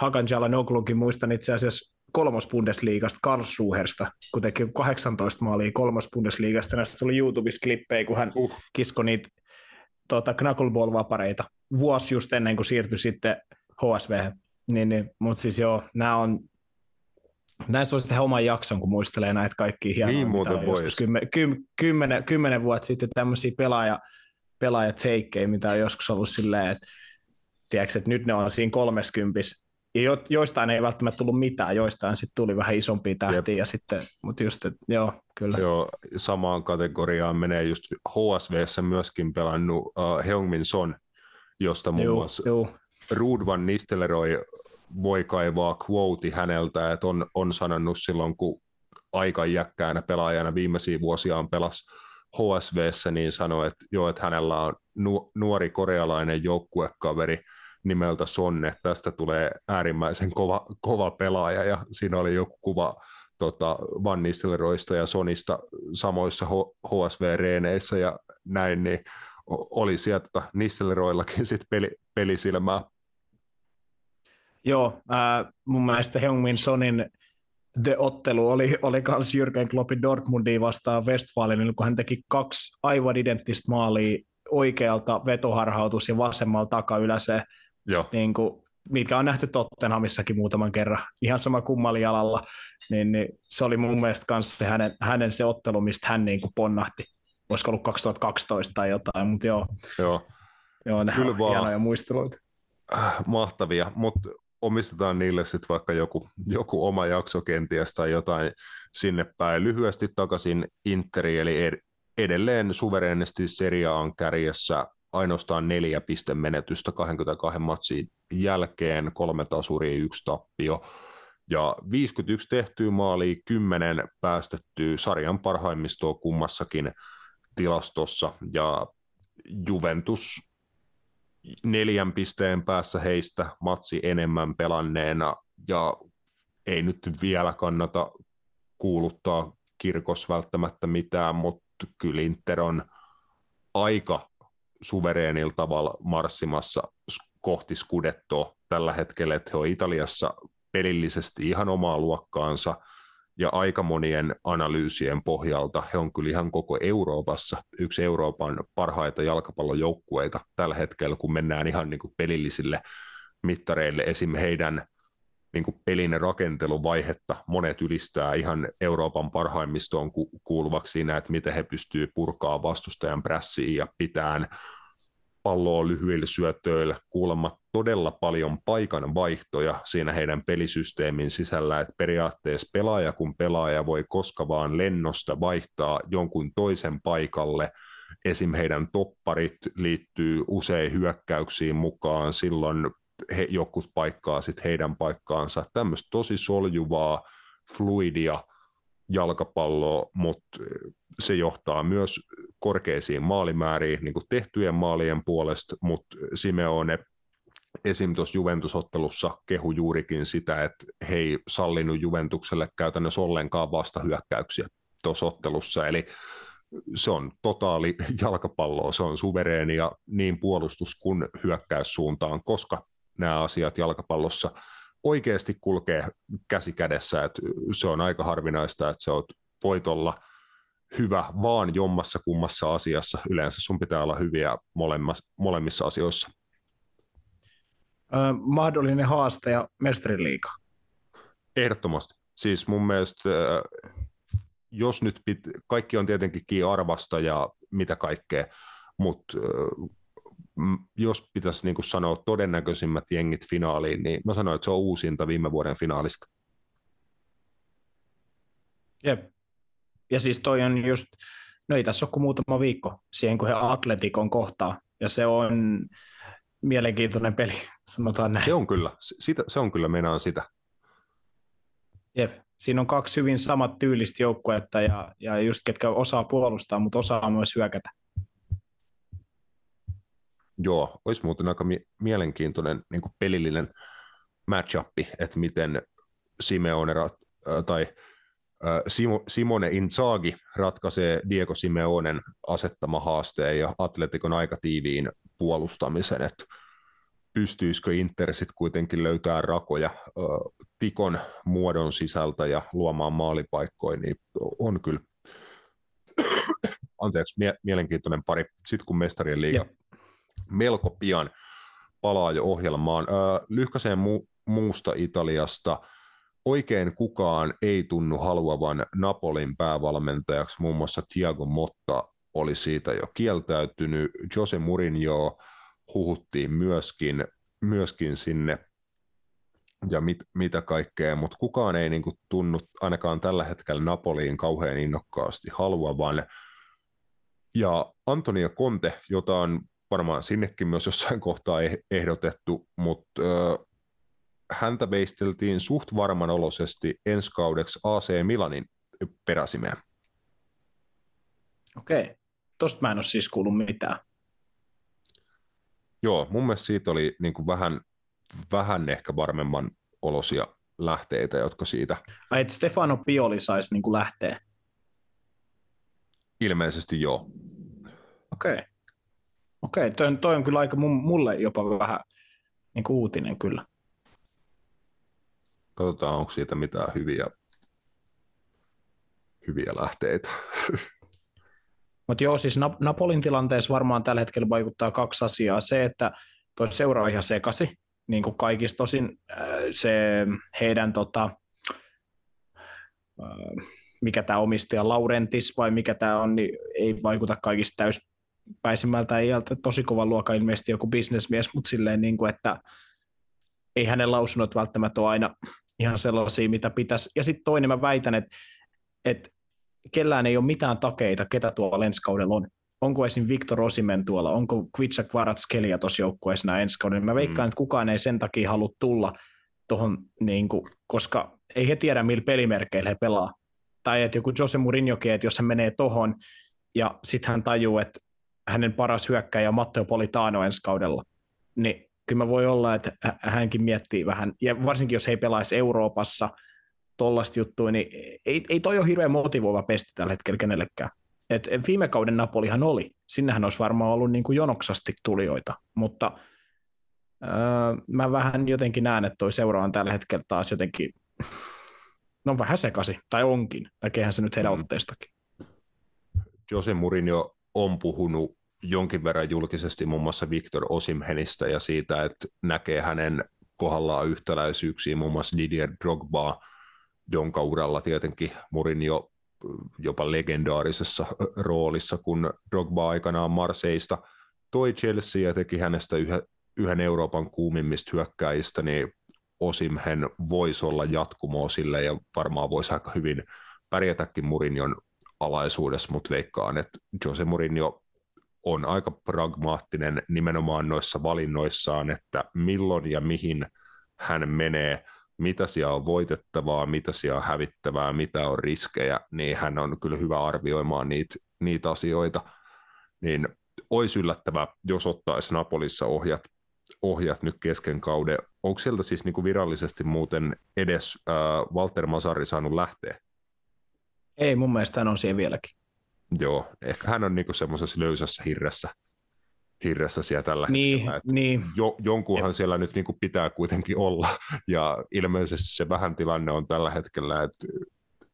Hakan Jalanoglunkin muistan itse asiassa kolmos Bundesliigasta Karlsruhersta, kun teki 18 maalia kolmos Bundesliigasta. Näistä oli YouTubessa klippejä, kun hän uh. kisko niitä tuota, knuckleball-vapareita vuosi just ennen kuin siirtyi sitten HSV. Niin, niin, mutta siis joo, nämä on näistä voisi tehdä oman jakson, kun muistelee näitä kaikkia hienoja, niin muuten voisi. Kymmen, kymmenen, kymmenen vuotta sitten tämmöisiä pelaaja, pelaajateikkejä, mitä on joskus ollut silleen, että, tiedätkö, että nyt ne on siinä kolmeskympis, ja jo, joistain ei välttämättä tullut mitään, joistain sitten tuli vähän isompia tähtiä, ja sitten, mutta just, että joo, kyllä. Joo, samaan kategoriaan menee just HSVssä myöskin pelannut uh, Heungmin Son, josta muun joo, muassa joo. Rudvan Nistelrooy voi kaivaa quote häneltä, että on, on sanonut silloin, kun aika jäkkäänä pelaajana viimeisiä vuosiaan pelas HSVssä, niin sanoi, että joo, että hänellä on nu, nuori korealainen joukkuekaveri nimeltä Sonne, tästä tulee äärimmäisen kova, kova pelaaja, ja siinä oli joku kuva tota, Van Nistelrooista ja Sonista samoissa HSV-reeneissä ja näin, niin oli sieltä Nistelrooillakin sitten peli, pelisilmää. Joo, äh, mun mielestä Heung-Min Sonin The-ottelu oli, oli kans Jürgen Kloppin Dortmundia vastaan Westfalenin, kun hän teki kaksi aivan identtistä maalia oikealta vetoharhautus ja vasemmalla takayläseen, Joo. Niin kuin, mitkä on nähty Tottenhamissakin muutaman kerran, ihan sama kummali jalalla, niin, niin se oli mun mielestä kanssa se hänen, hänen se ottelu, mistä hän niin kuin ponnahti. Olisiko ollut 2012 tai jotain, mutta joo. Joo, joo nämä Kyllä on hienoja muisteluita. Mahtavia, mutta omistetaan niille sitten vaikka joku, joku oma jakso kenties tai jotain sinne päin. Lyhyesti takaisin Interi, eli edelleen suvereenisti seriaan kärjessä ainoastaan neljä pistemenetystä 22 matsin jälkeen, kolme tasuria, yksi tappio. Ja 51 tehtyä maalia, 10 päästettyä sarjan parhaimmistoa kummassakin tilastossa. Ja Juventus neljän pisteen päässä heistä matsi enemmän pelanneena ja ei nyt vielä kannata kuuluttaa kirkos välttämättä mitään, mutta kyllä Inter on aika suvereenilla tavalla marssimassa kohti Scudettoa tällä hetkellä, että he on Italiassa pelillisesti ihan omaa luokkaansa – ja aika monien analyysien pohjalta he on kyllä ihan koko Euroopassa yksi Euroopan parhaita jalkapallojoukkueita tällä hetkellä, kun mennään ihan niin kuin pelillisille mittareille. Esim. heidän niin kuin pelin rakenteluvaihetta. Monet ylistää ihan Euroopan parhaimmistoon kuuluvaksi siinä, että miten he pystyvät purkaa vastustajan prässiin ja pitään palloa lyhyillä syötöillä, kuulemma todella paljon paikan vaihtoja siinä heidän pelisysteemin sisällä, että periaatteessa pelaaja kun pelaaja voi koska vaan lennosta vaihtaa jonkun toisen paikalle, esim. heidän topparit liittyy usein hyökkäyksiin mukaan, silloin he, jokut paikkaa sitten heidän paikkaansa, tämmöistä tosi soljuvaa, fluidia jalkapalloa, mutta se johtaa myös korkeisiin maalimääriin niin kuin tehtyjen maalien puolesta, mutta Simeone esim. tuossa Juventusottelussa kehu juurikin sitä, että he ei sallinut Juventukselle käytännössä ollenkaan vastahyökkäyksiä tuossa ottelussa, eli se on totaali jalkapalloa, se on suvereenia niin puolustus- kuin hyökkäyssuuntaan, koska nämä asiat jalkapallossa oikeasti kulkee käsi kädessä, että se on aika harvinaista, että se on, voit olla – hyvä vaan jommassa kummassa asiassa. Yleensä sun pitää olla hyviä molemmissa asioissa. Ö, mahdollinen haastaja mestariliiga. Ehdottomasti. Siis mun mielestä, jos nyt pit, kaikki on tietenkin arvasta ja mitä kaikkea, mutta jos pitäisi niin sanoa todennäköisimmät jengit finaaliin, niin mä sanoin, että se on uusinta viime vuoden finaalista. Jep, ja siis toi on just, no ei tässä ole kuin muutama viikko siihen, kun he Atletikon kohtaa, ja se on mielenkiintoinen peli, sanotaan näin. Se on kyllä, sitä, se on kyllä meinaan sitä. Jep. Siinä on kaksi hyvin samat tyylistä joukkuetta ja, ja just ketkä osaa puolustaa, mutta osaa myös hyökätä. Joo, olisi muuten aika mie- mielenkiintoinen niin pelillinen matchup, että miten Simeone rat- äh, tai äh, Simo, Simone Inzaghi ratkaisee Diego Simeonen asettama haasteen ja Atletikon aika tiiviin puolustamisen, että pystyisikö Inter kuitenkin löytää rakoja äh, tikon muodon sisältä ja luomaan maalipaikkoja, niin on kyllä anteeksi, mie- mielenkiintoinen pari. Sitten kun mestarien liiga Jep. Melko pian palaa jo ohjelmaan. Lyhkäseen mu- muusta Italiasta oikein kukaan ei tunnu haluavan Napolin päävalmentajaksi, muun muassa Thiago Motta oli siitä jo kieltäytynyt. Jose Mourinho huhuttiin myöskin, myöskin sinne ja mit, mitä kaikkea, mutta kukaan ei niinku tunnu ainakaan tällä hetkellä Napoliin kauhean innokkaasti haluavan. Ja Antonia Conte, jota on varmaan sinnekin myös jossain kohtaa eh-, ehdotettu, mutta häntä veisteltiin suht varman oloisesti ensi kaudeksi AC Milanin peräsimeen. Okei, tosta mä en ole siis kuullut mitään. Joo, mun mielestä siitä oli niin kuin vähän, vähän ehkä varmemman olosia lähteitä, jotka siitä... Ai, että Stefano Pioli saisi niin lähteä? Ilmeisesti joo. Okei. Okay. Okei, okay, toi, toi on kyllä aika mulle jopa vähän niin kuin uutinen kyllä. Katsotaan, onko siitä mitään hyviä, hyviä lähteitä. Mutta joo, siis Napolin tilanteessa varmaan tällä hetkellä vaikuttaa kaksi asiaa. Se, että tuo seuraa ihan sekasi, niin kuin kaikista tosin äh, se heidän tota, äh, mikä tämä omistaja Laurentis vai mikä tämä on, niin ei vaikuta kaikista täyspäisimmältä iältä. Tosi kova luokka ilmeisesti joku bisnesmies, mutta silleen, niin kuin, että ei hänen lausunnot välttämättä ole aina ihan sellaisia, mitä pitäisi. Ja sitten toinen mä väitän, että, että kellään ei ole mitään takeita, ketä tuolla ensi kaudella on. Onko esim. Viktor Osimen tuolla, onko Kvitsa Kvaratskhelia tuossa joukkueessa nämä ensi kaudella. Mä veikkaan, mm. että kukaan ei sen takia halua tulla tuohon, niin kuin, koska ei he tiedä, millä pelimerkeillä he pelaa tai että joku Jose Mourinhokin, että jos hän menee tohon ja sitten hän tajuu, että hänen paras hyökkäjä on Matteo Politano ensi kaudella, niin kyllä mä voi olla, että hänkin miettii vähän, ja varsinkin jos he pelaisi Euroopassa tollaista juttua, niin ei, ei toi ole hirveän motivoiva pesti tällä hetkellä kenellekään. Et viime kauden Napolihan oli, sinnehän olisi varmaan ollut niin kuin jonoksasti tulijoita, mutta öö, mä vähän jotenkin näen, että toi seura on tällä hetkellä taas jotenkin no vähän sekasi, tai onkin, näkeehän se nyt heidän mm. otteestakin. Jose Mourinho on puhunut jonkin verran julkisesti muun muassa Victor Osimhenistä ja siitä, että näkee hänen kohdallaan yhtäläisyyksiä muun muassa Didier Drogba, jonka uralla tietenkin Mourinho jopa legendaarisessa roolissa, kun Drogba aikanaan Marseista toi Chelsea ja teki hänestä yhden Euroopan kuumimmista hyökkäjistä, niin Osimhen voisi olla jatkumoa sille ja varmaan voisi aika hyvin pärjätäkin Mourinhon alaisuudessa, mutta veikkaan, että Jose Mourinho on aika pragmaattinen nimenomaan noissa valinnoissaan, että milloin ja mihin hän menee, mitä siellä on voitettavaa, mitä siellä on hävittävää, mitä on riskejä, niin hän on kyllä hyvä arvioimaan niitä, niitä asioita. Niin olisi yllättävää, jos ottaisi Napolissa ohjat ohjat nyt kesken kauden. Onko sieltä siis niin kuin virallisesti muuten edes äh, Walter Masari saanut lähteä? Ei, mun mielestä hän on siellä vieläkin. Joo, ehkä hän on niin semmoisessa löysässä hirressä, hirressä siellä tällä niin, hetkellä. Niin. Jo, jonkunhan ja. siellä nyt niin kuin pitää kuitenkin olla, ja ilmeisesti se vähän tilanne on tällä hetkellä, että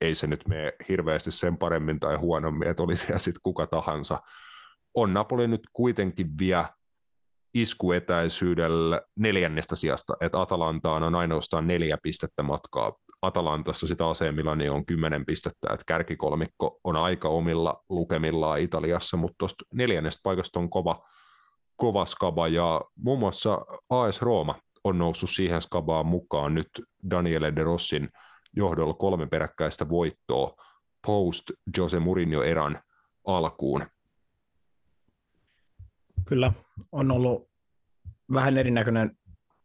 ei se nyt mene hirveästi sen paremmin tai huonommin, että olisi siellä sitten kuka tahansa. On Napoli nyt kuitenkin vielä iskuetäisyydellä neljännestä sijasta, että Atalantaan on ainoastaan neljä pistettä matkaa. Atalantassa sitä AC Milani on kymmenen pistettä, että kärkikolmikko on aika omilla lukemillaan Italiassa, mutta tuosta neljännestä paikasta on kova, kova skaba, ja muun muassa AS Rooma on noussut siihen skabaan mukaan nyt Daniele De Rossin johdolla kolme peräkkäistä voittoa post Jose Mourinho erän alkuun. Kyllä, on ollut vähän erinäköinen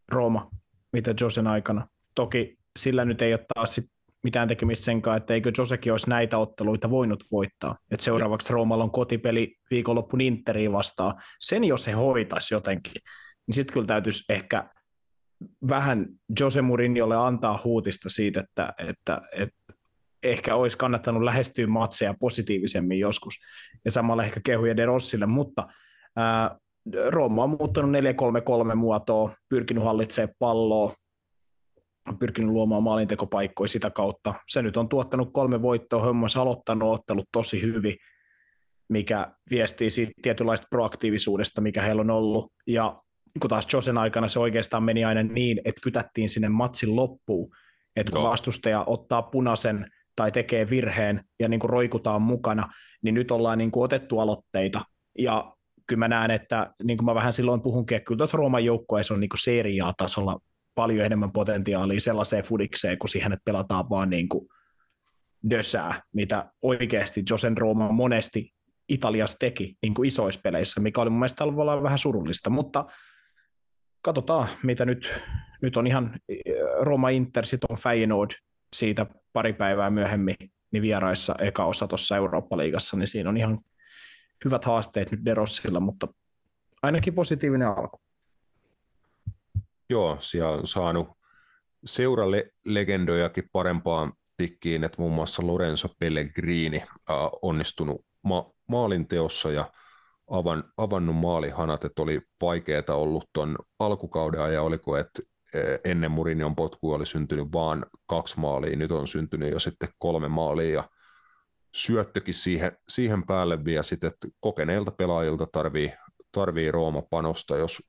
Rooma, mitä Josen aikana. Toki sillä nyt ei ole taas sit mitään tekemistä sen kanssa, että eikö Josekin olisi näitä otteluita voinut voittaa. Et seuraavaksi Roomalla on kotipeli viikonloppun Interiin vastaan. Sen jos se hoitaisi jotenkin, niin sitten kyllä täytyisi ehkä vähän Jose Mourinholle antaa huutista siitä, että, että, että ehkä olisi kannattanut lähestyä matseja positiivisemmin joskus, ja samalla ehkä kehuja De Rossille, mutta ää, Rooma on muuttanut 4-3-3 muotoa, pyrkinyt hallitsemaan palloa, pyrkinyt luomaan maalintekopaikkoja sitä kautta. Se nyt on tuottanut kolme voittoa, Hömmös aloittanut ottelut tosi hyvin, mikä viestii siitä tietynlaista proaktiivisuudesta, mikä heillä on ollut. Ja kun taas Josen aikana se oikeastaan meni aina niin, että kytättiin sinne matsin loppuun, että kun Joo. vastustaja ottaa punaisen tai tekee virheen ja niin kuin roikutaan mukana, niin nyt ollaan niin kuin otettu aloitteita. Ja kyllä mä näen, että niin kuin mä vähän silloin puhunkin, että kyllä tuossa Rooman joukkueessa on niin kuin seriaa tasolla paljon enemmän potentiaalia sellaiseen fudikseen, kun siihen, että pelataan vaan niin kuin dösää, mitä oikeasti Josen Rooma monesti Italiassa teki niin kuin isoissa peleissä, mikä oli mun mielestä tavallaan vähän surullista, mutta katsotaan, mitä nyt, nyt on ihan Roma Inter, sitten on Feyenoord siitä pari päivää myöhemmin niin vieraissa eka osa tuossa Eurooppa-liigassa, niin siinä on ihan hyvät haasteet nyt Derossilla, mutta ainakin positiivinen alku. Joo, siellä on saanut seuralegendojakin parempaan tikkiin, että muun muassa Lorenzo Pellegrini äh, onnistunut ma- maalinteossa ja avan, avannut maalihanat, että oli vaikeaa ollut tuon alkukauden ajan, oliko, että ennen Murinion potku oli syntynyt vain kaksi maalia, nyt on syntynyt jo sitten kolme maalia ja syöttökin siihen, siihen päälle vielä sitten, että kokeneilta pelaajilta tarvii, tarvii Rooma panosta, jos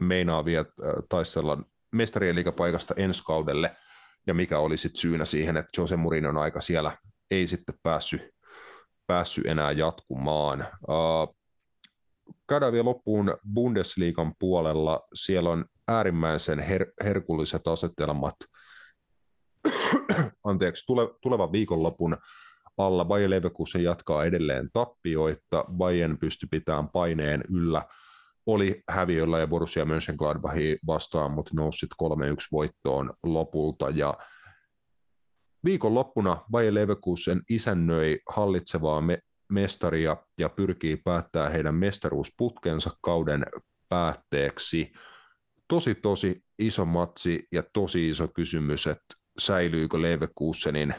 meinaa vielä taistella mestarien liikapaikasta ensi kaudelle, ja mikä oli sitten syynä siihen, että Jose Mourinhon aika siellä ei sitten päässyt, päässyt enää jatkumaan. Uh, käydään vielä loppuun Bundesliigan puolella. Siellä on äärimmäisen her- herkulliset asetelmat. Anteeksi, tule- tulevan viikonlopun alla Bayer Leverkusen jatkaa edelleen tappioita. Bayern pystyi pitämään paineen yllä. Oli häviöllä ja Borussia Mönchengladbachia vastaan, mutta nousi 3-1 voittoon lopulta. Ja viikonloppuna Bayer Leverkusen isännöi hallitsevaa me- mestaria ja pyrkii päättää heidän mestaruusputkensa kauden päätteeksi. Tosi tosi iso matsi ja tosi iso kysymys, että säilyykö Leverkusenin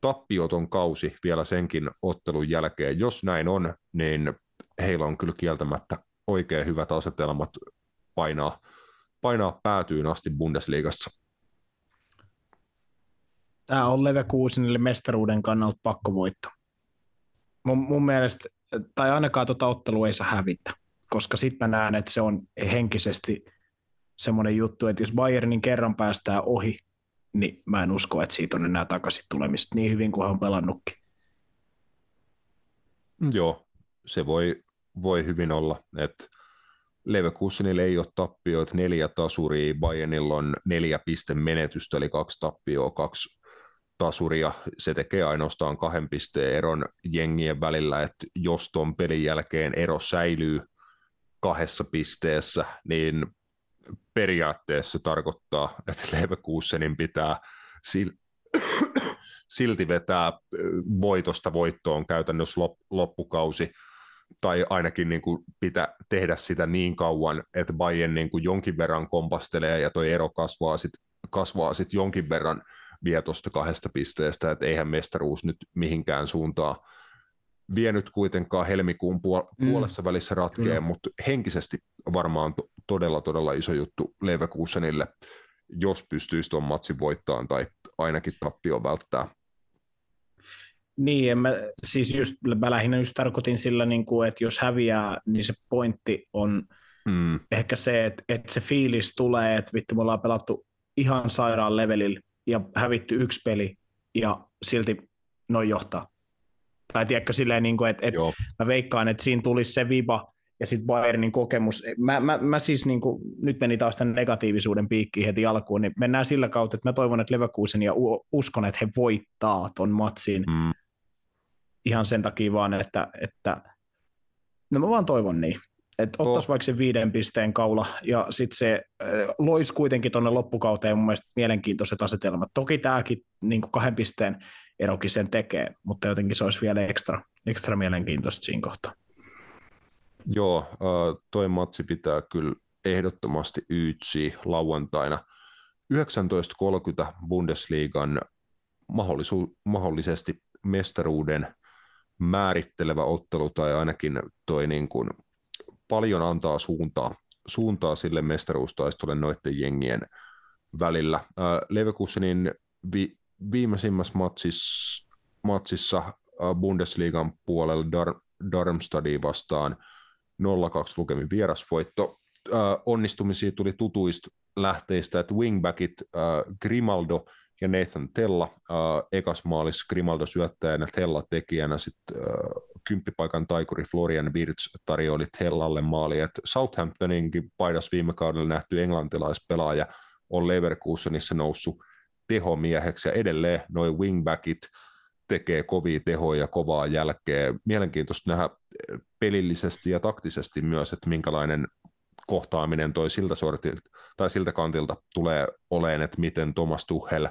tappioton kausi vielä senkin ottelun jälkeen. Jos näin on, niin heillä on kyllä kieltämättä oikein hyvät asetelmat painaa, painaa päätyyn asti Bundesliigassa. Tämä on Leverkusenille mestaruuden kannalta pakko voittaa mun, mun mielestä, tai ainakaan tuota ottelua ei saa hävitä, koska sitten mä näen, että se on henkisesti semmoinen juttu, että jos Bayernin kerran päästää ohi, niin mä en usko, että siitä on enää takaisin tulemista niin hyvin kuin hän on pelannutkin. Joo, se voi, voi hyvin olla, että Leverkusenille ei ole tappioita, neljä tasuria, Bayernilla on neljä piste menetystä, eli kaksi tappioa, kaksi tasuria. Se tekee ainoastaan kahden pisteen eron jengien välillä, että jos tuon pelin jälkeen ero säilyy kahdessa pisteessä, niin periaatteessa tarkoittaa, että Leverkusenin pitää silti vetää voitosta voittoon käytännössä loppukausi, tai ainakin niin kuin pitää tehdä sitä niin kauan, että Bayern niin kuin jonkin verran kompastelee ja tuo ero kasvaa sitten kasvaa sit jonkin verran vie tuosta kahdesta pisteestä, että eihän mestaruus nyt mihinkään suuntaan vienyt kuitenkaan helmikuun puol- mm. puolessa välissä ratkeen, mm. mutta henkisesti varmaan to- todella todella iso juttu Leverkusenille, jos pystyisi tuon matsin voittamaan tai ainakin tappio välttää. Niin, en mä, siis just, mä lähinnä just tarkoitin sillä, niin kuin, että jos häviää, niin se pointti on mm. ehkä se, että, että se fiilis tulee, että vittu me ollaan pelattu ihan sairaan levelillä ja hävitty yksi peli ja silti noin johtaa. Tai tiedätkö silleen, niin kuin, että, että mä veikkaan, että siinä tulisi se viba ja sitten Bayernin kokemus. Mä, mä, mä siis niin kuin, nyt meni taas tämän negatiivisuuden piikkiin heti alkuun, niin mennään sillä kautta, että mä toivon, että Leverkusen ja uskon, että he voittaa ton matsin mm. Ihan sen takia vaan, että, että no mä vaan toivon niin että ottaisi oh. vaikka se viiden pisteen kaula ja sitten se äh, loisi kuitenkin tuonne loppukauteen mun mielestä mielenkiintoiset asetelmat. Toki tämäkin niin kahden pisteen erokin sen tekee, mutta jotenkin se olisi vielä ekstra, ekstra mielenkiintoista siinä kohtaa. Joo, äh, toi matsi pitää kyllä ehdottomasti ytsi lauantaina. 19.30 Bundesliigan mahdollisu- mahdollisesti mestaruuden määrittelevä ottelu, tai ainakin toi niin kuin paljon antaa suuntaa, suuntaa sille mestaruustaistolle noiden jengien välillä. Äh, Leverkusenin vi, viimeisimmässä matsissa, matsissa äh, Bundesliigan puolella Dar- Darmstadin vastaan 0-2 lukemin vierasvoitto. Äh, onnistumisia tuli tutuista lähteistä, että wingbackit Grimaldo ja Nathan Tella äh, ekas maalis Grimaldo syöttäjänä, Tella tekijänä, sitten äh, kymppipaikan taikuri Florian Wirtz tarjoili Tellalle maali, että Southamptoninkin paidas viime kaudella nähty englantilaispelaaja on Leverkusenissa noussut tehomieheksi ja edelleen noin wingbackit tekee kovia tehoja, kovaa jälkeä. Mielenkiintoista nähdä pelillisesti ja taktisesti myös, että minkälainen kohtaaminen toi siltä, sortilta, tai siltä kantilta tulee oleen, että miten Thomas Tuchel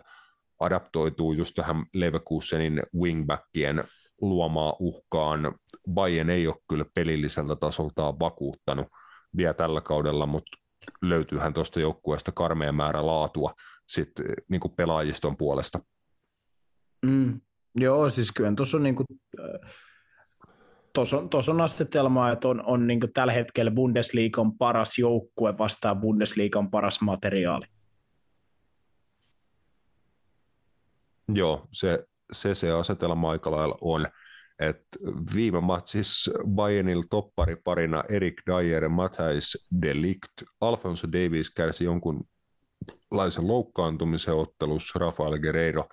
adaptoituu just tähän Leverkusenin wingbackien luomaan uhkaan. Bayern ei ole kyllä pelilliseltä tasoltaan vakuuttanut vielä tällä kaudella, mutta löytyyhän tuosta joukkueesta karmea määrä laatua sit, niin kuin pelaajiston puolesta. Mm. Joo, siis kyllä tuossa on, niin kuin, tuossa on, tuossa on asetelma, että on, on niin tällä hetkellä Bundesliigan paras joukkue vastaan Bundesliigan paras materiaali. Joo, se, se, se asetelma aika lailla on. Et viime matsissa Bayernil toppari parina Erik Dyer, Matthijs Delict, Alfonso Davies kärsi jonkunlaisen loukkaantumisen ottelussa, Rafael Guerreiro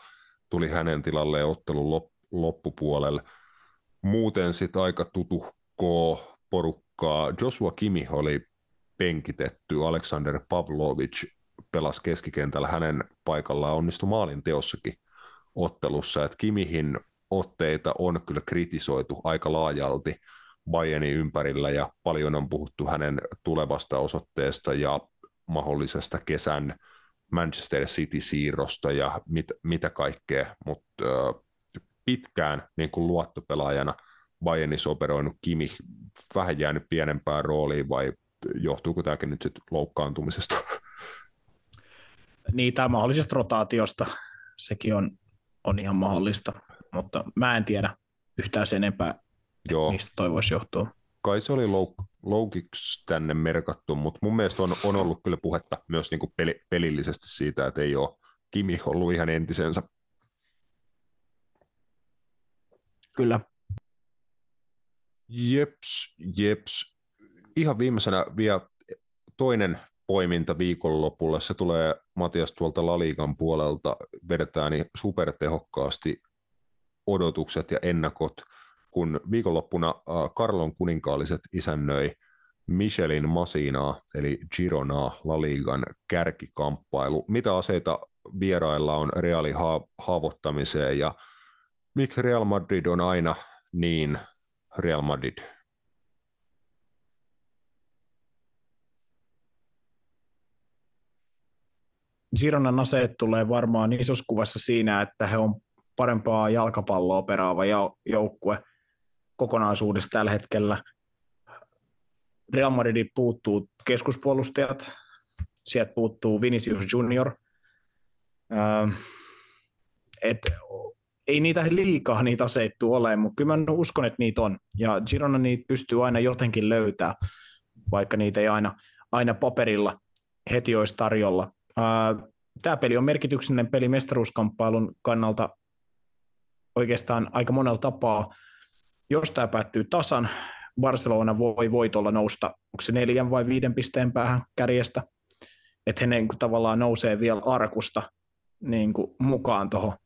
tuli hänen tilalleen ottelun loppupuolelle. Muuten sitten aika tutuhkoa porukkaa. Joshua Kimi oli penkitetty, Alexander Pavlovic pelasi keskikentällä hänen paikallaan onnistui maalin teossakin ottelussa, että Kimihin otteita on kyllä kritisoitu aika laajalti Bayernin ympärillä ja paljon on puhuttu hänen tulevasta osoitteesta ja mahdollisesta kesän Manchester City-siirrosta ja mit, mitä kaikkea, mutta pitkään niin kuin luottopelaajana Bayernissa operoinut Kimi vähän jäänyt pienempään rooliin vai johtuuko tämäkin nyt sitten loukkaantumisesta? Niin, tai mahdollisesta rotaatiosta. Sekin on, on ihan mahdollista, mutta mä en tiedä yhtään sen enempää, Joo. mistä toi voisi johtua. Kai se oli louk- loukiksi tänne merkattu, mutta mun mielestä on, on ollut kyllä puhetta myös niin kuin peli, pelillisesti siitä, että ei ole Kimi ollut ihan entisensä Kyllä. Jeps, jeps. Ihan viimeisenä vielä toinen poiminta viikonlopulla. Se tulee Matias tuolta Laliikan puolelta. Vedetään niin supertehokkaasti odotukset ja ennakot, kun viikonloppuna Karlon kuninkaalliset isännöi Michelin Masinaa, eli Gironaa, Laliigan kärkikamppailu. Mitä aseita vierailla on reaali haavoittamiseen ja Miksi Real Madrid on aina niin Real Madrid? Gironan aseet tulee varmaan isossa kuvassa siinä, että he on parempaa jalkapalloa peraava joukkue kokonaisuudessa tällä hetkellä. Real Madrid puuttuu keskuspuolustajat, sieltä puuttuu Vinicius Junior. Et ei niitä liikaa niitä aseittu ole, mutta kyllä mä uskon, että niitä on. Ja Girona niitä pystyy aina jotenkin löytää, vaikka niitä ei aina, aina paperilla heti olisi tarjolla. Tämä peli on merkityksellinen peli mestaruuskamppailun kannalta oikeastaan aika monella tapaa. Jos tämä päättyy tasan, Barcelona voi voitolla nousta, onko se neljän vai viiden pisteen päähän kärjestä, että he niin kuin tavallaan nousee vielä arkusta niin kuin mukaan tuohon.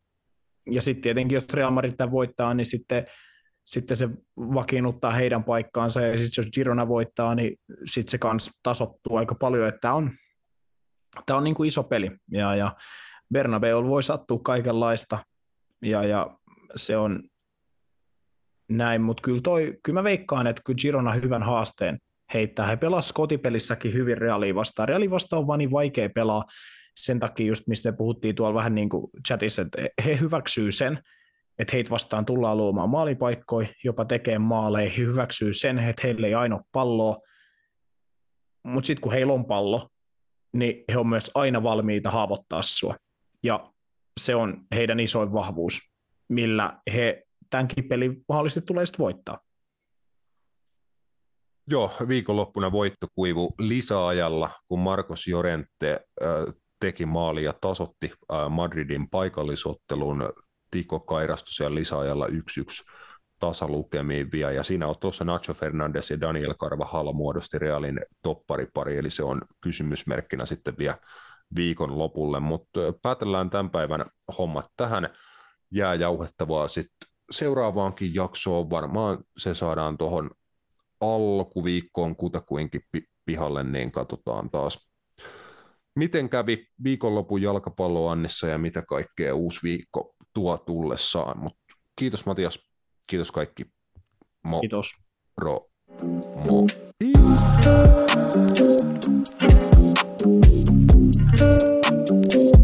Ja sitten tietenkin, jos Real Madrid voittaa, niin sitten, sitten se vakiinnuttaa heidän paikkaansa, ja sitten jos Girona voittaa, niin sitten se kans tasottuu aika paljon, että on, tämä on niin kuin iso peli, ja, ja Bernabeu voi sattua kaikenlaista, ja, ja se on näin, mutta kyllä, toi, kyllä mä veikkaan, että kyllä Girona hyvän haasteen heittää. He pelasivat kotipelissäkin hyvin Realiin vastaan. Reali vastaan on vaan niin vaikea pelaa, sen takia just mistä puhuttiin tuolla vähän niin kuin chatissa, että he hyväksyy sen, että heitä vastaan tullaan luomaan maalipaikkoja, jopa tekee maaleja, he hyväksyy sen, että heillä ei ainoa palloa, mutta sitten kun heillä on pallo, niin he on myös aina valmiita haavoittaa sua. Ja se on heidän isoin vahvuus, millä he tämänkin pelin mahdollisesti tulee sitten voittaa. Joo, viikonloppuna voitto kuivu lisäajalla, kun Marcos Jorente äh, teki maali ja tasotti äh, Madridin paikallisottelun. Tiko kairastui siellä lisäajalla 1-1 tasalukemiin vielä, ja siinä on tuossa Nacho Fernandes ja Daniel Carvajal muodosti Realin topparipari, eli se on kysymysmerkkinä sitten vielä viikon lopulle, mutta päätellään tämän päivän hommat tähän, jää jauhettavaa sitten seuraavaankin jaksoon, varmaan se saadaan tuohon alkuviikkoon kutakuinkin pihalle, niin katsotaan taas, miten kävi viikonlopun jalkapalloannissa ja mitä kaikkea uusi viikko tuo tullessaan. Mut kiitos Matias, Kiitos kaikki. Mo. Kiitos. Ro. Mo. Thank you